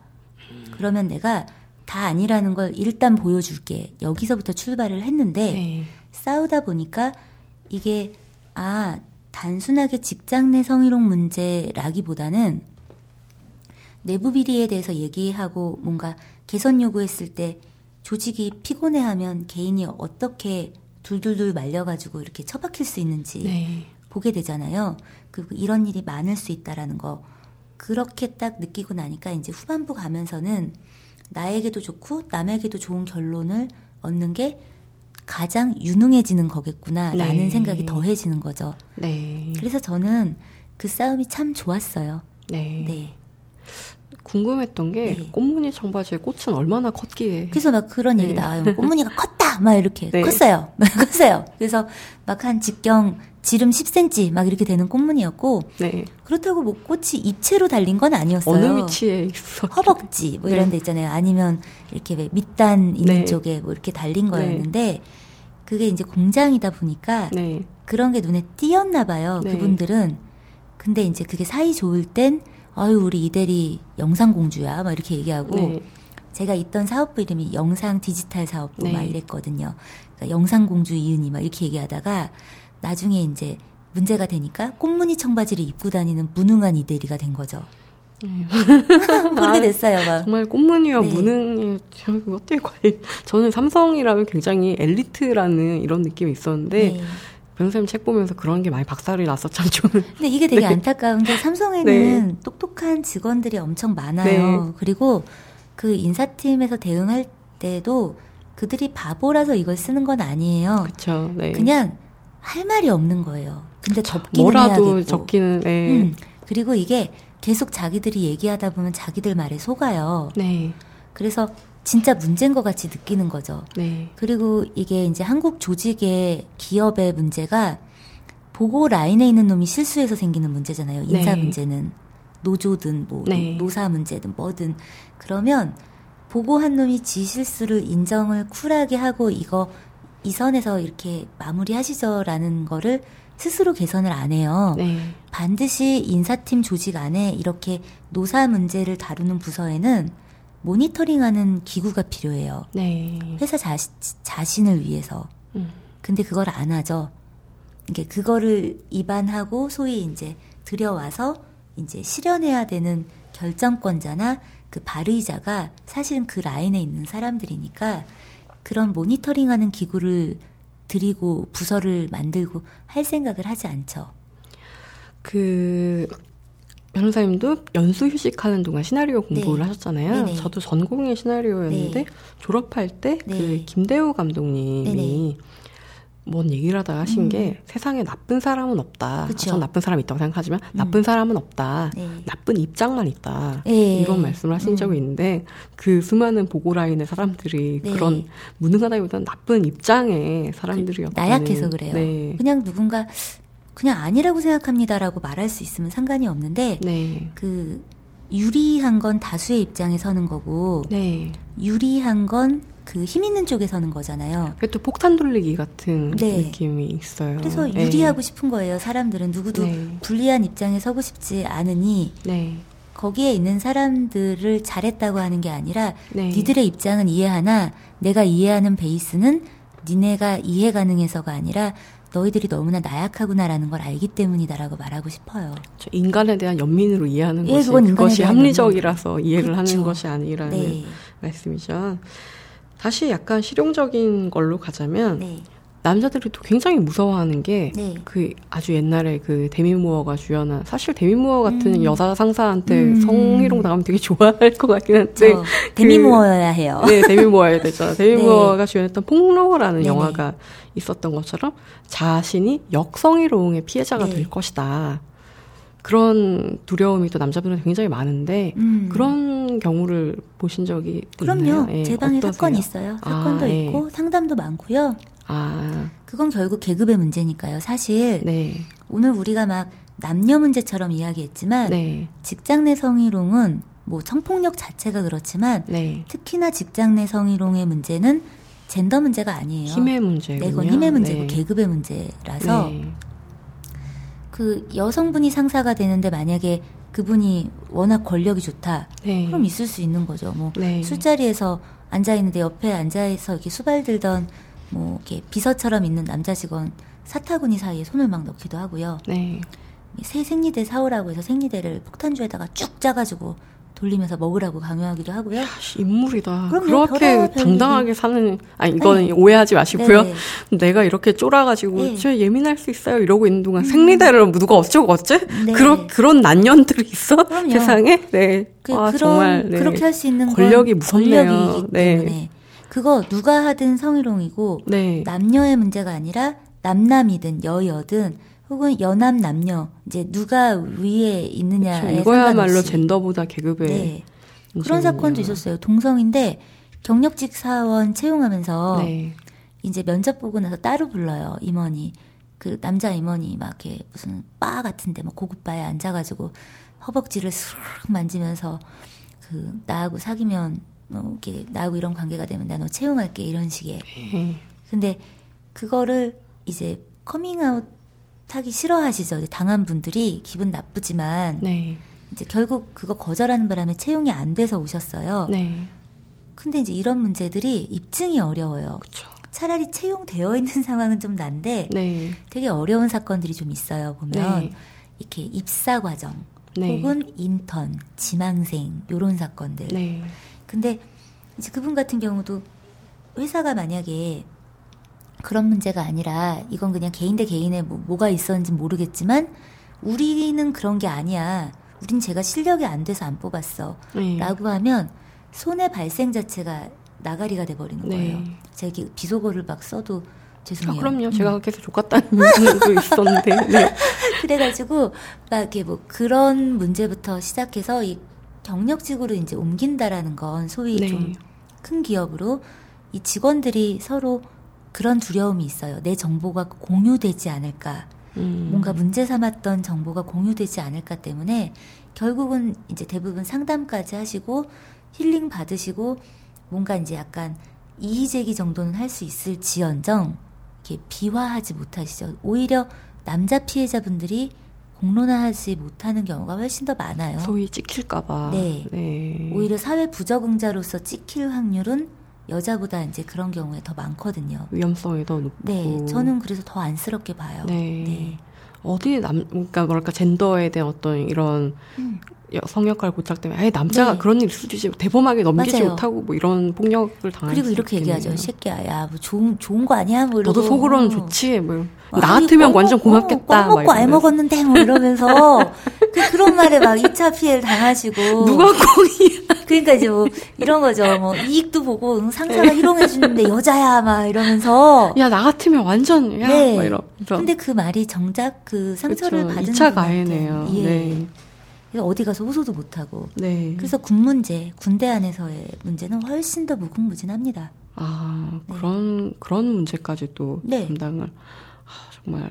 B: 그러면 내가 다 아니라는 걸 일단 보여줄게 여기서부터 출발을 했는데 네. 싸우다 보니까 이게 아, 단순하게 직장 내 성희롱 문제라기보다는 내부 비리에 대해서 얘기하고 뭔가 개선 요구했을 때 조직이 피곤해하면 개인이 어떻게 둘둘둘 말려가지고 이렇게 처박힐 수 있는지 네. 보게 되잖아요. 그리고 이런 일이 많을 수 있다라는 거. 그렇게 딱 느끼고 나니까 이제 후반부 가면서는 나에게도 좋고 남에게도 좋은 결론을 얻는 게 가장 유능해지는 거겠구나라는 네. 생각이 더해지는 거죠. 네. 그래서 저는 그 싸움이 참 좋았어요. 네. 네.
A: 궁금했던 게 네. 꽃무늬 청바지의 꽃은 얼마나 컸기에.
B: 그래서 막 그런 얘기 네. 나와요. 꽃무늬가 컸다! 막 이렇게. 네. 컸어요. *laughs* 컸어요. 그래서 막 한 직경 지름 10cm 막 이렇게 되는 꽃무늬였고. 네. 그렇다고 뭐 꽃이 입체로 달린 건 아니었어요.
A: 어느 위치에 있어?
B: 허벅지 뭐 이런 데 있잖아요. 아니면 이렇게 왜 밑단 있는 네. 쪽에 뭐 이렇게 달린 거였는데 그게 이제 공장이다 보니까 네. 그런 게 눈에 띄었나 봐요. 네. 그분들은. 근데 이제 그게 사이 좋을 땐 아유 우리 이대리 영상 공주야 막 이렇게 얘기하고 네. 제가 있던 사업부 이름이 영상 디지털 사업부 막 네. 이랬거든요. 그러니까 영상 공주 이은이 막 이렇게 얘기하다가 나중에 이제 문제가 되니까 꽃무늬 청바지를 입고 다니는 무능한 이대리가 된 거죠. 네. 그렇게 아, 됐어요, 막.
A: 정말 꽃무늬와 네. 무능이 어떻게 과연 저는 삼성이라면 굉장히 엘리트라는 이런 느낌이 있었는데 네. 변호사님 책 보면서 그런 게 많이 박살이 났어 참 저는. *laughs*
B: 근데 이게 되게 네. 안타까운 게 삼성에는 네. 똑똑한 직원들이 엄청 많아요. 네. 그리고 그 인사팀에서 대응할 때도 그들이 바보라서 이걸 쓰는 건 아니에요. 그렇죠. 그냥 할 말이 없는 거예요. 근데 접기는 뭐라도 해야겠고.
A: 적기는. 네. 음,
B: 그리고 이게 계속 자기들이 얘기하다 보면 자기들 말에 속아요. 네. 그래서 진짜 문제인 것 같이 느끼는 거죠. 네. 그리고 이게 이제 한국 조직의 기업의 문제가 보고 라인에 있는 놈이 실수해서 생기는 문제잖아요. 인사 네. 문제는 노조든 뭐 네. 노사 문제든 뭐든 그러면 보고한 놈이 지 실수를 인정을 쿨하게 하고 이거 이 선에서 이렇게 마무리하시죠라는 거를 스스로 개선을 안 해요. 네. 반드시 인사팀 조직 안에 이렇게 노사 문제를 다루는 부서에는 모니터링하는 기구가 필요해요. 네. 회사 자시, 자신을 위해서. 음. 근데 그걸 안 하죠. 이게 그거를 입안하고 소위 이제 들여와서 이제 실현해야 되는 결정권자나 그 발의자가 사실은 그 라인에 있는 사람들이니까 그런 모니터링하는 기구를 드리고 부서를 만들고 할 생각을 하지 않죠.
A: 그 변호사님도 연수 휴식하는 동안 시나리오 공부를 네. 하셨잖아요. 네네. 저도 전공의 시나리오였는데 네. 졸업할 때그 네. 김대우 감독님이. 뭔 얘기를 하다가 하신 음. 게 세상에 나쁜 사람은 없다. 그쵸. 전 나쁜 사람이 있다고 생각하지만 음. 나쁜 사람은 없다. 네. 나쁜 입장만 있다. 네. 이런 말씀을 하신 음. 적이 있는데 그 수많은 보고 라인의 사람들이 네. 그런 무능하다기보다는 나쁜 입장의 사람들이었고
B: 나약해서 그래요. 네. 그냥 누군가 그냥 아니라고 생각합니다라고 말할 수 있으면 상관이 없는데 네. 그 유리한 건 다수의 입장에 서는 거고 네. 유리한 건 그 힘 있는 쪽에 서는 거잖아요.
A: 또 폭탄 돌리기 같은 네. 느낌이 있어요.
B: 그래서 네. 유리하고 싶은 거예요. 사람들은 누구도 네. 불리한 입장에 서고 싶지 않으니 네. 거기에 있는 사람들을 잘했다고 하는 게 아니라 네. 니들의 입장은 이해하나 내가 이해하는 베이스는 니네가 이해 가능해서가 아니라 너희들이 너무나 나약하구나라는 걸 알기 때문이다라고 말하고 싶어요.
A: 인간에 대한 연민으로 이해하는 예, 것이 그것이 합리적이라서 이해를 그렇죠. 하는 것이 아니라는 네. 말씀이죠. 다시 약간 실용적인 걸로 가자면 네. 남자들이 또 굉장히 무서워하는 게그 네. 아주 옛날에 그 데미 무어가 주연한 사실 데미 무어 같은 음. 여자 상사한테 음. 성희롱 당하면 되게 좋아할 것 같긴 한데 그,
B: 데미 무어여야 해요.
A: 네, 데미 무어야 되죠. 데미 *laughs* 네. 무어가 주연했던 폭로라는 네네. 영화가 있었던 것처럼 자신이 역성희롱의 피해자가 네. 될 것이다. 그런 두려움이 또 남자분은 굉장히 많은데 음. 그런 경우를 보신 적이
B: 그럼요. 예, 제 방에 사건이 있어요. 사건도 아, 예. 있고 상담도 많고요. 아. 그건 결국 계급의 문제니까요. 사실 네. 오늘 우리가 막 남녀 문제처럼 이야기했지만 네. 직장 내 성희롱은 뭐 성폭력 자체가 그렇지만 네. 특히나 직장 내 성희롱의 문제는 젠더 문제가 아니에요.
A: 힘의 문제군요.
B: 네, 그건 힘의 문제고 네. 계급의 문제라서 네. 그 여성분이 상사가 되는데 만약에 그분이 워낙 권력이 좋다. 네. 그럼 있을 수 있는 거죠. 뭐 네. 술자리에서 앉아 있는데 옆에 앉아서 이렇게 수발 들던 뭐 이렇게 비서처럼 있는 남자 직원 사타구니 사이에 손을 막 넣기도 하고요. 네. 새 생리대 사오라고 해서 생리대를 폭탄주에다가 쭉 짜가지고 돌리면서 먹으라고 강요하기도 하고요. 야,
A: 인물이다. 그렇게 당당하게 사는 아니 이거는 네. 오해하지 마시고요. 네. 내가 이렇게 쫄아가지고 네. 저 예민할 수 있어요 이러고 있는 동안 음. 생리대를 누가 어쩌고 어째 네. 그런 그런 난년들이 있어 그럼요. 세상에. 네.
B: 그, 아, 그런 정말 네. 그렇게 할 수 있는
A: 권력이 무섭네요. 권력이기
B: 네. 때문에 그거 누가 하든 성희롱이고 네. 남녀의 문제가 아니라 남남이든 여여든 혹은 연합 남녀 이제 누가 위에 있느냐에 그렇죠.
A: 이거야말로 젠더보다 계급의 네.
B: 그런 사건도 있었어요. 동성인데 경력직 사원 채용하면서 네. 이제 면접 보고 나서 따로 불러요 임원이 그 남자 임원이 막 이렇게 무슨 바 같은데 막 고급 바에 앉아가지고 허벅지를 슥 만지면서 그 나하고 사귀면 뭐 이렇게 나하고 이런 관계가 되면 나 너 채용할게 이런 식의 네. 근데 그거를 이제 커밍아웃 하기 싫어하시죠. 당한 분들이 기분 나쁘지만 네. 이제 결국 그거 거절하는 바람에 채용이 안 돼서 오셨어요. 네. 근데 이제 이런 문제들이 입증이 어려워요. 그쵸. 차라리 채용되어 있는 *laughs* 상황은 좀 난데 네. 되게 어려운 사건들이 좀 있어요. 보면 네. 이렇게 입사 과정 네. 혹은 인턴, 지망생 요런 사건들. 네. 근데 이제 그분 같은 경우도 회사가 만약에 그런 문제가 아니라 이건 그냥 개인 대 개인의 뭐, 뭐가 있었는지 모르겠지만 우리는 그런 게 아니야. 우린 제가 실력이 안 돼서 안 뽑았어. 네. 라고 하면 손해 발생 자체가 나가리가 돼버리는 네. 거예요. 제가 이렇게 비속어를 막 써도 죄송해요.
A: 아, 그럼요. 음. 제가 계속 족같다는 *laughs* 문제도 있었는데. 네. *laughs*
B: 그래가지고 막 이렇게 뭐 그런 문제부터 시작해서 이 경력직으로 이제 옮긴다라는 건 소위 네. 좀큰 기업으로 이 직원들이 서로 그런 두려움이 있어요. 내 정보가 공유되지 않을까. 음. 뭔가 문제 삼았던 정보가 공유되지 않을까 때문에 결국은 이제 대부분 상담까지 하시고 힐링 받으시고 뭔가 이제 약간 이의제기 정도는 할 수 있을 지언정 이렇게 비화하지 못하시죠. 오히려 남자 피해자분들이 공론화하지 못하는 경우가 훨씬 더 많아요.
A: 소위 찍힐까봐.
B: 네. 네. 오히려 사회 부적응자로서 찍힐 확률은 여자보다 이제 그런 경우에 더 많거든요.
A: 위험성이 더 높고.
B: 네, 저는 그래서 더 안쓰럽게 봐요. 네. 네.
A: 어디 남, 그러니까 뭐랄까 젠더에 대한 어떤 이런 음. 성역할 고착 때문에, 아 남자가 네. 그런 일 있을지 대범하게 넘기지 맞아요. 못하고 뭐 이런 폭력을 당할
B: 그리고 이렇게 얘기하죠. 새끼야, 야, 뭐 좋은 좋은 거 아니야? 뭐
A: 너도 속으로는 좋지. 뭐나 같으면 완전 고맙겠다.
B: 어, 먹고 알 먹었는데 뭐 이러면서 그, 그런 말에 막 2차 피해를 당하시고.
A: 누가 공이
B: 그러니까 이제 뭐 이런 거죠. 뭐 이익도 보고 상사가 네. 희롱해 주는데 여자야 막 이러면서
A: 야 나 같으면 완전 야 네. 막 이러.
B: 근데 그 말이 정작 그 상처를 그렇죠. 받은
A: 2차 가해네요. 예. 네.
B: 어디 가서 호소도 못 하고. 네. 그래서 군 문제, 군대 안에서의 문제는 훨씬 더 무궁무진합니다.
A: 아 네. 그런 그런 문제까지 또 네. 담당을 아, 정말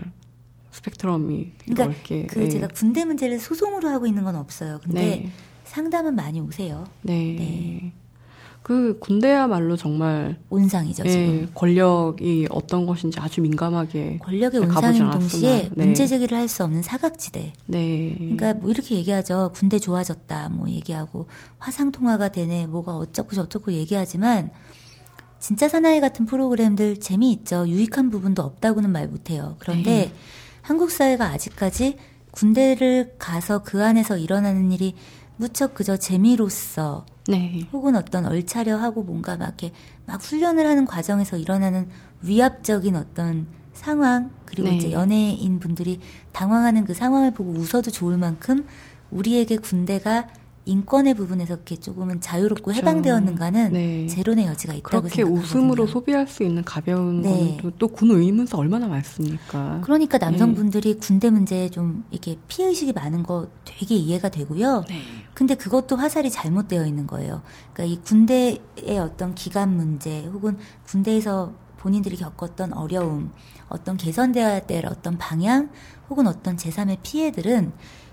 A: 스펙트럼이 그러니까 넓게.
B: 그 네. 제가 군대 문제를 소송으로 하고 있는 건 없어요. 근데 네. 상담은 많이 오세요. 네. 네.
A: 그 군대야말로 정말
B: 온상이죠. 네,
A: 권력이 어떤 것인지 아주 민감하게
B: 권력의 온상인 동시에 네. 문제 제기를 할 수 없는 사각지대. 네. 그러니까 뭐 이렇게 얘기하죠. 군대 좋아졌다 뭐 얘기하고 화상 통화가 되네 뭐가 어쩌고 저쩌고 얘기하지만 진짜 사나이 같은 프로그램들 재미있죠. 유익한 부분도 없다고는 말 못해요. 그런데 네. 한국 사회가 아직까지 군대를 가서 그 안에서 일어나는 일이 무척 그저 재미로서 네. 혹은 어떤 얼차려 하고 뭔가 막 이렇게 막 훈련을 하는 과정에서 일어나는 위압적인 어떤 상황 그리고 네. 이제 연예인 분들이 당황하는 그 상황을 보고 웃어도 좋을 만큼 우리에게 군대가 인권의 부분에서 이렇게 조금은 자유롭고 그렇죠. 해방되었는가는 네. 제론의 여지가 있다고
A: 그렇게 생각하거든요. 웃음으로 소비할 수 있는 가벼운 네. 또군 의문사 얼마나 많습니까?
B: 그러니까 네. 남성분들이 네. 군대 문제에 좀 이렇게 피해 의식이 많은 거 되게 이해가 되고요. 네. 근데 그것도 화살이 잘못되어 있는 거예요. 그러니까 이 군대의 어떤 기간 문제 혹은 군대에서 본인들이 겪었던 어려움, 어떤 개선되어야 될 어떤 방향 혹은 어떤 제3의 피해들은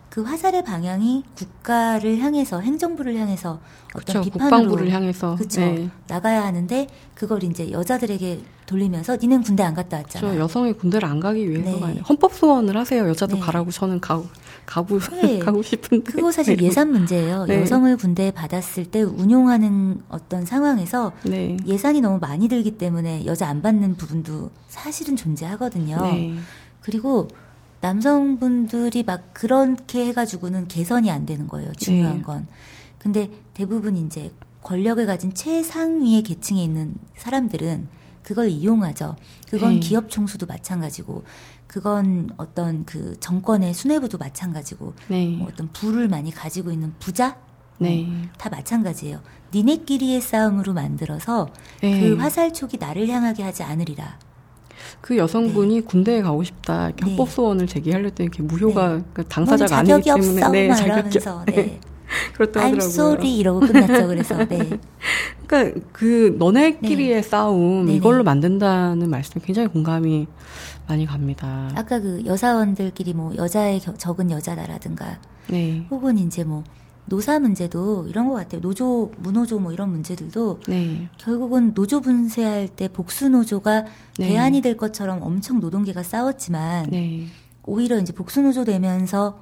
B: 그 화살의 방향이 국가를 향해서 행정부를 향해서 어떤 그쵸, 비판으로
A: 국방부를 향해서
B: 그렇죠 네. 나가야 하는데 그걸 이제 여자들에게 돌리면서 니는 군대 안 갔다 왔잖아.
A: 그렇죠. 여성이 군대를 안 가기 위해서가 네. 헌법 소원을 하세요. 여자도 네. 가라고 저는 가고 가고 네. *laughs* 가고 싶은데
B: 그거 사실 네. 예산 문제예요. 네. 여성을 군대에 받았을 때 운용하는 어떤 상황에서 네. 예산이 너무 많이 들기 때문에 여자 안 받는 부분도 사실은 존재하거든요. 그리고 남성분들이 막 그렇게 해가지고는 개선이 안 되는 거예요. 중요한 네. 건. 근데 대부분 이제 권력을 가진 최상위의 계층에 있는 사람들은 그걸 이용하죠. 그건 네. 기업 총수도 마찬가지고, 그건 어떤 그 정권의 수뇌부도 마찬가지고, 네. 뭐 어떤 부를 많이 가지고 있는 부자? 네. 뭐다 마찬가지예요. 니네끼리의 싸움으로 만들어서 네. 그 화살촉이 나를 향하게 하지 않으리라.
A: 그 여성분이 네. 군대에 가고 싶다 이렇게 네. 합법 소원을 제기하려 때 이렇게 무효가 네. 그 당사자가 아니기 때문에
B: 없어, 네 자격이 네. *laughs* 그렇다 하더라고요. I'm sorry 이러고 끝났죠. 그래서 네. *laughs*
A: 그러니까 그 너네끼리의 네. 싸움 네네. 이걸로 만든다는 말씀에 굉장히 공감이 많이 갑니다.
B: 아까 그 여사원들끼리 뭐 여자의 적은 여자다라든가 네. 혹은 이제 뭐 노사 문제도 이런 것 같아요. 노조, 무노조 뭐 이런 문제들도 네. 결국은 노조 분쇄할 때 복수 노조가 네. 대안이 될 것처럼 엄청 노동계가 싸웠지만 네. 오히려 이제 복수 노조 되면서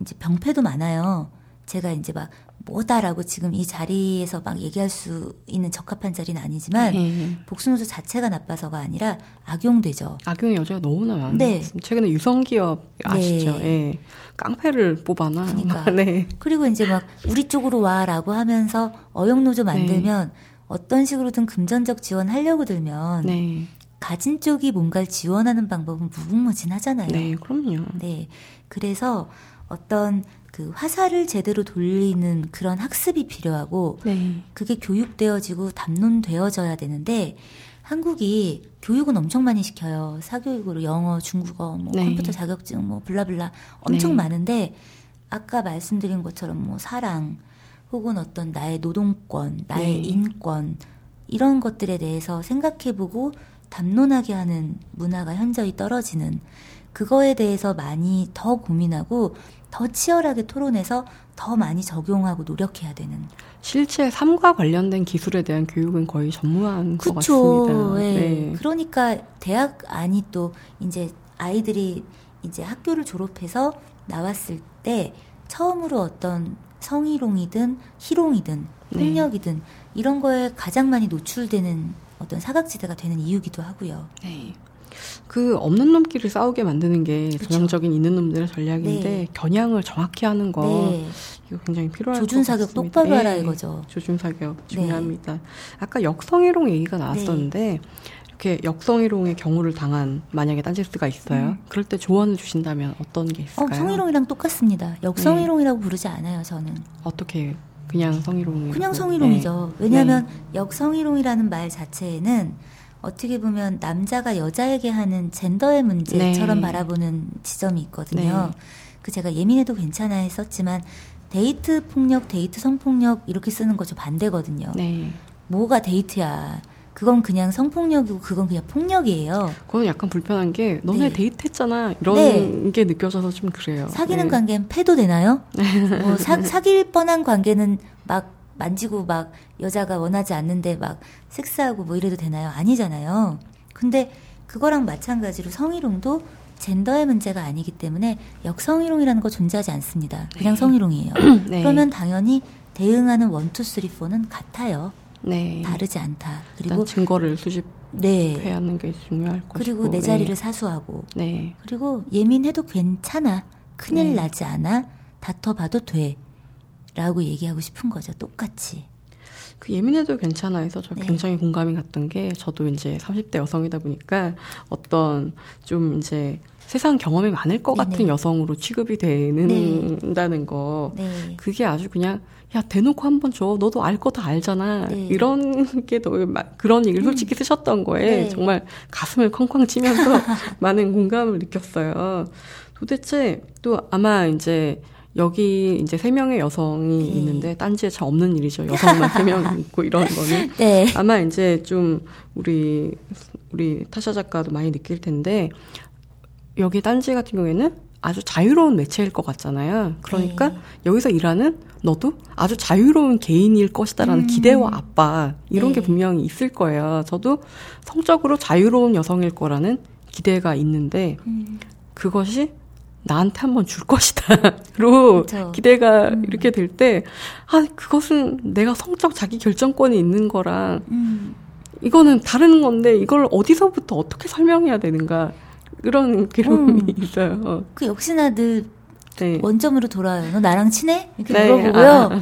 B: 이제 병폐도 많아요. 제가 이제 막 뭐다라고 지금 이 자리에서 막 얘기할 수 있는 적합한 자리는 아니지만 네. 복수노조 자체가 나빠서가 아니라 악용되죠.
A: 악용 여자가 너무나 많아요. 네. 최근에 유성기업 아시죠? 네. 예. 깡패를 뽑아놔. 그러니까. *laughs* 네.
B: 그리고 이제 막 우리 쪽으로 와라고 하면서 어용노조 만들면 네. 어떤 식으로든 금전적 지원하려고 들면 네. 가진 쪽이 뭔가를 지원하는 방법은 무궁무진하잖아요.
A: 네, 그럼요.
B: 네. 그래서 어떤 그 화살을 제대로 돌리는 그런 학습이 필요하고 네. 그게 교육되어지고 담론되어져야 되는데 한국이 교육은 엄청 많이 시켜요. 사교육으로 영어, 중국어, 뭐 네. 컴퓨터 자격증, 뭐 블라블라 엄청 네. 많은데 아까 말씀드린 것처럼 뭐 사랑 혹은 어떤 나의 노동권, 나의 네. 인권 이런 것들에 대해서 생각해보고 담론하게 하는 문화가 현저히 떨어지는 그거에 대해서 많이 더 고민하고 더 치열하게 토론해서 더 많이 적용하고 노력해야 되는.
A: 실제 삶과 관련된 기술에 대한 교육은 거의 전무한 그쵸, 것 같습니다. 네.
B: 네. 그러니까 대학 안이 또 이제 아이들이 이제 학교를 졸업해서 나왔을 때 처음으로 어떤 성희롱이든 희롱이든 네. 폭력이든 네. 이런 거에 가장 많이 노출되는 어떤 사각지대가 되는 이유기도 하고요. 네.
A: 그 없는 놈끼리 싸우게 만드는 게 그쵸. 전형적인 있는 놈들의 전략인데 네. 겨냥을 정확히 하는 거 네. 이거 굉장히 필요할
B: 조준 사격 똑바로 하라 네. 이거죠.
A: 조준 사격 중요합니다. 아까 역성희롱 얘기가 나왔었는데 그렇게 역성희롱의 경우를 당한 만약에 딴지스가 있어요. 음. 그럴 때 조언을 주신다면 어떤 게 있을까요?
B: 어, 성희롱이랑 똑같습니다. 역성희롱이라고 네. 부르지 않아요, 저는.
A: 어떻게 그냥 성희롱?
B: 그냥 성희롱이죠. 네. 왜냐하면 네. 역성희롱이라는 말 자체에는 어떻게 보면 남자가 여자에게 하는 젠더의 문제처럼 네. 바라보는 지점이 있거든요. 네. 그 제가 예민해도 괜찮아 했었지만 데이트 폭력, 데이트 성폭력 이렇게 쓰는 거 저 반대거든요. 네. 뭐가 데이트야. 그건 그냥 성폭력이고 그건 그냥 폭력이에요.
A: 그건 약간 불편한 게 너네 네. 데이트했잖아 이런 네. 게 느껴져서 좀 그래요.
B: 사귀는 네. 관계는 패도 되나요? *laughs* 뭐 사, 사귈 뻔한 관계는 막 만지고 막 여자가 원하지 않는데 막 섹스하고 뭐 이래도 되나요? 아니잖아요. 근데 그거랑 마찬가지로 성희롱도 젠더의 문제가 아니기 때문에 역성희롱이라는 거 존재하지 않습니다. 그냥 네. 성희롱이에요. *clears throat* 네. 그러면 당연히 대응하는 one two three four는 같아요. 네. 다르지 않다.
A: 그리고 증거를 수집해야 네. 하는 게 중요할 것이고
B: 그리고 내 자리를 네. 사수하고 네. 그리고 예민해도 괜찮아. 큰일 네. 나지 않아. 다퉈봐도 돼. 라고 얘기하고 싶은 거죠. 똑같이.
A: 그 예민해도 괜찮아 해서 저 네. 굉장히 공감이 갔던 게 저도 이제 30대 여성이다 보니까 어떤 좀 이제 세상 경험이 많을 것 네네. 같은 여성으로 취급이 되는다는 네. 거 네. 그게 아주 그냥 야 대놓고 한 번 줘 너도 알 거 다 알잖아 네. 이런 게 더 그런 얘기를 솔직히 음. 쓰셨던 거에 네. 정말 가슴을 쾅쾅 치면서 *laughs* 많은 공감을 느꼈어요. 도대체 또 아마 이제 여기 이제 세 명의 여성이 네. 있는데 딴지에 잘 없는 일이죠. 여성만 세 명 *laughs* 있고 이런 거는 네. 아마 이제 좀 우리 우리 타샤 작가도 많이 느낄 텐데 여기 딴지 같은 경우에는 아주 자유로운 매체일 것 같잖아요. 그러니까 네. 여기서 일하는 너도 아주 자유로운 개인일 것이다라는 음. 기대와 압박 이런 네. 게 분명히 있을 거예요. 저도 성적으로 자유로운 여성일 거라는 기대가 있는데 음. 그것이 나한테 한번 줄 것이다로 기대가 음. 이렇게 될 때 아 그것은 내가 성적 자기 결정권이 있는 거랑 음. 이거는 다른 건데 이걸 어디서부터 어떻게 설명해야 되는가 그런 괴로움이 음. 있어요.
B: 그 역시나 늘 네. 원점으로 돌아요. 너 나랑 친해? 이렇게 네. 물어보고요. 아.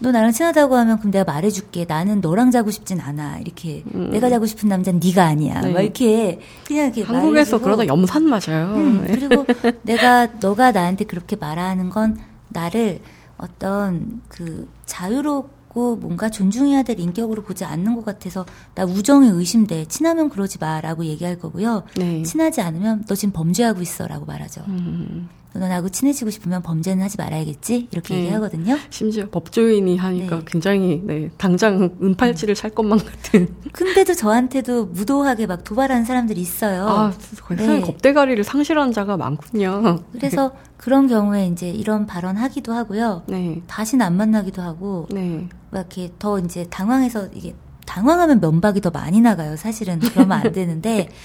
B: 너 나랑 친하다고 하면 그럼 내가 말해줄게. 나는 너랑 자고 싶진 않아. 이렇게 음. 내가 자고 싶은 남자는 네가 아니야. 네. 막 이렇게 그냥 이렇게
A: 한국에서 말해주고. 그러다 염산 맞아요.
B: 음, 네. 그리고 *laughs* 내가 너가 나한테 그렇게 말하는 건 나를 어떤 그 자유롭고 뭔가 존중해야 될 인격으로 보지 않는 것 같아서 나 우정에 의심돼. 친하면 그러지 마라고 얘기할 거고요. 네. 친하지 않으면 너 지금 범죄하고 있어라고 말하죠. 음. 너하고 친해지고 싶으면 범죄는 하지 말아야겠지 이렇게 네. 얘기하거든요.
A: 심지어 법조인이 하니까 네. 굉장히 네, 당장 은팔찌를 살 것만 같은. *laughs*
B: 근데도 저한테도 무도하게 막 도발하는 사람들이 있어요.
A: 아, 세상에 네. 겁대가리를 상실한 자가 많군요. *laughs*
B: 그래서 그런 경우에 이제 이런 발언하기도 하고요. 네. 다시는 안 만나기도 하고 네. 막 이렇게 더 이제 당황해서 이게 당황하면 면박이 더 많이 나가요. 사실은 그러면 안 되는데. *laughs*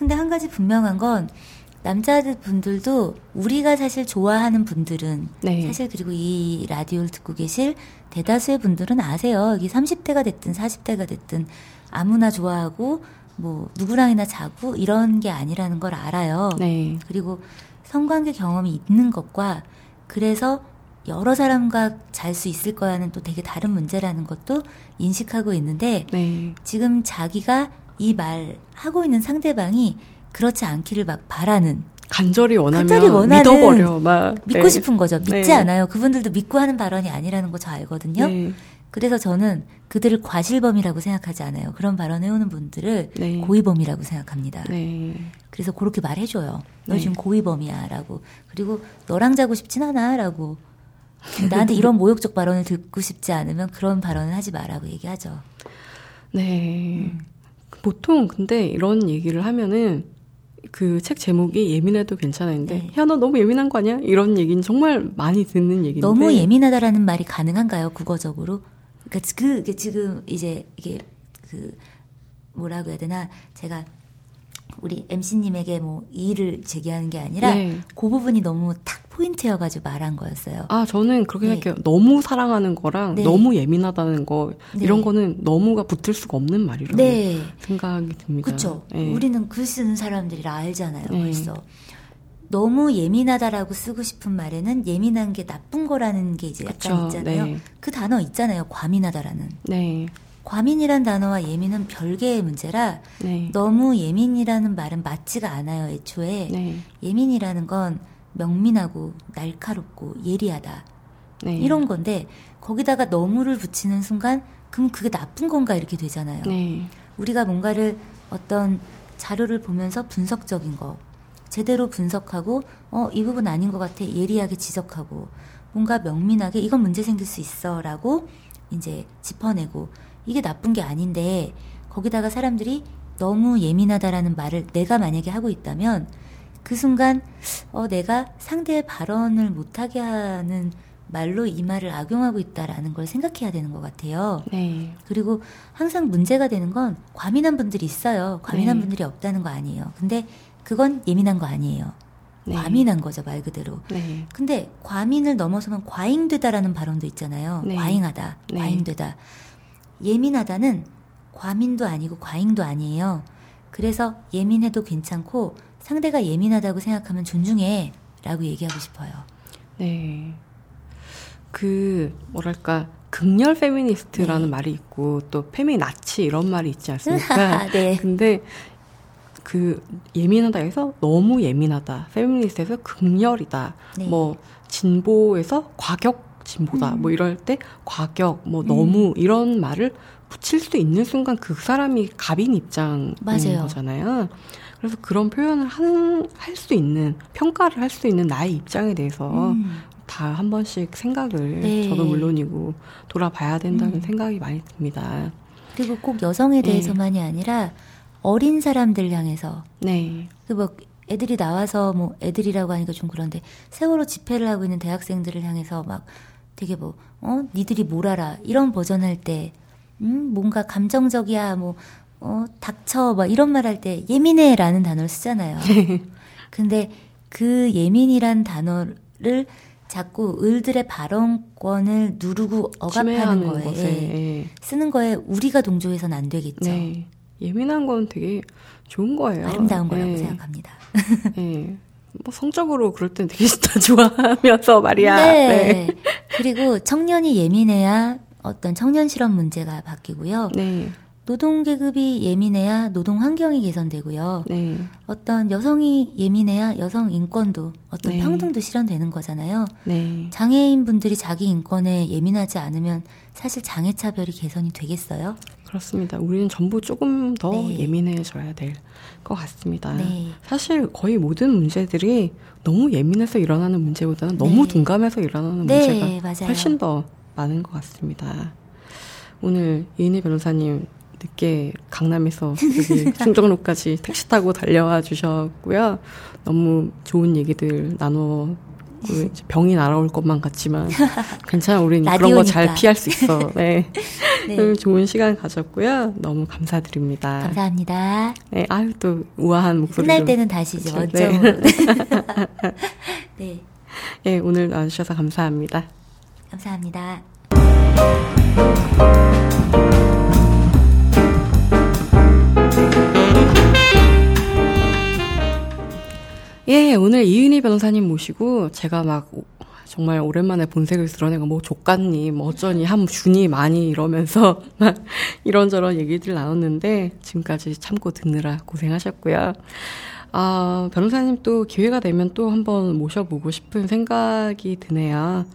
B: 근데 한 가지 분명한 건 남자들 분들도 우리가 사실 좋아하는 분들은 네. 사실 그리고 이 라디오를 듣고 계실 대다수의 분들은 아세요. 이게 30대가 됐든 40대가 됐든 아무나 좋아하고 뭐 누구랑이나 자고 이런 게 아니라는 걸 알아요. 네. 그리고 성관계 경험이 있는 것과 그래서 여러 사람과 잘 수 있을 거야는 또 되게 다른 문제라는 것도 인식하고 있는데 네. 지금 자기가 이 말 하고 있는 상대방이 그렇지 않기를 막 바라는
A: 간절히 원하면 간절히 원하는 믿어버려 막
B: 믿고 네. 싶은 거죠. 믿지 네. 않아요. 그분들도 믿고 하는 발언이 아니라는 거 저 알거든요. 네. 그래서 저는 그들을 과실범이라고 생각하지 않아요. 그런 발언 해오는 분들을 네. 고의범이라고 생각합니다. 네. 그래서 그렇게 말해줘요. 너 네. 지금 고의범이야라고. 그리고 너랑 자고 싶진 않아라고. 나한테 이런 모욕적 발언을 듣고 싶지 않으면 그런 발언을 하지 마라고 얘기하죠.
A: 네. 음. 보통 근데 이런 얘기를 하면은 그 책 제목이 예민해도 괜찮은데 네. 야너 너무 예민한 거 아니야? 이런 얘기는 정말 많이 듣는 얘기인데
B: 너무 예민하다라는 말이 가능한가요? 국어적으로? 그러니까 그 지금 이제 이게 그 뭐라고 해야 되나 제가 우리 MC님에게 뭐 이의를 제기하는 게 아니라 네. 그 부분이 너무 탁 포인트여가지고 말한 거였어요.
A: 아 저는 그렇게 네. 생각해요. 너무 사랑하는 거랑 네. 너무 예민하다는 거 네. 이런 거는 너무가 붙을 수가 없는 말이라고 네. 생각이 듭니다.
B: 그렇죠. 우리는 글 쓰는 사람들이라 알잖아요. 네. 벌써 너무 예민하다라고 쓰고 싶은 말에는 예민한 게 나쁜 거라는 게 이제 약간 그쵸. 있잖아요. 그 단어 있잖아요. 과민하다라는. 네. 과민이란 단어와 예민은 별개의 문제라 네. 너무 예민이라는 말은 맞지가 않아요. 애초에 네. 예민이라는 건 명민하고 날카롭고 예리하다 네. 이런 건데 거기다가 너무를 붙이는 순간 그럼 그게 나쁜 건가 이렇게 되잖아요. 네. 우리가 뭔가를 어떤 자료를 보면서 분석적인 거 제대로 분석하고 어 이 부분 아닌 것 같아 예리하게 지적하고 뭔가 명민하게 이건 문제 생길 수 있어라고 이제 짚어내고 이게 나쁜 게 아닌데 거기다가 사람들이 너무 예민하다라는 말을 내가 만약에 하고 있다면 그 순간 어 내가 상대의 발언을 못하게 하는 말로 이 말을 악용하고 있다라는 걸 생각해야 되는 것 같아요. 네. 그리고 항상 문제가 되는 건 과민한 분들이 있어요. 과민한 네. 분들이 없다는 거 아니에요. 근데 그건 예민한 거 아니에요. 네. 과민한 거죠 말 그대로. 네. 근데 과민을 넘어서면 과잉되다라는 발언도 있잖아요. 네. 과잉하다, 네. 과잉되다. 예민하다는 과민도 아니고 과잉도 아니에요. 그래서 예민해도 괜찮고 상대가 예민하다고 생각하면 존중해 라고 얘기하고 싶어요.
A: 네. 그 뭐랄까 극렬 페미니스트라는 네. 말이 있고 또 feminazi 이런 말이 있지 *laughs* 않습니까? 네. 근데 그 예민하다 해서 너무 예민하다. 페미니스트에서 극렬이다. 네. 뭐 진보에서 과격 진보다. 음. 뭐 이럴 때 과격, 뭐 음. 너무 이런 말을 붙일 수 있는 순간 그 사람이 갑인 입장인 맞아요. 거잖아요. 그래서 그런 표현을 하는 할 수 있는 평가를 할 수 있는 나의 입장에 대해서 음. 다한 번씩 생각을 네. 저도 물론이고 돌아봐야 된다는 음. 생각이 많이 듭니다.
B: 그리고 꼭 여성에 네. 대해서만이 네. 아니라 어린 사람들 향해서 네. 그뭐 애들이 나와서 뭐 애들이라고 하니까 좀 그런데 세월호 집회를 하고 있는 대학생들을 향해서 막 되게 뭐 어 니들이 뭘 알아 이런 버전 할 때 음 뭔가 감정적이야 뭐 어 닥쳐 막 이런 말 할 때 예민해 라는 단어를 쓰잖아요. 근데 그 예민이란 단어를 자꾸 을들의 발언권을 누르고 억압하는 거에 것에, 예. 쓰는 거에 우리가 동조해서는 안 되겠죠. 네.
A: 예민한 건 되게 좋은 거예요.
B: 아름다운 거라고 네. 생각합니다. *laughs*
A: 네. 뭐 성적으로 그럴 땐 되게 다 *laughs* 좋아하면서 말이야.
B: 네. 네. 그리고 청년이 예민해야 어떤 청년 실업 문제가 바뀌고요. 네. 노동 계급이 예민해야 노동 환경이 개선되고요. 네. 어떤 여성이 예민해야 여성 인권도 어떤 네. 평등도 실현되는 거잖아요. 네. 장애인 분들이 자기 인권에 예민하지 않으면 사실 장애 차별이 개선이 되겠어요?
A: 그렇습니다. 우리는 전부 조금 더 네. 예민해져야 될 것 같습니다. 네. 사실 거의 모든 문제들이 너무 예민해서 일어나는 문제보다는 너무 네. 둔감해서 일어나는 문제가 맞아요. 훨씬 더 많은 것 같습니다. 오늘 이인희 변호사님 늦게 강남에서 *laughs* 여기 충정로까지 택시 타고 달려와 주셨고요. 너무 좋은 얘기들 나눠 병이 날아올 것만 같지만 *laughs* 괜찮아 우리는 그런 거 잘 피할 수 있어. 네. *laughs* 네. 좋은 시간 가졌고요. 너무 감사드립니다.
B: 감사합니다.
A: 네, 아유 또 우아한 목소리.
B: 끝날 때는 다시 이제 원점으로. 네.
A: 네. 네, 오늘 나와주셔서 감사합니다.
B: 감사합니다.
A: 예, 오늘 이은희 변호사님 모시고 제가 막 정말 오랜만에 본색을 드러내고 뭐 족같니, 뭐 어쩌니, 한 주니 많이 이러면서 *laughs* 막 이런저런 얘기들 나눴는데 지금까지 참고 듣느라 고생하셨고요. 아, 변호사님 또 기회가 되면 또 한번 모셔보고 싶은 생각이 드네요.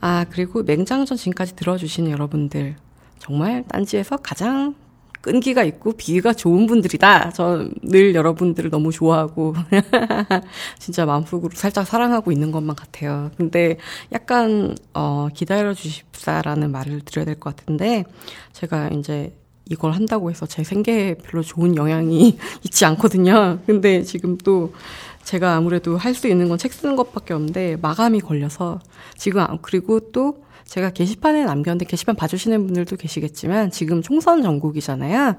A: 아, 그리고 맹장전 지금까지 들어주신 여러분들 정말 딴지에서 가장 끈기가 있고 비위가 좋은 분들이다. 저늘 여러분들을 너무 좋아하고 *laughs* 진짜 마음속으로 살짝 사랑하고 있는 것만 같아요. 근데 약간 어 기다려 주십사라는 말을 드려야 될 것 같은데 제가 이제 이걸 한다고 해서 제 생계에 별로 좋은 영향이 *laughs* 있지 않거든요. 근데 지금 또 제가 아무래도 할 수 있는 건 책 쓰는 것밖에 없는데 마감이 걸려서 지금 그리고 또 제가 게시판에 남겼는데 게시판 봐주시는 분들도 계시겠지만 지금 총선 전국이잖아요.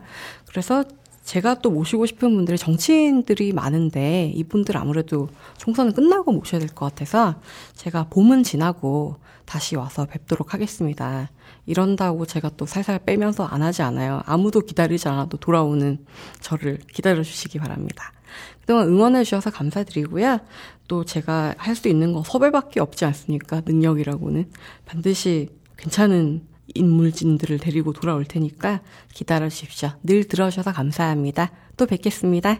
A: 그래서 제가 또 모시고 싶은 분들이 정치인들이 많은데 이분들 아무래도 총선은 끝나고 모셔야 될 것 같아서 제가 봄은 지나고 다시 와서 뵙도록 하겠습니다. 이런다고 제가 또 살살 빼면서 안 하지 않아요. 아무도 기다리지 않아도 돌아오는 저를 기다려 주시기 바랍니다. 그동안 응원해 주셔서 감사드리고요. 또 제가 할 수 있는 거 섭외밖에 없지 않습니까? 능력이라고는 반드시 괜찮은 인물진들을 데리고 돌아올 테니까 기다려 주십시오. 늘 들어주셔서 감사합니다. 또 뵙겠습니다.